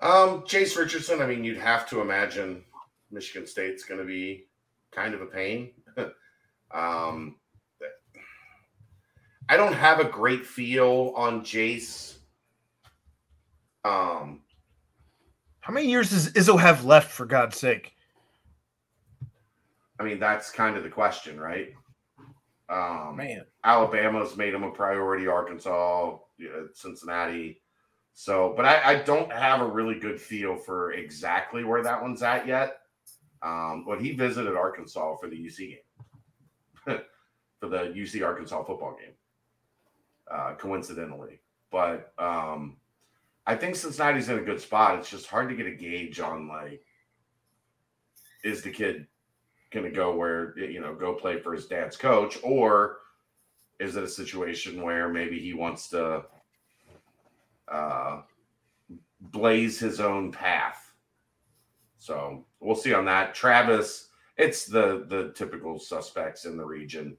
Um, Jace Richardson. I mean, you'd have to imagine Michigan State's going to be kind of a pain. um, I don't have a great feel on Jace. Um, How many years does Izzo have left, for God's sake? I mean, that's kind of the question, right? Um, Man. Alabama's made him a priority. Arkansas, Cincinnati. So, but I, I don't have a really good feel for exactly where that one's at yet. Um, but he visited Arkansas for the UC game, for the UC Arkansas football game, uh, coincidentally. But um, I think Cincinnati's in a good spot. It's just hard to get a gauge on like, is the kid going to go where you know go play for his dad's coach, or is it a situation where maybe he wants to uh, blaze his own path? So we'll see on that. Travis, it's the the typical suspects in the region.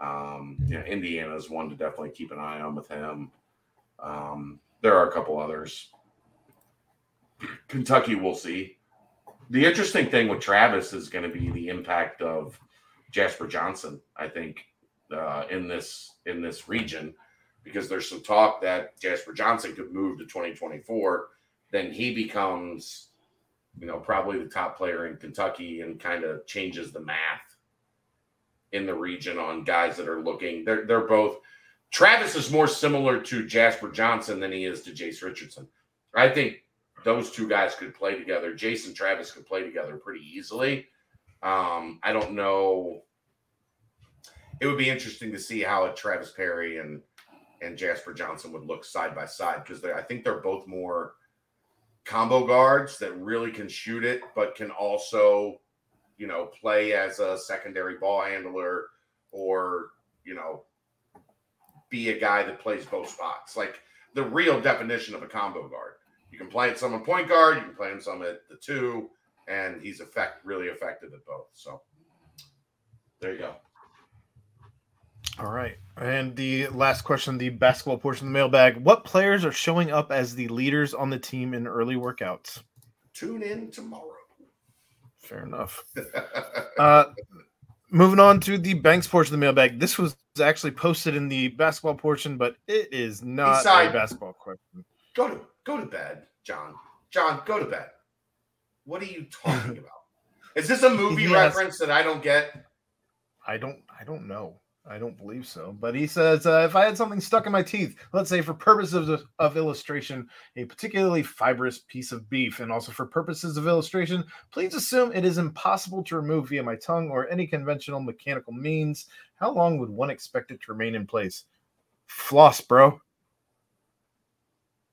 Um, you know, one to definitely keep an eye on with him. Um, there are a couple others. Kentucky, we'll see. The interesting thing with Travis is going to be the impact of Jasper Johnson. I think uh, in this in this region, because there's some talk that Jasper Johnson could move to 2024. Then he becomes, you know, probably the top player in Kentucky and kind of changes the math in the region on guys that are looking. They're they're both. Travis is more similar to Jasper Johnson than he is to Jace Richardson. I think those two guys could play together. Jason Travis could play together pretty easily. Um, I don't know. It would be interesting to see how a Travis Perry and and Jasper Johnson would look side by side because I think they're both more combo guards that really can shoot it, but can also, you know, play as a secondary ball handler or, you know, be a guy that plays both spots. Like the real definition of a combo guard. You can play some at point guard, you can play him some at the two, and he's effect really effective at both. So there you go. All right. And the last question, the basketball portion of the mailbag. What players are showing up as the leaders on the team in early workouts? Tune in tomorrow. Fair enough. Uh, moving on to the Banks portion of the mailbag. This was actually posted in the basketball portion, but it is not a basketball question. go to go to bed, John. John, go to bed. What are you talking about? Is this a movie Yes. reference that I don't get? I don't I don't know. I don't believe so. But he says uh, if I had something stuck in my teeth, let's say for purposes of, of illustration, a particularly fibrous piece of beef, and also for purposes of illustration, please assume it is impossible to remove via my tongue or any conventional mechanical means. How long would one expect it to remain in place? Floss, bro.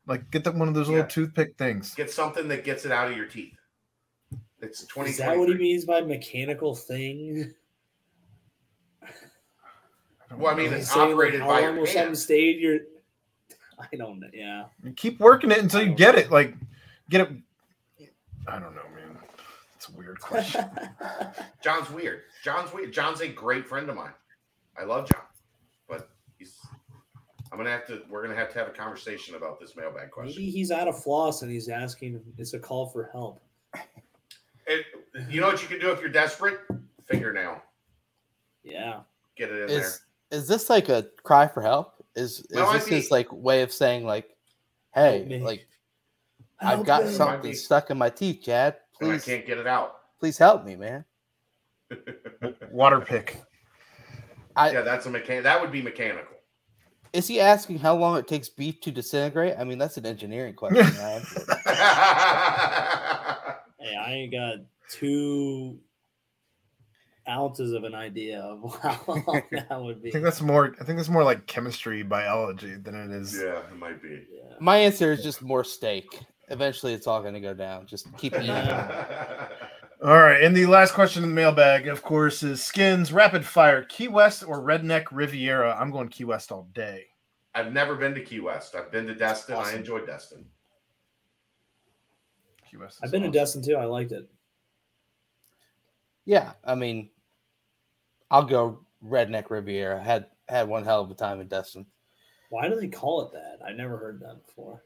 Like get that one of those Yeah. little toothpick things. Get something that gets it out of your teeth. It's twenty. Is that what he means by mechanical thing? I don't Well, I mean, it's saying, like, operated how by long your will something hand. stay in your? I don't know. Yeah. You keep working it until you get it. Like get it. I don't know, man. It's a weird question. John's weird. John's weird. John's a great friend of mine. I love John, but he's. I'm gonna have to. We're gonna have to have a conversation about this mailbag question. Maybe he's out of floss and he's asking. It's a call for help. It, you know what you can do if you're desperate? Fingernail. Yeah. Get it in Is is this like a cry for help? Is is No, I this his like way of saying like, hey, like I've got me. something Might be. stuck in my teeth, Chad. there, and I Please, can't get it out. please help me, man. Water pick. I Yeah, that's a mechan. That would be mechanical. is he asking how long it takes beef to disintegrate? I mean, that's an engineering question, Ryan. Hey, I ain't got two ounces of an idea of how that would be. I think that's more. I think that's more like chemistry, biology than it is. yeah, it might be. Yeah. My answer is just more steak. Eventually, it's all going to go down. Just keep eating. All right, and the last question in the mailbag, of course, is skins rapid fire Key West or Redneck Riviera. I'm going Key West all day. I've never been to Key West. I've been to Destin. I enjoyed Destin. Key West. I've is been to. Destin too. I liked it. Yeah, I mean, I'll go Redneck Riviera. Had had one hell of a time in Destin. Why do they call it that? I never heard that before.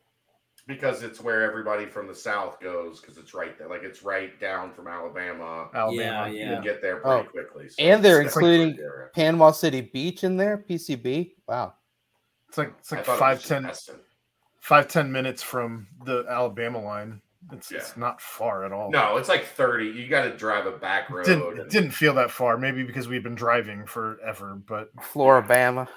because it's where everybody from the south goes because it's right there. Like it's right down from Alabama. Alabama. Yeah, You yeah. can get there pretty Oh. quickly. So And they're it's- it's including- right. Panama City Beach in there, PCB. Wow. It's like it's like thought it was ten five ten minutes from the Alabama line. It's, it's not far at all. No, it's like thirty. You got to drive a back road. didn't and- didn't feel that far. Maybe because we've been driving forever. But Floribama.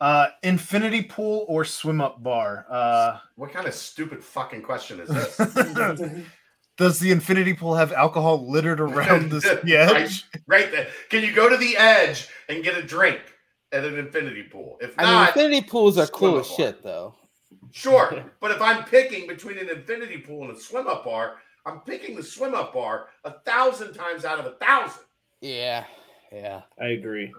uh, infinity pool or swim up bar. Uh, What kind of stupid fucking question is this? does the infinity pool have alcohol littered around the, the edge? right there. Can you go to the edge and get a drink at an infinity pool? If I mean, not, infinity pools are cool as shit, though. Sure, but if I'm picking between an infinity pool and a swim up bar, I'm picking the swim up bar a thousand times out of a thousand. Yeah, yeah, I agree.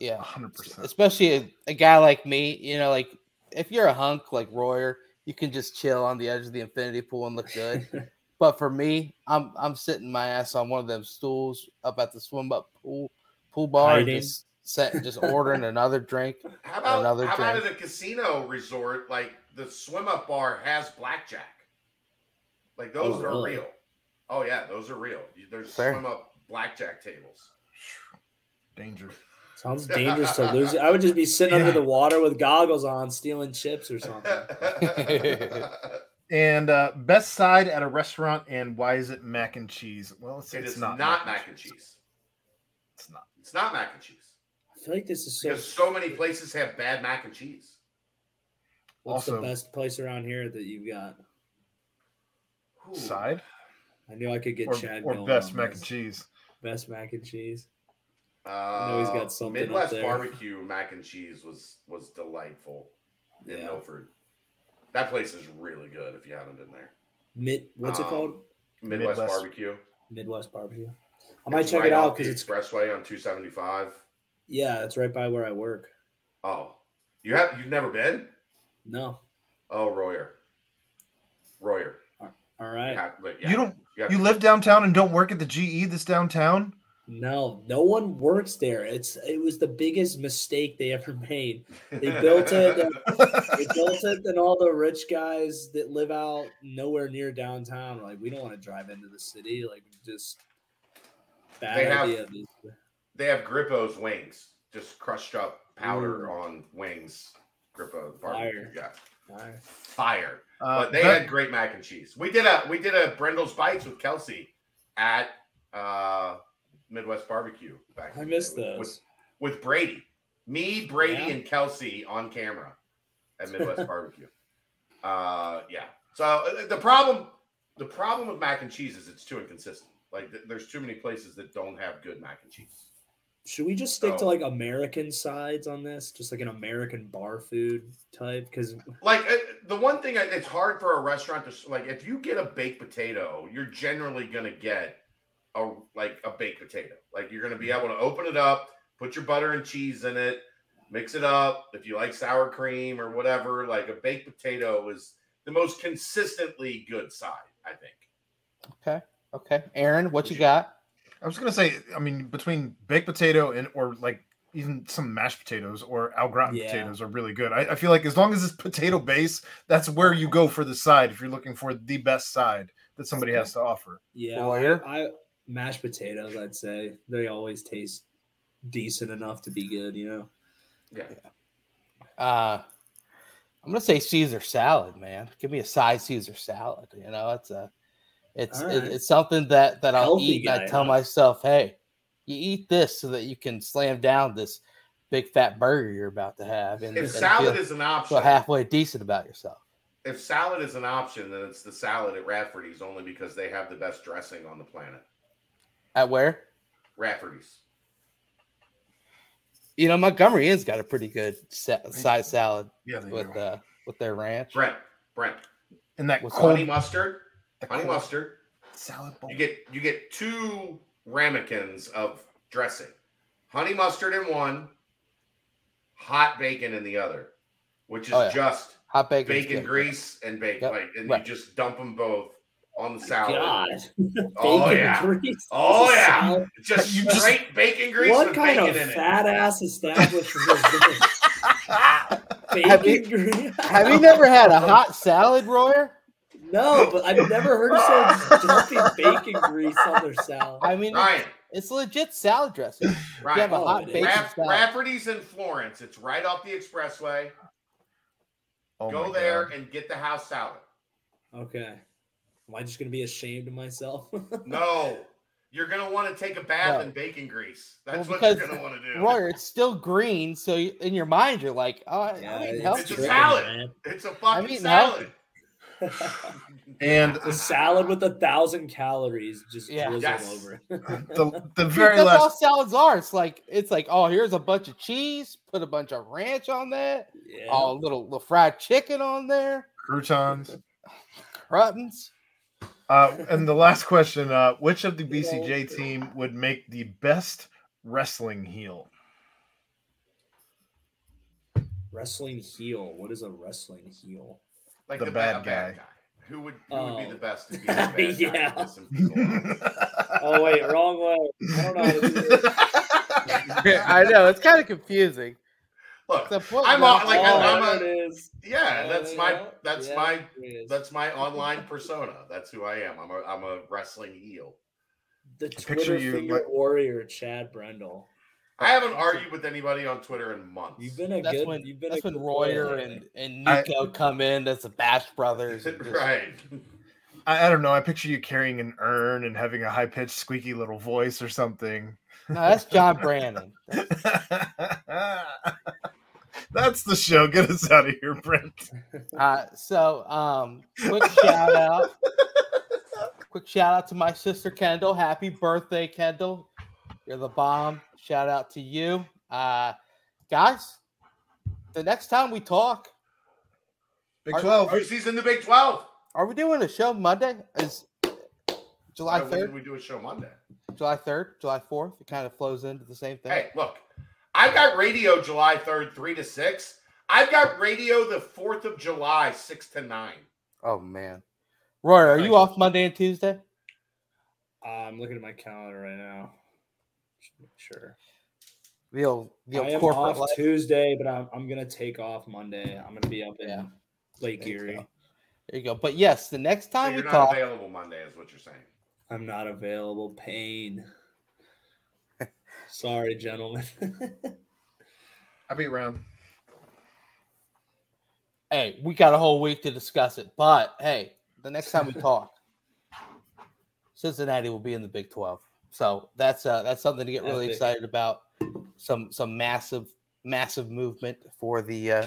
yeah. hundred percent. Especially a, a guy like me, you know, like if you're a hunk like Royer, you can just chill on the edge of the infinity pool and look good. but for me, I'm I'm sitting my ass on one of them stools up at the swim up pool pool bar Hiding. and just set just ordering another drink. How about Another how about drink. at a casino resort? Like the swim up bar has blackjack. Like those Oh, are really? real. Oh yeah, those are real. There's Fair. swim up blackjack tables. Danger. Sounds dangerous to lose. it. I would just be sitting under the water with goggles on, stealing chips or something. And uh, best side at a restaurant, and why is it mac and cheese? Well, it's, it it's is not, not, mac and cheese. It's not. It's not mac and cheese. I feel like this is so. Because so many places have bad mac and cheese. What's Also- the best place around here that you've got? Ooh. Side I knew I could get or, Chad or going best on mac this. and cheese. Best mac and cheese. Uh, know he's got something up Midwest there. barbecue mac and cheese was was delightful in Milford. That place is really good if you haven't been there. Mid. What's it Um, called? Midwest, Midwest. barbecue. Midwest barbecue. I might It's check right it out because it's expressway on 275. yeah, it's right by where I work. Oh, you have you've never been? No. Oh, Royer. Royer. All right. Yeah, but You don't. have You live downtown and don't work at the GE that's downtown. No, no one works there. It's it was the biggest mistake they ever made. They built it. Uh, they built it, and all the rich guys that live out nowhere near downtown like, we don't want to drive into the city. Like, just bad They have- They have Grippo's wings, just crushed up powder mm. on wings. Grippo barbecue. Fire. Yeah, All right. fire. Uh, but they that- had great mac and cheese. We did a we did a Brendel's Bites with Kelsey at uh Midwest Barbecue back. I in the missed day with- those. with, with Brady, me, Brady, Yeah. and Kelsey on camera at Midwest Barbecue. Uh, yeah. So uh, the problem the problem with mac and cheese is it's too inconsistent. Like th- there's too many places that don't have good mac and cheese. Should we just stick to like American sides on this? Just like an American bar food type? Because Like uh, the one thing I- it's hard for a restaurant to like if you get a baked potato, you're generally gonna get a like a baked potato. Like you're gonna be able to open it up, put your butter and cheese in it, mix it up. If you like sour cream or whatever, like a baked potato is the most consistently good side, I think. Okay, okay. Aaron, what you got? I was gonna say, I mean, between baked potato and or like even some mashed potatoes or au gratin Yeah. potatoes are really good. I, I feel like as long as it's potato base, that's where you go for the side if you're looking for the best side that somebody has to offer. yeah, Royer? I mashed potatoes. I'd say they always taste decent enough to be good. You know. Yeah. Uh, I'm gonna say Caesar salad, man. Give me a side Caesar salad. You know, it's a, it's All it- it's something that that I'll Healthy eat. and I tell huh? myself, hey, you eat this so that you can slam down this big fat burger you're about to have, and, If and salad is an feel option, halfway decent about yourself. if salad is an option, then it's the salad at Rafferty's only because they have the best dressing on the planet. At where? Rafferty's. You know, Montgomery Inn's got a pretty good sa- side salad Yeah, with uh with their ranch. Brent, Brent, And that What's cold honey mustard, the honey cold mustard. salad bowl. You get you get two ramekins of dressing, honey mustard in one, hot bacon in the other, which is Oh, yeah. just Hot bacon. bacon grease and bacon, Yep, like, and right. you just dump them both on the salad. God. Oh, yeah. grease. Oh, yeah. Just You just- bacon grease What with kind bacon of in fat ass establishment is this? Have Bacon you- grease? Have you never had a hot salad, Royer? No, but I've never heard of someone just dumping bacon grease on their salad. I mean. Ryan, it's legit salad dressing. You have a Oh, hot it is. bacon Raff- salad. Rafferty's in Florence. It's right off the expressway. Oh Go there God. and get the house salad. Okay. Am I just gonna be ashamed of myself? No, you're gonna want to take a bath No. in bacon grease. That's Well, what you're gonna want to do. Royer, it's still green, so you, in your mind you're like, oh, I, Yeah, I mean, it's. It's a salad. man. It's a I'm fucking eating salad. And a salad with a thousand calories just Yeah. drizzled Yes. over it. the the Dude, very that's all last salads are. It's like it's like, oh, here's a bunch of cheese, put a bunch of ranch on that, yeah. oh, a little, little fried chicken on there, croutons. croutons. Uh, and the last question: uh, Which of the BCJ team would make the best wrestling heel? Wrestling heel. What is a wrestling heel? Like The the, bad bad, bad guy. guy. Who would who would be Oh. the best to be the bad? Yeah. with some people? Oh wait, wrong way. I don't know how to do this. I know it's kind of confusing. Look, I'm was- on- like, oh, I'm there a- it is. yeah, Oh, that's my that's Yeah, my there it is. that's my online persona. That's who I am. I'm a I'm a wrestling heel. the picture Twitter you, finger like- warrior, Chad Brendel. I haven't argued with anybody on Twitter in months. You've been a that's good. when you've been that's a when Royer player. and and I- Niko come in as the Bash Brothers. and just- right. I, I don't know. I picture you carrying an urn and having a high pitched, squeaky little voice or something. No, that's John Brandon. That's the show. Get us out of here, Brent. Uh, so, um, quick shout out, quick shout out to my sister Kendall. Happy birthday, Kendall! You're the bomb. Shout out to you, uh, guys. The next time we talk, Big Are- 12. Oh, she's in the Big Twelve. are we doing a show Monday? Is July Why wouldn't third, we do a show Monday? July third, July fourth? It kind of flows into the same thing. Hey, look, I've got radio July 3rd, 3 to 6. I've got radio the 4th of July, 6 to 9. Oh man, Roy, are you Thanks. off Monday and Tuesday? Uh, I'm looking at my calendar right now. Just make Sure. The old, the I am corporate off life. Tuesday, but I'm, I'm gonna take off Monday. I'm gonna be up in Yeah. Lake There Erie. go. There you go. But yes, the next So time you're we not talk, available Monday, is what you're saying. I'm not available. Pain. Sorry, gentlemen. I'll be around. hey, we got a whole week to discuss it. But hey, the next time we talk, Cincinnati will be in the Big Twelve. So that's uh that's something to get really Epic. excited about. Some some massive massive movement for the uh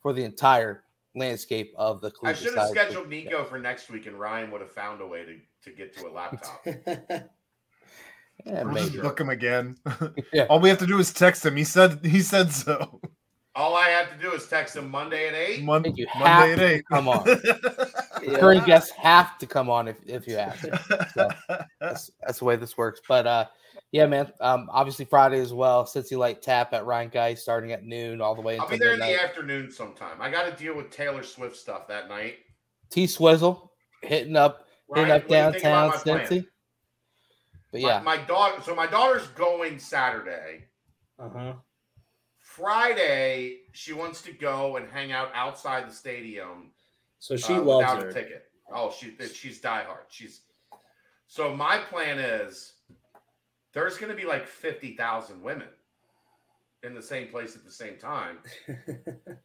for the entire landscape of the. I should have scheduled Niko for next week, and Ryan would have found a way to, to get to a laptop. Yeah, We'll just maybe. book him again. Yeah. All we have to do is text him. He said he said so. All I have to do is text him Monday at 8. Mon- You have Monday at to eight. come on. Yeah. Current guests have to come on if, if you ask. That's, that's the way this works. But uh, yeah, man. Um, obviously Friday as well. Cincy Light Tap at Rhinegeist starting at noon all the way I'll be there in midnight. the afternoon sometime. I got to deal with Taylor Swift stuff that night. T Swizzle hitting up hitting up what do you think downtown about plan? Cincy. But My- yeah, my daughter. So my daughter's going Saturday. Uh huh. Friday, she wants to go and hang out outside the stadium So she uh, loves without her. a ticket. Oh, she she's diehard. She's so my plan is there's going to be like fifty thousand women in the same place at the same time.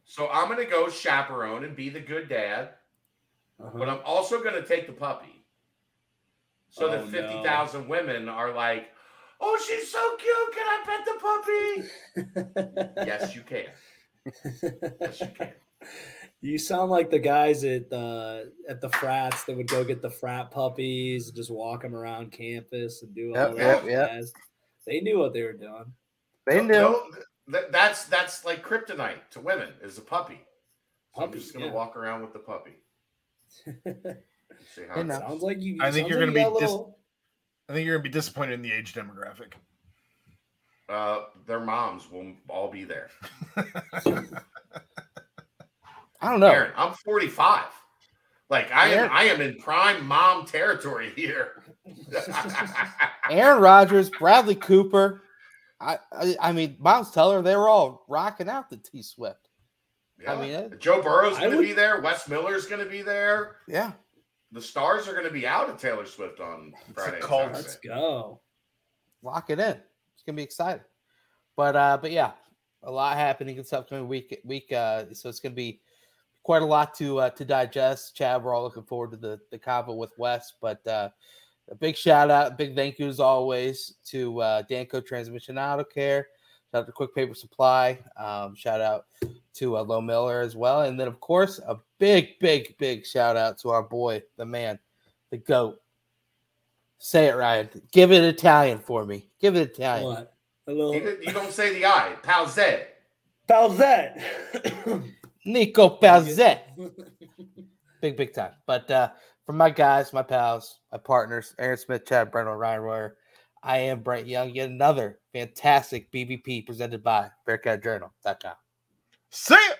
So I'm going to go chaperone and be the good dad, Uh-huh. but I'm also going to take the puppy. So Oh, the no. fifty thousand women are like, "Oh, she's so cute! Can I pet the puppy?" yes, you can. Yes, you can. You sound like the guys at the at the frats that would go get the frat puppies and just walk them around campus and do all Yep, that. yep, yep. They knew what they were doing. they knew. no, th- that's that's like kryptonite to women is a puppy. So I'm just gonna yeah. walk around with the puppy. See how it sounds like you. I think you're like gonna you be a dis- little- I think you're gonna be disappointed in the age demographic. Uh, their moms will all be there. I don't know. Aaron, I'm 45. Like I am, I am in prime mom territory here. Aaron Rodgers, Bradley Cooper. I, I, I mean, Miles Teller, they were all rocking out the T Swift. Yeah. I mean, it- Joe Burrow's I going to would- be there. Wes Miller's going to be there. Yeah. The stars are going to be out at Taylor Swift on Friday. and Let's go. lock it in. It's gonna be exciting. But uh, but yeah, a lot happening this upcoming week week. Uh, so it's gonna be quite a lot to uh, to digest. Chad, we're all looking forward to the the convo with Wes. But uh, a big shout out, big thank you as always to uh, Danco Transmission Auto Care. Shout out to Quick Paper Supply. Um, shout out to uh, Lohmiller as well, and then of course a big, big, big shout out to our boy, the man, the goat. Say it, Ryan. Give it Italian for me. Give it Italian. What? A little You, didn't- you don't say the I. Palzette. Palzette. Niko Palzette. Big, big time. But uh, for my guys, my pals, my partners, Aaron Smith, Chad Brendel, Ryan Royer, I am Brent Young. Yet another fantastic BBP presented by BearcatJournal.com. See ya.